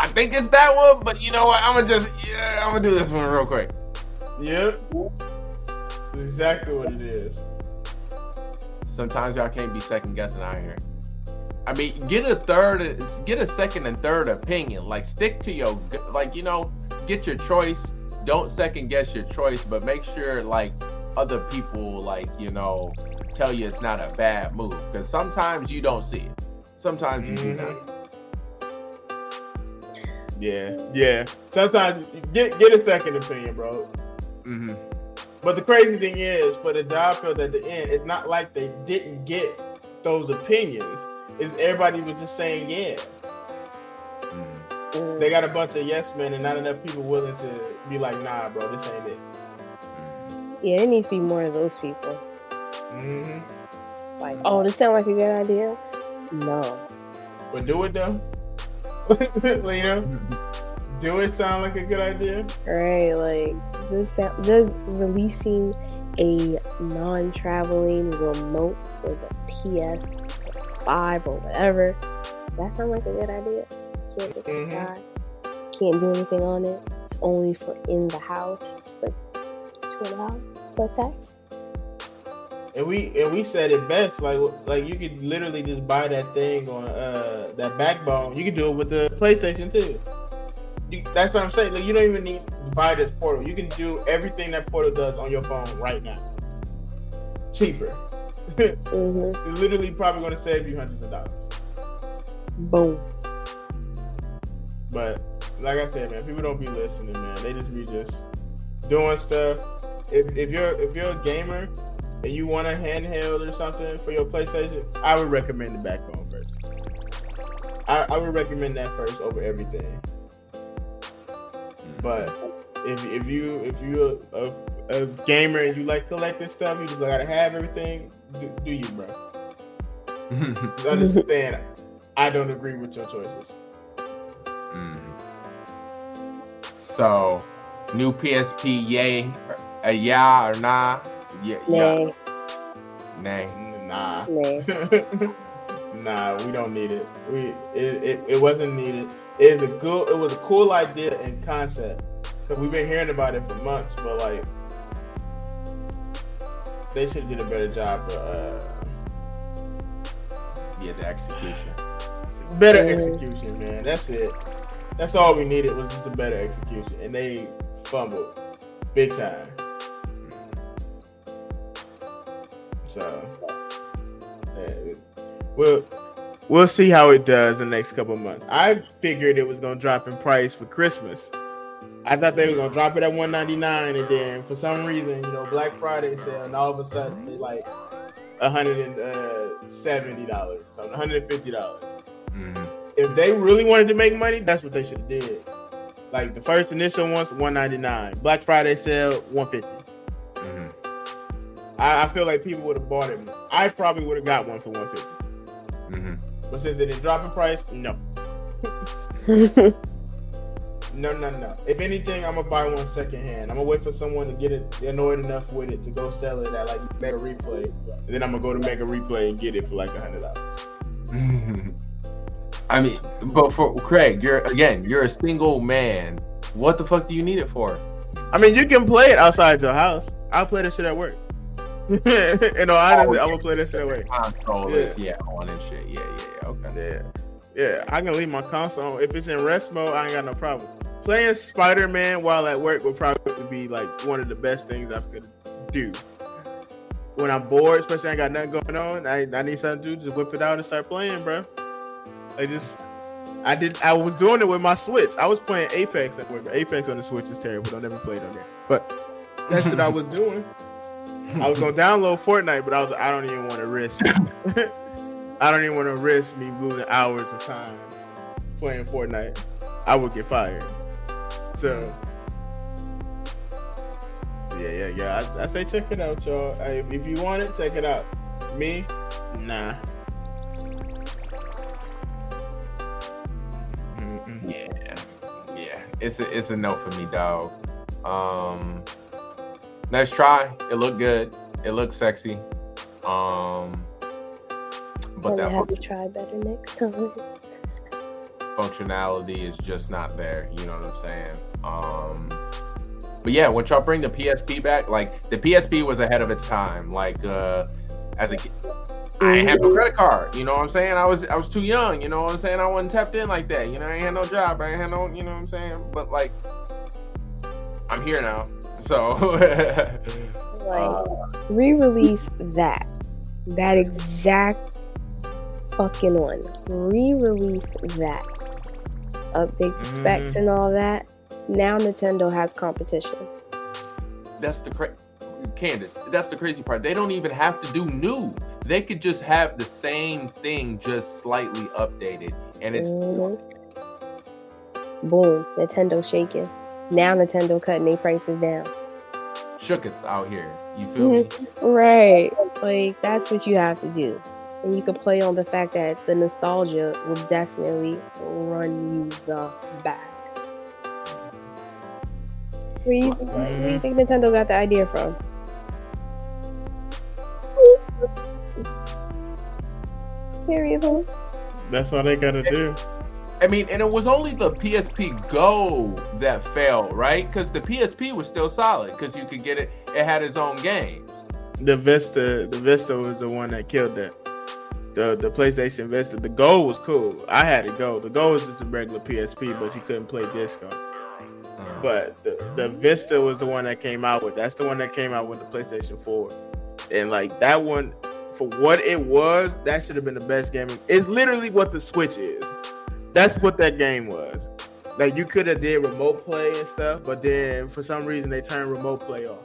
I think it's that one, but you know what? I'm gonna just, yeah, I'm gonna do this one real quick. Yep, That's exactly what it is. Sometimes y'all can't be second guessing out here. I mean, get a third, get a second and third opinion. Like, stick to your, like, you know, get your choice. Don't second guess your choice, but make sure, like, other people, like, you know, tell you it's not a bad move. Because sometimes you don't see it. Sometimes you do not. Yeah, yeah. Sometimes get get a second opinion, bro. hmm But the crazy thing is, for the job field at the end, it's not like they didn't get those opinions. Is everybody was just saying yeah. mm Mm. They got a bunch of yes men and not enough people willing to be like, nah, bro, this ain't it. Yeah, it needs to be more of those people. Mm-hmm. Like, oh, this sound like a good idea. No. But do it though, Lena. Do it sound like a good idea? Right, like this sound, does releasing a non-traveling remote for the PS5 or whatever. That sound like a good idea. Can't take Mhm. outside. Can't do anything on it. It's only for in the house for two and a half plus tax. And we and we said it best. Like like you could literally just buy that thing on uh that backbone. You could do it with the PlayStation too. You, that's what I'm saying. Like, you don't even need to buy this portal. You can do everything that portal does on your phone right now. Cheaper. Hmm it's literally probably going to save you hundreds of dollars. Boom. But like I said, man, people don't be listening, man. They just be just doing stuff. If, if you're if you're a gamer and you want a handheld or something for your PlayStation, I would recommend the backbone first. I, I would recommend that first over everything. But if, if you if you a, a, a gamer and you like collecting stuff, you just gotta have everything. Do, do you, bro? Understand. I don't agree with your choices. Mm. So, new PSP, yay, a yeah or nah? Yeah, Nay, yeah, nay. Nah. nay. nah, we don't need it. We it, it, it wasn't needed. It was a good it was a cool idea and concept. So we've been hearing about it for months, but like they should have did a better job for uh Yeah, the execution. better Mm. execution, man. That's it. That's all we needed was just a better execution. And they fumbled big time. So, yeah, we'll we'll see how it does in the next couple of months. I figured it was gonna drop in price for Christmas. I thought they were gonna drop it at 199 and then for some reason, you know, Black Friday sale, and all of a sudden it's like $170, so $150. Mhm. If they really wanted to make money, that's what they should have did. Like the first initial ones, 199. Black Friday sale, 150. Mhm. I, I feel like people would have bought it. I probably would have got one for 150. Mhm. But since they didn't drop in price, no. No, no, no. If anything, I'm gonna buy one secondhand. I'm gonna wait for someone to get it annoyed enough with it to go sell it at like Mega Replay, and then I'm gonna go to Mega Replay and get it for like a hundred dollars. I mean, but for Craig, you're again, you're a single man. What the fuck do you need it for? I mean, you can play it outside your house. I'll play that shit at work. you oh, know, honestly, I'm gonna play this shit at work. Console Yeah. is yeah on and shit. Yeah, yeah, yeah. Okay. Yeah, yeah. I can leave my console. on. If it's in rest mode, I ain't got no problem. Playing Spider Man while at work would probably be like one of the best things I could do. When I'm bored, especially I got nothing going on, I, I need something to do. Just whip it out and start playing, bro. I just, I did. I was doing it with my Switch. I was playing Apex at work. Apex on the Switch is terrible. Don't ever play it on there. But that's what I was doing. I was gonna download Fortnite, but I was I don't even want to risk. I don't even want to risk me losing hours of time playing Fortnite. I would get fired. So yeah, yeah, yeah. I, I say check it out, y'all. Hey, if you want it, check it out. Me, nah. Mm-mm. Yeah, yeah. It's a it's a no for me, dog. Um, let's try. It looked good. It looked sexy. Um, but Gonna that have to try better next time. functionality is just not there. You know what I'm saying? Um, but yeah, when y'all bring the PSP back, like the PSP was ahead of its time. Like uh, as a kid, I ain't have no credit card. You know what I'm saying? I was I was too young. You know what I'm saying? I wasn't tapped in like that. You know, I ain't had no job. I ain't had no. You know what I'm saying? But like, I'm here now. So Like re-release that. That exact fucking one. Re-release that. Update the specs and all that. Now Nintendo has competition. that's the cra- Candace. That's the crazy part. They don't even have to do new. They could just have the same thing, just slightly updated, and it's Mhm. Boom. Nintendo shaking. Now Nintendo cutting their prices down. shooketh out here. You feel me? Right. Like that's what you have to do. And you can play on the fact that the nostalgia will definitely run you the back. Where you, where do you mm-hmm. think Nintendo got the idea from? Period. That's all they gotta do. I mean, and it was only the PSP Go that failed, right? Because the PSP was still solid because you could get it. It had its own games. The Vita, the Vita was the one that killed that. The the PlayStation Vita, the Go was cool. I had a Go. The Go was just a regular PSP, but you couldn't play disc on. it. But the, the Vita was the one that came out with. That's the one that came out with the PlayStation 4. And like that one, for what it was, that should have been the best game. It's literally what the Switch is. That's what that game was. Like you could have did remote play and stuff, but then for some reason they turned remote play off.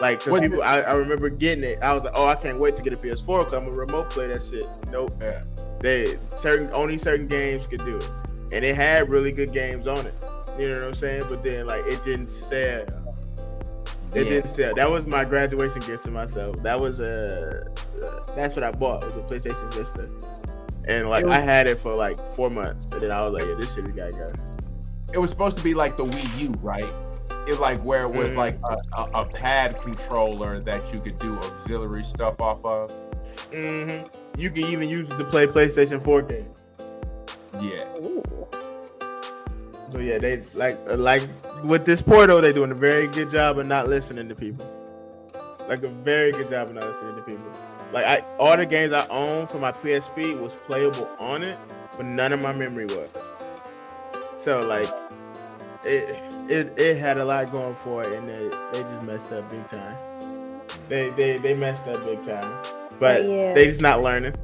Like 'cause What- people, I, I remember getting it. I was like, oh, I can't wait to get a PS4 because I'm gonna remote play that shit. Nope. Yeah. They certain only certain games could do it, and it had really good games on it. You know what I'm saying? But then like it didn't sell. It Yeah. didn't sell. That was my graduation gift to myself. That was a. Uh, that's what I bought was a PlayStation Vita, and like It was- I had it for like four months, and then I was like, yeah, this shit has got to go. It was supposed to be like the Wii U, right? It like where it was Mhm. like a, a, a pad controller that you could do auxiliary stuff off of. hmm You can even use it to play PlayStation 4 games. Yeah. Ooh. So yeah, they like like with this portal, they're doing a very good job of not listening to people. Like a very good job of not listening to people. Like I, all the games I own for my PSP was playable on it, but none of my memory was. So like, it it it had a lot going for it, and they they just messed up big time. They they they messed up big time. But Yeah. they just not learning.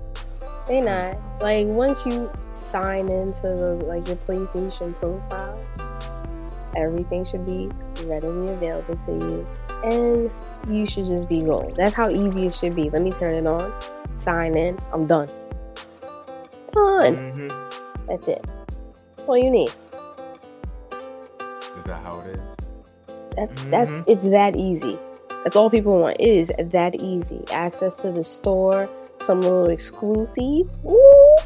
They not like once you sign into the like your PlayStation profile, everything should be readily available to you, and you should just be going. That's how easy it should be. Let me turn it on, sign in. I'm done. Done. Mhm. That's it. That's all you need. Is that how it is? That's Mhm. that. It's that easy. That's all people want. It is that easy. Access to the store, some little exclusives. Ooh.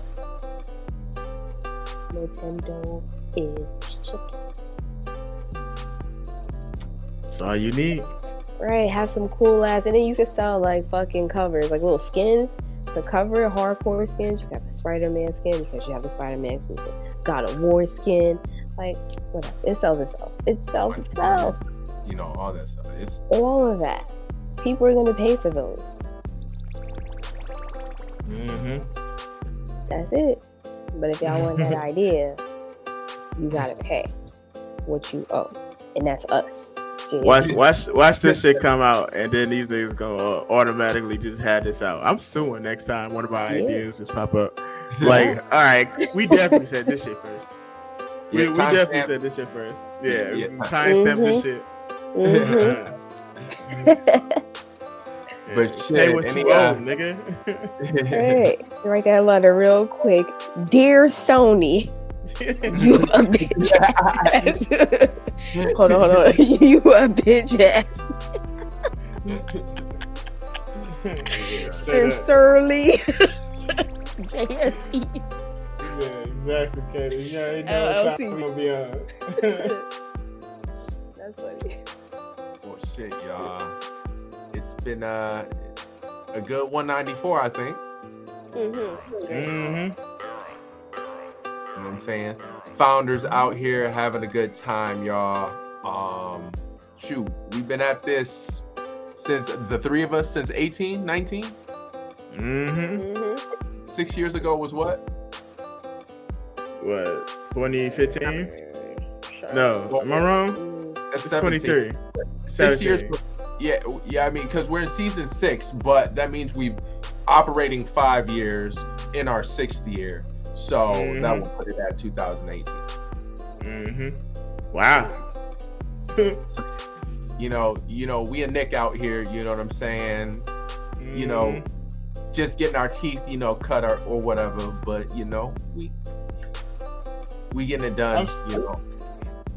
Nintendo is chicken. That's all you need. Right, have some cool ass, and then you can sell like fucking covers, like little skins to cover it, hardcore skins. You got the Spider Man skin because you have the Spider Man exclusive. Got a War skin, like whatever. It sells itself. It sells itself. You know all that stuff. It's All of that. People are gonna pay for those. Mm-hmm. That's it. But if y'all want that idea, you gotta pay what you owe, and that's us. Genius. Watch, watch, watch this shit come out, and then these niggas go uh, automatically just had this out. I'm suing next time one of our Yeah. ideas just pop up. Like, all right, we definitely said this shit first. We, Yeah, we timestamp. definitely said this shit first. Yeah, Yeah. timestamp this shit. Mhm. But shit, Pay what any, you owe, nigga. Right. Write that letter real quick. Dear Sony, you a bitch ass. hold on, hold on. you a bitch ass. Sincerely. JSE. Yeah, exactly, Katie. You already know what LLC. time gonna be on. That's funny. oh shit, y'all. It's been uh, a good 194, I think. Mm-hmm. mm-hmm. You know what I'm saying? Founders out here having a good time, y'all. Um, shoot, we've been at this since the three of us since 18, 19. Mm-hmm. Mm-hmm. Six years ago was what? What? 2015? No, am I wrong? That's It's 23. Six years. 17. Yeah, yeah. I mean, because we're in season six, but that means we've operating five years in our sixth year. So that Mhm. will put it at 2018. Mm-hmm. Wow. You know, you know, we and Nick out here. You know what I'm saying? You know, Mm-hmm. just getting our teeth, you know, cut or, or whatever. But you know, we we getting it done. I'm- you know,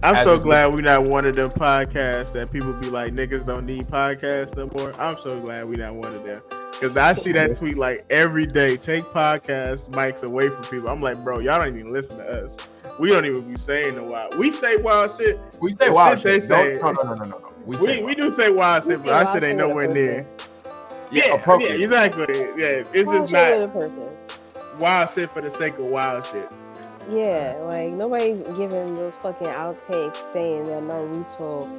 I'm so glad we're not one of them podcasts that people be like, niggas don't need podcasts no more. I'm so glad we're not one of them. Because I see that tweet like every day. Take podcast mics away from people. I'm like, bro, y'all don't even listen to us. We don't even be saying the wild. We say wild shit. we say wild shit shit. they Don't- say- No, no, no, no, no, no. We, We, say we, wild. do say wild shit, but our shit ain't nowhere near. yeah, appropriate. Yeah, exactly. Yeah, it's just not purpose. wild shit for the sake of wild shit. Yeah, like nobody's giving those fucking outtakes saying that Naruto,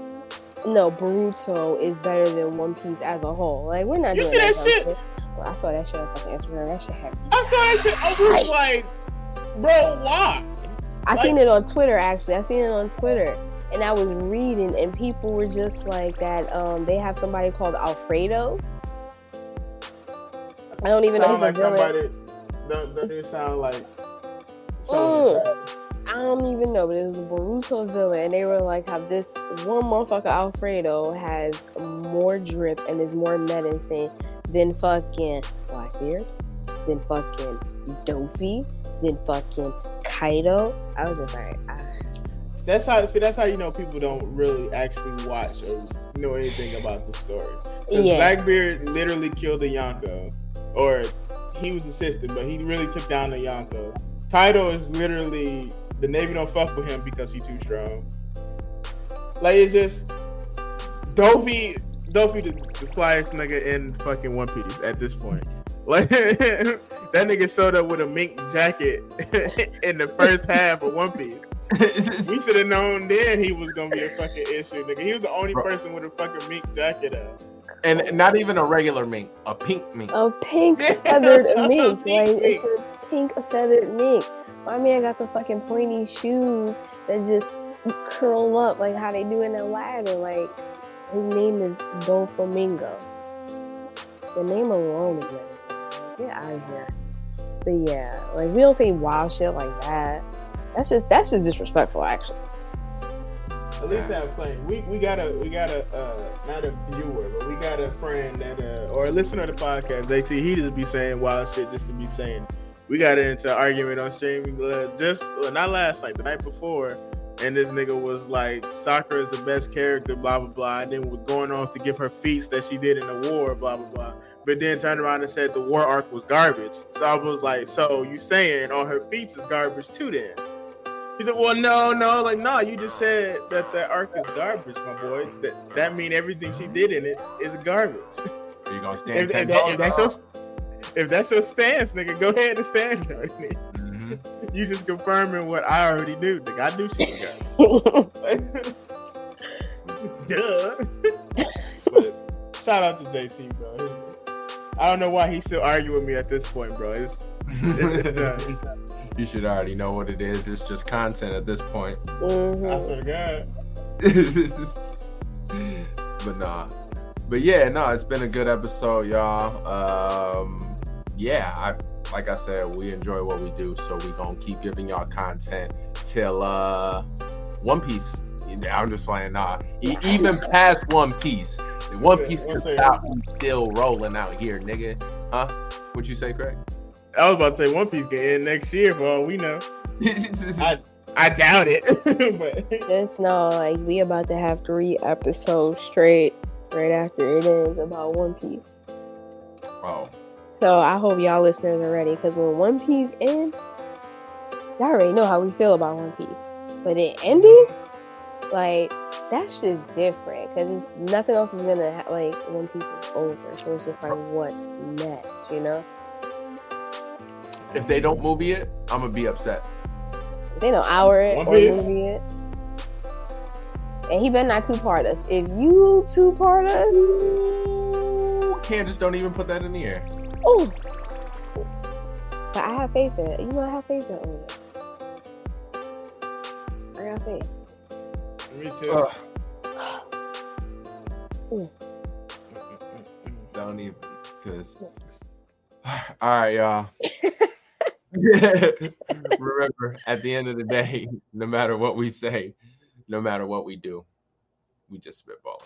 no Boruto is better than One Piece as a whole. Like we're not You doing see that dumb shit? Well, I saw that shit on fucking Instagram. That shit had. I saw that shit. I was like, bro, why? I Like- seen it on Twitter actually. I seen it on Twitter, and I was reading, and people were just like that. Um, they have somebody called Alfredo. I don't even know Sound like somebody. Don't, don't sound like. Mm. I don't even know, but it was a Boruto villain, and they were like, "How this one motherfucker Alfredo has more drip and is more menacing than fucking Blackbeard, than fucking Doffy, than fucking Kaido." I was just like, ah. That's how. See, that's how you know people don't really actually watch or know anything about the story. Yeah. Blackbeard literally killed a Yonko, or he was assistant, but he really took down the Yonko. Kaido is literally the Navy don't fuck with him because he's too strong. Like it's just Doffy, Doffy the, the flyest nigga in fucking One Piece at this point. Like that nigga showed up with a mink jacket in the first half of One Piece. We should have known then he was gonna be a fucking issue, nigga. He was the only Bro. person with a fucking mink jacket on. and not even a regular mink, a pink mink. a pink Yeah, feathered a mink. pink Like it's a pink feathered mink. My man got the fucking pointy shoes that just curl up like how they do in Aladdin. Like his name is Doflamingo. the name alone is menacing. Get out of here. But yeah, like we don't say wild shit like that. That's just that's just disrespectful, actually. At least I'm playing. We we got a we got a uh, not a viewer, but we got a friend that uh, or a listener to the podcast. They see he just be saying wild shit just to be saying. We got into an argument on streaming uh, just well, not last night, the night before, and this nigga was like, "Sakura is the best character," blah blah blah, and then was going on to give her feats that she did in the war, blah blah blah. But then turned around and said the war arc was garbage. So I was like, "So you saying all her feats is garbage too?" Then he said, "Well, no, no, like no, you just said that the arc is garbage, my boy. That that mean everything she did in it is garbage. Are you gonna stand ten that- if that's toes? your if that's your stance, nigga, go ahead and stand on it. Mhm. You just confirming what I already knew. Nigga, I knew she was. Duh. but shout out to JC, bro. I don't know why he's still arguing with me at this point, bro. It's, it's, it's done. you should already know what it is. It's just content at this point. I Mhm. swear to God. but nah. But yeah, no, it's been a good episode, y'all. Um, yeah, I like I said, we enjoy what we do, so we gonna keep giving y'all content till uh One Piece. I'm just playing nah. E- even past One Piece, One Piece One is second. out still rolling out here, nigga. Huh? What you say, Craig? I was about to say One Piece get in next year for all we know. I I doubt it, but Just know, like we about to have three episodes straight, right after it ends about One Piece. oh, So I hope y'all listeners are ready because when One Piece ends, y'all already know how we feel about One Piece. But it mm-hmm. ending, like that's just different because it's nothing else is gonna ha- like One Piece is over. So it's just like what's next, you know? if they don't movie it, I'm gonna be upset. They don't hour it One or Piece? movie it. And he better not two part us. If you two part us, Candace don't even put that in the air. oh. But I have faith in you know I have faith in Oda. I got faith. me too. Ugh, Mm. don't even, cause. All right, y'all. Remember, at the end of the day, no matter what we say, no matter what we do, we just spitballing.